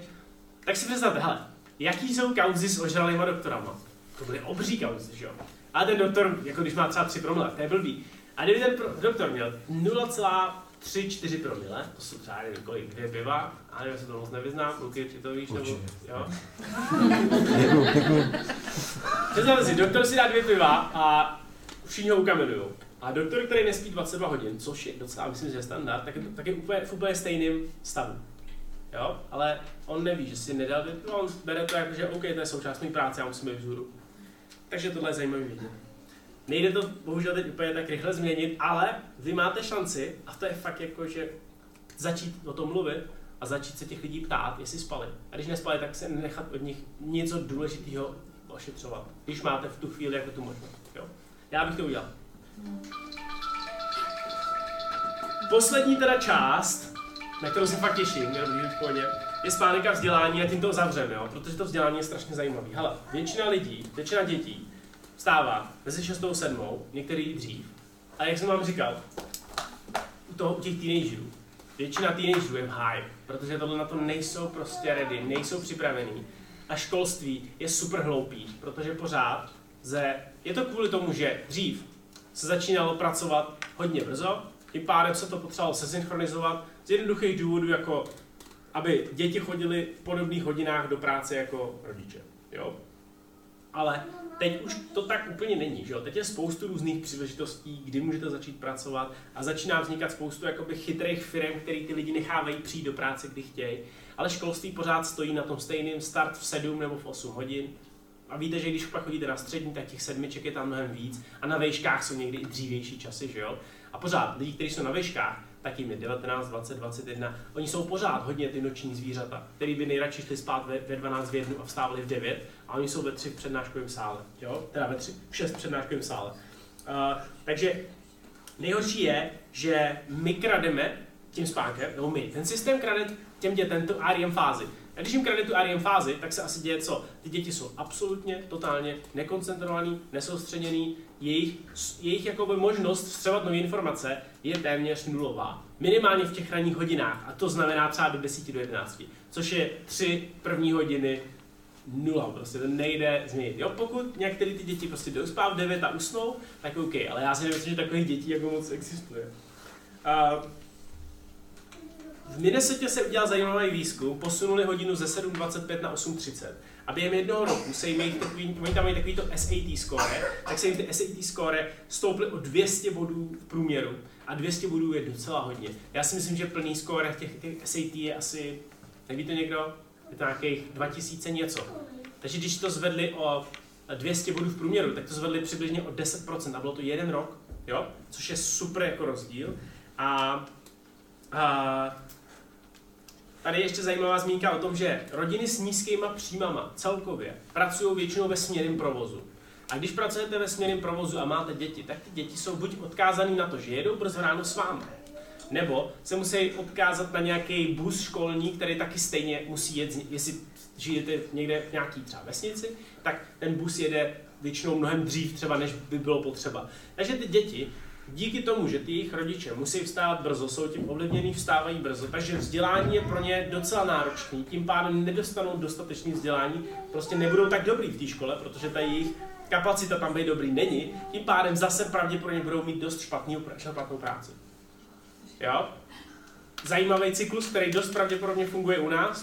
Tak si představte, hele, jaký jsou kauzy s ožralýma doktorama? To byly obří kauzy, že jo. A ten doktor, jako když má třeba 3 promile, to je blbý. A kdyby ten pro- doktor měl 0,3-4 promile, to jsou třeba nevím kolik, dvě piva, a já se to moc nevyznám, Luky, ty to víš, nebo, jo. Představte si, doktor si dá dvě piva a všichni ho ukamenujou. A doktor, který nespí 22 hodin, což je docela, myslím, že je standard, tak je, to, tak je úplně, v úplně stejným stavu. Jo? Ale on neví, že si nedal dvě piva, on bere to jako, že OK, to je součást mé práce, já musím být vzhůru. Takže tohle je zajímavý vědět. Nejde to bohužel teď úplně tak rychle změnit, ale vy máte šanci, a to je fakt jako, že začít o tom mluvit a začít se těch lidí ptát, jestli spali. A když nespali, tak se nechat od nich něco důležitého ošetřovat, když máte v tu chvíli jako tu možnost. Jo? Já bych to udělal. Poslední teda část, na kterou se fakt těším, jenom v pohodě, je spánek a vzdělání a tím to zavřeme, jo? protože to vzdělání je strašně zajímavé. Hele, většina lidí, většina dětí vstává mezi 6 a 7, některý dřív. A jak jsem vám říkal, u, toho, u těch teenagerů, většina teenagerů je v high, protože tohle na to nejsou prostě ready, nejsou připravený. A školství je super hloupý, protože pořád ze, je to kvůli tomu, že dřív se začínalo pracovat hodně brzo, tím pádem se to potřebovalo sesynchronizovat z jednoduchých důvodů, jako aby děti chodily v podobných hodinách do práce jako rodiče. Jo? Ale teď už to tak úplně není, že jo? Teď je spoustu různých příležitostí, kdy můžete začít pracovat a začíná vznikat spoustu jakoby chytrých firm, který ty lidi nechávají přijít do práce, kdy chtějí. Ale školství pořád stojí na tom stejném start v 7 nebo v 8 hodin. A víte, že když pak chodíte na střední, tak těch sedmiček je tam mnohem víc a na vejškách jsou někdy i dřívější časy, že jo? A pořád lidi, kteří jsou na vejškách, tak jim je 19, 20, 21. Oni jsou pořád hodně ty noční zvířata, který by nejradši šli spát ve, ve 12 v jednu a vstávali v 9 a oni jsou ve 3 v přednáškovém sále, jo? Teda ve 3, v 6 v přednáškovém sále. Uh, takže nejhorší je, že my krademe tím spánkem, nebo my, ten systém krade těm dětem tu REM fázi. A když jim krade tu REM fázi, tak se asi děje co? Ty děti jsou absolutně, totálně nekoncentrovaný, nesoustředěný, jejich, jejich jakoby možnost vstřebat nové informace je téměř nulová. Minimálně v těch ranních hodinách, a to znamená třeba do 10 do 11, což je 3 první hodiny nula, prostě to nejde změnit. Jo, pokud některé ty děti prostě jdou spát v 9 a usnou, tak OK, ale já si nemyslím, že takových dětí jako moc existuje. Uh, v Minnesota se udělal zajímavý výzkum, posunuli hodinu ze 7.25 na 8.30 a během jednoho roku se jim takový, tam mají takový to SAT score, tak se jim ty SAT score stouply o 200 bodů v průměru a 200 bodů je docela hodně. Já si myslím, že plný score těch, těch SAT je asi, neví to někdo, je to nějakých 2000 něco. Takže když to zvedli o 200 bodů v průměru, tak to zvedli přibližně o 10% a bylo to jeden rok, jo? což je super jako rozdíl. A, a Tady je ještě zajímavá zmínka o tom, že rodiny s nízkýma příjmama celkově pracují většinou ve směrném provozu. A když pracujete ve směrném provozu a máte děti, tak ty děti jsou buď odkázané na to, že jedou brzo ráno s vámi, nebo se musí odkázat na nějaký bus školní, který taky stejně musí jet, jestli žijete někde v nějaký třeba vesnici, tak ten bus jede většinou mnohem dřív třeba, než by bylo potřeba. Takže ty děti díky tomu, že ty jejich rodiče musí vstávat brzo, jsou tím ovlivněný, vstávají brzo, takže vzdělání je pro ně docela náročný, tím pádem nedostanou dostatečné vzdělání, prostě nebudou tak dobrý v té škole, protože ta jejich kapacita tam být dobrý není, tím pádem zase pravděpodobně budou mít dost špatný, špatnou práci. Jo? Zajímavý cyklus, který dost pravděpodobně funguje u nás.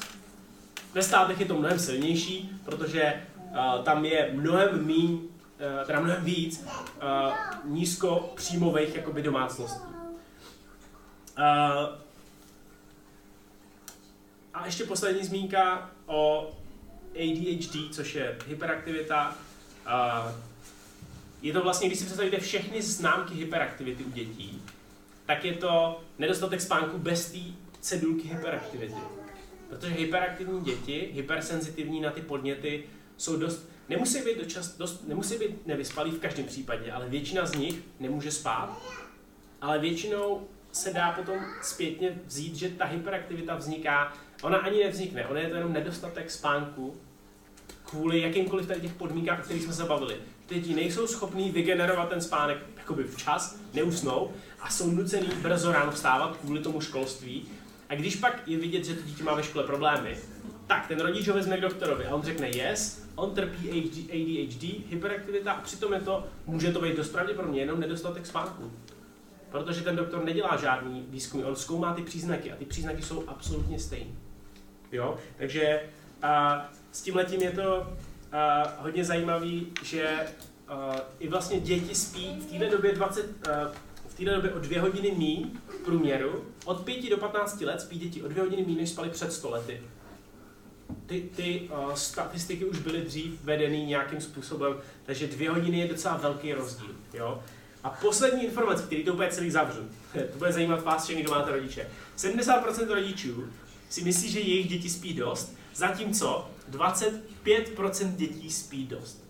Ve státech je to mnohem silnější, protože uh, tam je mnohem uh, teda mnohem víc uh, nízkopříjmových jakoby domácností. Uh, a ještě poslední zmínka o ADHD, což je hyperaktivita. Je to vlastně, když si představíte všechny známky hyperaktivity u dětí, tak je to nedostatek spánku bez té cedulky hyperaktivity. Protože hyperaktivní děti, hypersenzitivní na ty podněty, jsou dost, nemusí být, dočas, dost, nemusí být nevyspalí v každém případě, ale většina z nich nemůže spát. Ale většinou se dá potom zpětně vzít, že ta hyperaktivita vzniká, ona ani nevznikne, ona je to jenom nedostatek spánku kvůli jakýmkoliv tady těch podmínkách, o kterých jsme se bavili. Ty nejsou schopní vygenerovat ten spánek jakoby včas, neusnou a jsou nucený brzo ráno vstávat kvůli tomu školství. A když pak je vidět, že to dítě má ve škole problémy, tak ten rodič ho vezme k doktorovi a on řekne yes, on trpí ADHD, hyperaktivita a přitom je to, může to být dost pravděpodobně jenom nedostatek spánku. Protože ten doktor nedělá žádný výzkum, on zkoumá ty příznaky a ty příznaky jsou absolutně stejné. Jo, takže a, s tím letím je to a, hodně zajímavý, že a, i vlastně děti spí v této době 20, a, v této době o dvě hodiny míň v průměru. Od 5 do 15 let spí děti o dvě hodiny míň, než spali před 100 lety. Ty, ty uh, statistiky už byly dřív vedeny nějakým způsobem, takže dvě hodiny je docela velký rozdíl. Jo? A poslední informace, který to úplně celý zavřu, [LAUGHS] to bude zajímat vás všechny, kdo máte rodiče. 70% rodičů si myslí, že jejich děti spí dost, zatímco 25% dětí spí dost.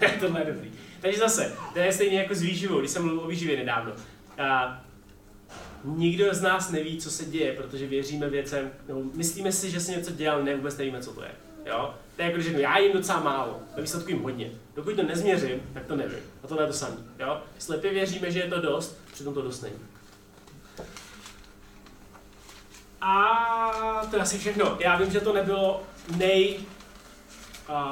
[LAUGHS] Tohle je dobrý. Takže zase, to je stejně jako s výživou, když jsem mluvil o výživě nedávno. A nikdo z nás neví, co se děje, protože věříme věcem, nebo myslíme si, že se něco děje, ale ne, vůbec nevíme, co to je. Jo? To je jako, když řeknu, já jim docela málo, ve výsledku jim hodně. Dokud to nezměřím, tak to nevím. A tohle je to samé. Jo? Slepě věříme, že je to dost, přitom to dost není. A to je asi všechno. Já vím, že to nebylo nej...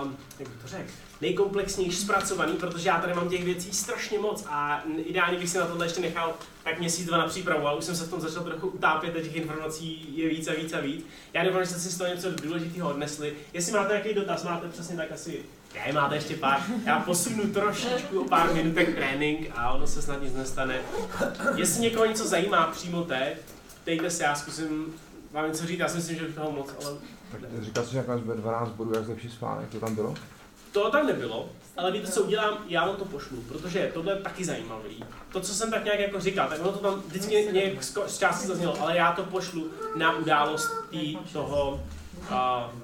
Um, jak bych to řekl? nejkomplexnější zpracovaný, protože já tady mám těch věcí strašně moc a ideálně bych si na tohle ještě nechal tak měsíc, dva na přípravu, ale už jsem se v tom začal trochu utápět a těch informací je víc a víc a víc. Já doufám, že jste si z toho něco důležitého odnesli. Jestli máte nějaký dotaz, máte přesně tak asi ne, máte ještě pár. Já posunu trošičku o pár minutek trénink a ono se snad nic nestane. Jestli někoho něco zajímá přímo teď, dejte se, já zkusím vám něco říct, já si myslím, že už toho moc, ale... Tak říkal jsi, že nakonec bude 12 bodů, jak zlepší spánek, to tam bylo? To tam nebylo, ale víte, co udělám? Já vám to pošlu, protože tohle je taky zajímavý. To, co jsem tak nějak jako říkal, tak ono to tam vždycky nějak z části zaznělo, ale já to pošlu na událost tý, toho, uh,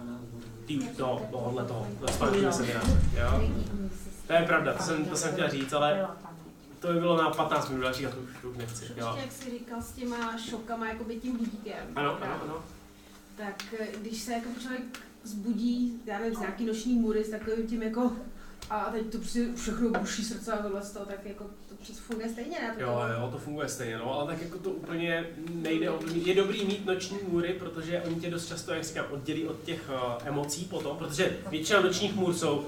tý, toho, tohohle toho, semináře, jo? To je pravda, to jsem, to jsem chtěl říct, ale to by bylo na 15 minut další a to už, nechci, jo? Ještě jak jsi říkal s těma šokama, jakoby tím budíkem. Ano, ano, ano. Tak eh, když se jako člověk zbudí, já nevím, z nějaký noční můry s takovým tím jako a teď to prostě všechno buší srdce a tohle toho, tak jako to přece funguje stejně, ne? To Jo, jo, to funguje stejně, no, ale tak jako to úplně nejde ovlivnit. Je dobrý mít noční můry, protože oni tě dost často, jak říkám, oddělí od těch uh, emocí potom, protože většina nočních můr jsou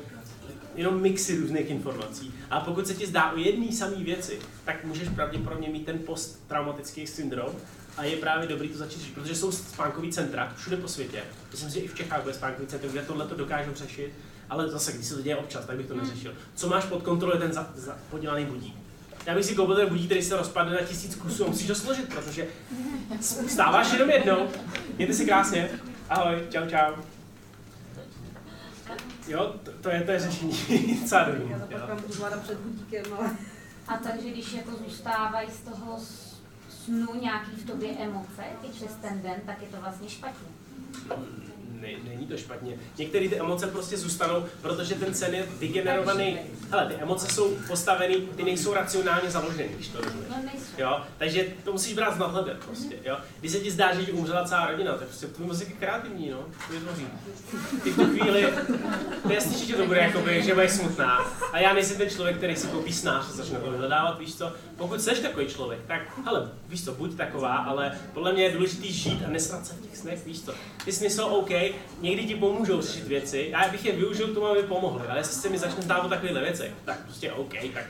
jenom mixy různých informací. A pokud se ti zdá o jedné samé věci, tak můžeš pravděpodobně mít ten posttraumatický syndrom, a je právě dobrý to začít řešit, protože jsou spánkový centra všude po světě. Myslím si, že i v Čechách bude spánkový centrum, kde tohle to dokážou řešit, ale zase, když se to děje občas, tak bych to neřešil. Co máš pod kontrolou, je ten za, za, podělaný budík. Já bych si koupil ten budík, který se rozpadne na tisíc kusů musíš ho složit, protože stáváš jenom jednou. Mějte si krásně. Ahoj, čau, čau. Jo, to, to je to je řešení. [LAUGHS] Docela dobrý. Já to pak před budíkem, ale... A takže když jako zůstávají z toho snu nějaký v tobě emoce i přes ten den, tak je to vlastně špatně. Ne, není to špatně. Některé ty emoce prostě zůstanou, protože ten sen je vygenerovaný. Hele, ty emoce jsou postaveny, ty nejsou racionálně založeny, když to rozumíš. No. Jo, takže to musíš brát z nadhledem prostě, jo. Když se ti zdá, že ti umřela celá rodina, tak prostě tvůj mozek je kreativní, no, to vytvoří. Ty v tu chvíli, to je jasný, že to bude jakoby, že budeš smutná. A já nejsem ten člověk, který si koupí snář a začne to vyhledávat, víš co. Pokud jsi takový člověk, tak hele, víš co, buď taková, ale podle mě je důležité žít a nesrat se v těch snech, víš co. Ty sny jsou OK, někdy ti pomůžou řešit věci, já bych je využil k tomu, aby pomohly, ale jestli se mi začne zdát o takovýchhle věcech, tak prostě OK, tak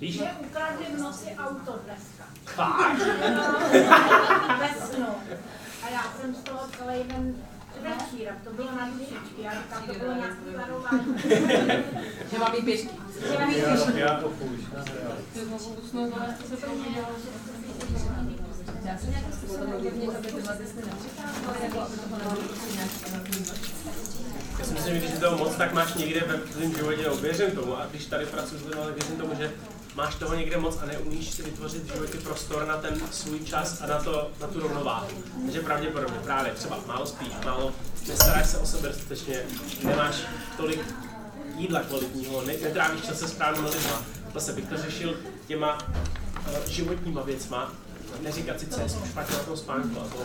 víš, Že ukradli v noci auto dneska. fakt. [LAUGHS] Ve snu. A já jsem z toho celý den večíra, to bylo na dušičky, já říkám, to bylo nějaký varování. Že má být pěšky. Že mám jít Já, já to půjč. Ty znovu usnout, ale jste se to udělal. Já si myslím, že když toho moc, tak máš někde ve tvém životě, věřím tomu, a když tady pracuji s lidmi, věřím tomu, že máš toho někde moc a neumíš si vytvořit v životě prostor na ten svůj čas a na, to, na tu rovnováhu. Takže pravděpodobně právě třeba málo spíš, málo nestaráš se o sebe dostatečně, nemáš tolik jídla kvalitního, ne, netrávíš čas se správnými lidma. Zase bych to řešil těma uh, životníma věcma, neříkat si, na tom spánku. A to,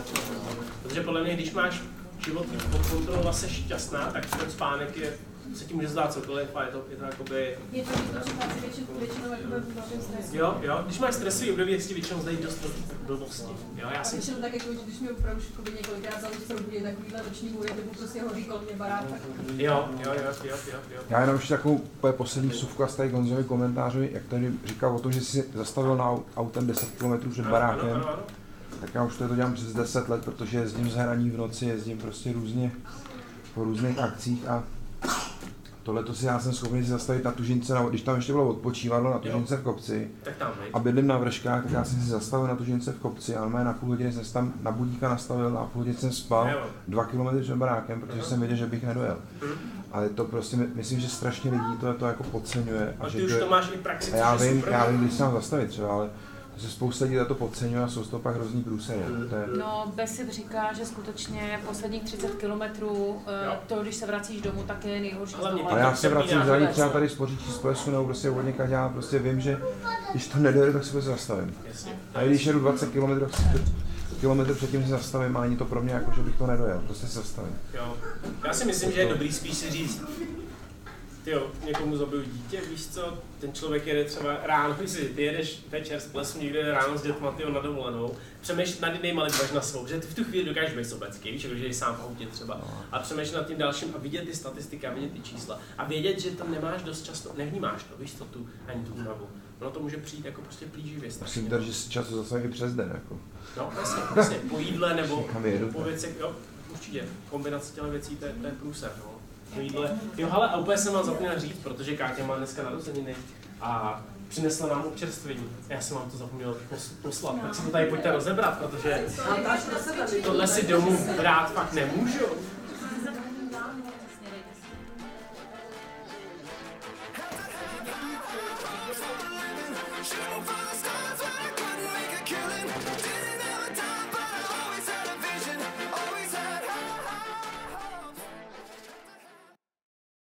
protože podle mě, když máš život pod kontrolou a jsi šťastná, tak ten spánek je, se ti může zdát cokoliv a je to, je to jakoby... Je to, většinou, jakoby stresu. Jo, jo, když máš stresový období, tak si ti většinou zdají dost blbosti. Jo, já A jsem většinou tak jako, že když mi opravdu jakoby několikrát za noc probudí takovýhle noční můry, nebo prostě hodí kolem mě barák, tak Jo, jo, jo, jo, jo, jo. Já jenom ještě takovou úplně poslední vsuvku a z tady Gonzovi komentáři, jak tady říkal o tom, že jsi zastavil na au- autem 10 km před Ano, barákem, ano, ano. tak já už to dělám přes 10 let, protože jezdím z hraní v noci, jezdím prostě různě po různých akcích a tohle to si já jsem schopný si zastavit na tužince, na- když tam ještě bylo odpočívadlo na tužince v kopci Tak tam, a bydlím na vrškách, tak já jsem si zastavil na tužince v kopci a normálně na půl hodiny jsem tam na budíka nastavil a na půl hodiny jsem spal Jo. dva kilometry před barákem, protože Aha. jsem věděl, že bych nedojel. Mhm. Ale to prostě, my- myslím, že strašně lidí to, to jako podceňuje. A že ty už je- to máš i praxi, a já vím, já vím, když se mám zastavit třeba, ale to se spousta lidí to podceňuje a jsou z toho pak hrozný průsery. To je, No, Besip říká, že skutečně posledních 30 kilometrů, eh, to, když se vracíš domů, tak je nejhorší Hlavně z a já se vracím za vůbec, třeba tady z poříčí z plesu nebo prostě od někaď, já prostě vím, že když to nedojde, tak se prostě zastavím. Jasně. A když jedu 20 km, kilometr předtím se zastavím a ani to pro mě jako, že bych to nedojel, prostě se zastavím. Jo. Já si myslím, že je dobrý spíš si říct, jo, někomu zabiju dítě, víš co, ten člověk jede třeba ráno, víš si, ty jedeš večer z plesu, někde ráno s dětma, tyjo, na dovolenou, přemýšlet nad jinýma lidma na svou, že ty v tu chvíli dokážeš být sobecký, víš, že jsi sám v autě třeba, a přemýšlet nad tím dalším a vidět ty statistiky a vidět ty čísla. A vědět, že tam nemáš dost často, nevnímáš to, víš co, tu, ani tu únavu. Ono to může přijít jako prostě plíživě tady, že si často zastavím i přes den, jako. No, jasně, jasně, po jídle nebo po věcech, jo, určitě, kombinace těchto věcí, to je, to je průser, no. Po jídle. Jo, ale a úplně jsem vám zapomněl říct, protože Káťa má dneska narozeniny a přinesla nám občerstvení. Já jsem vám to zapomněl pos- poslat, tak si to tady pojďte rozebrat, protože tohle si domů brát fakt nemůžu.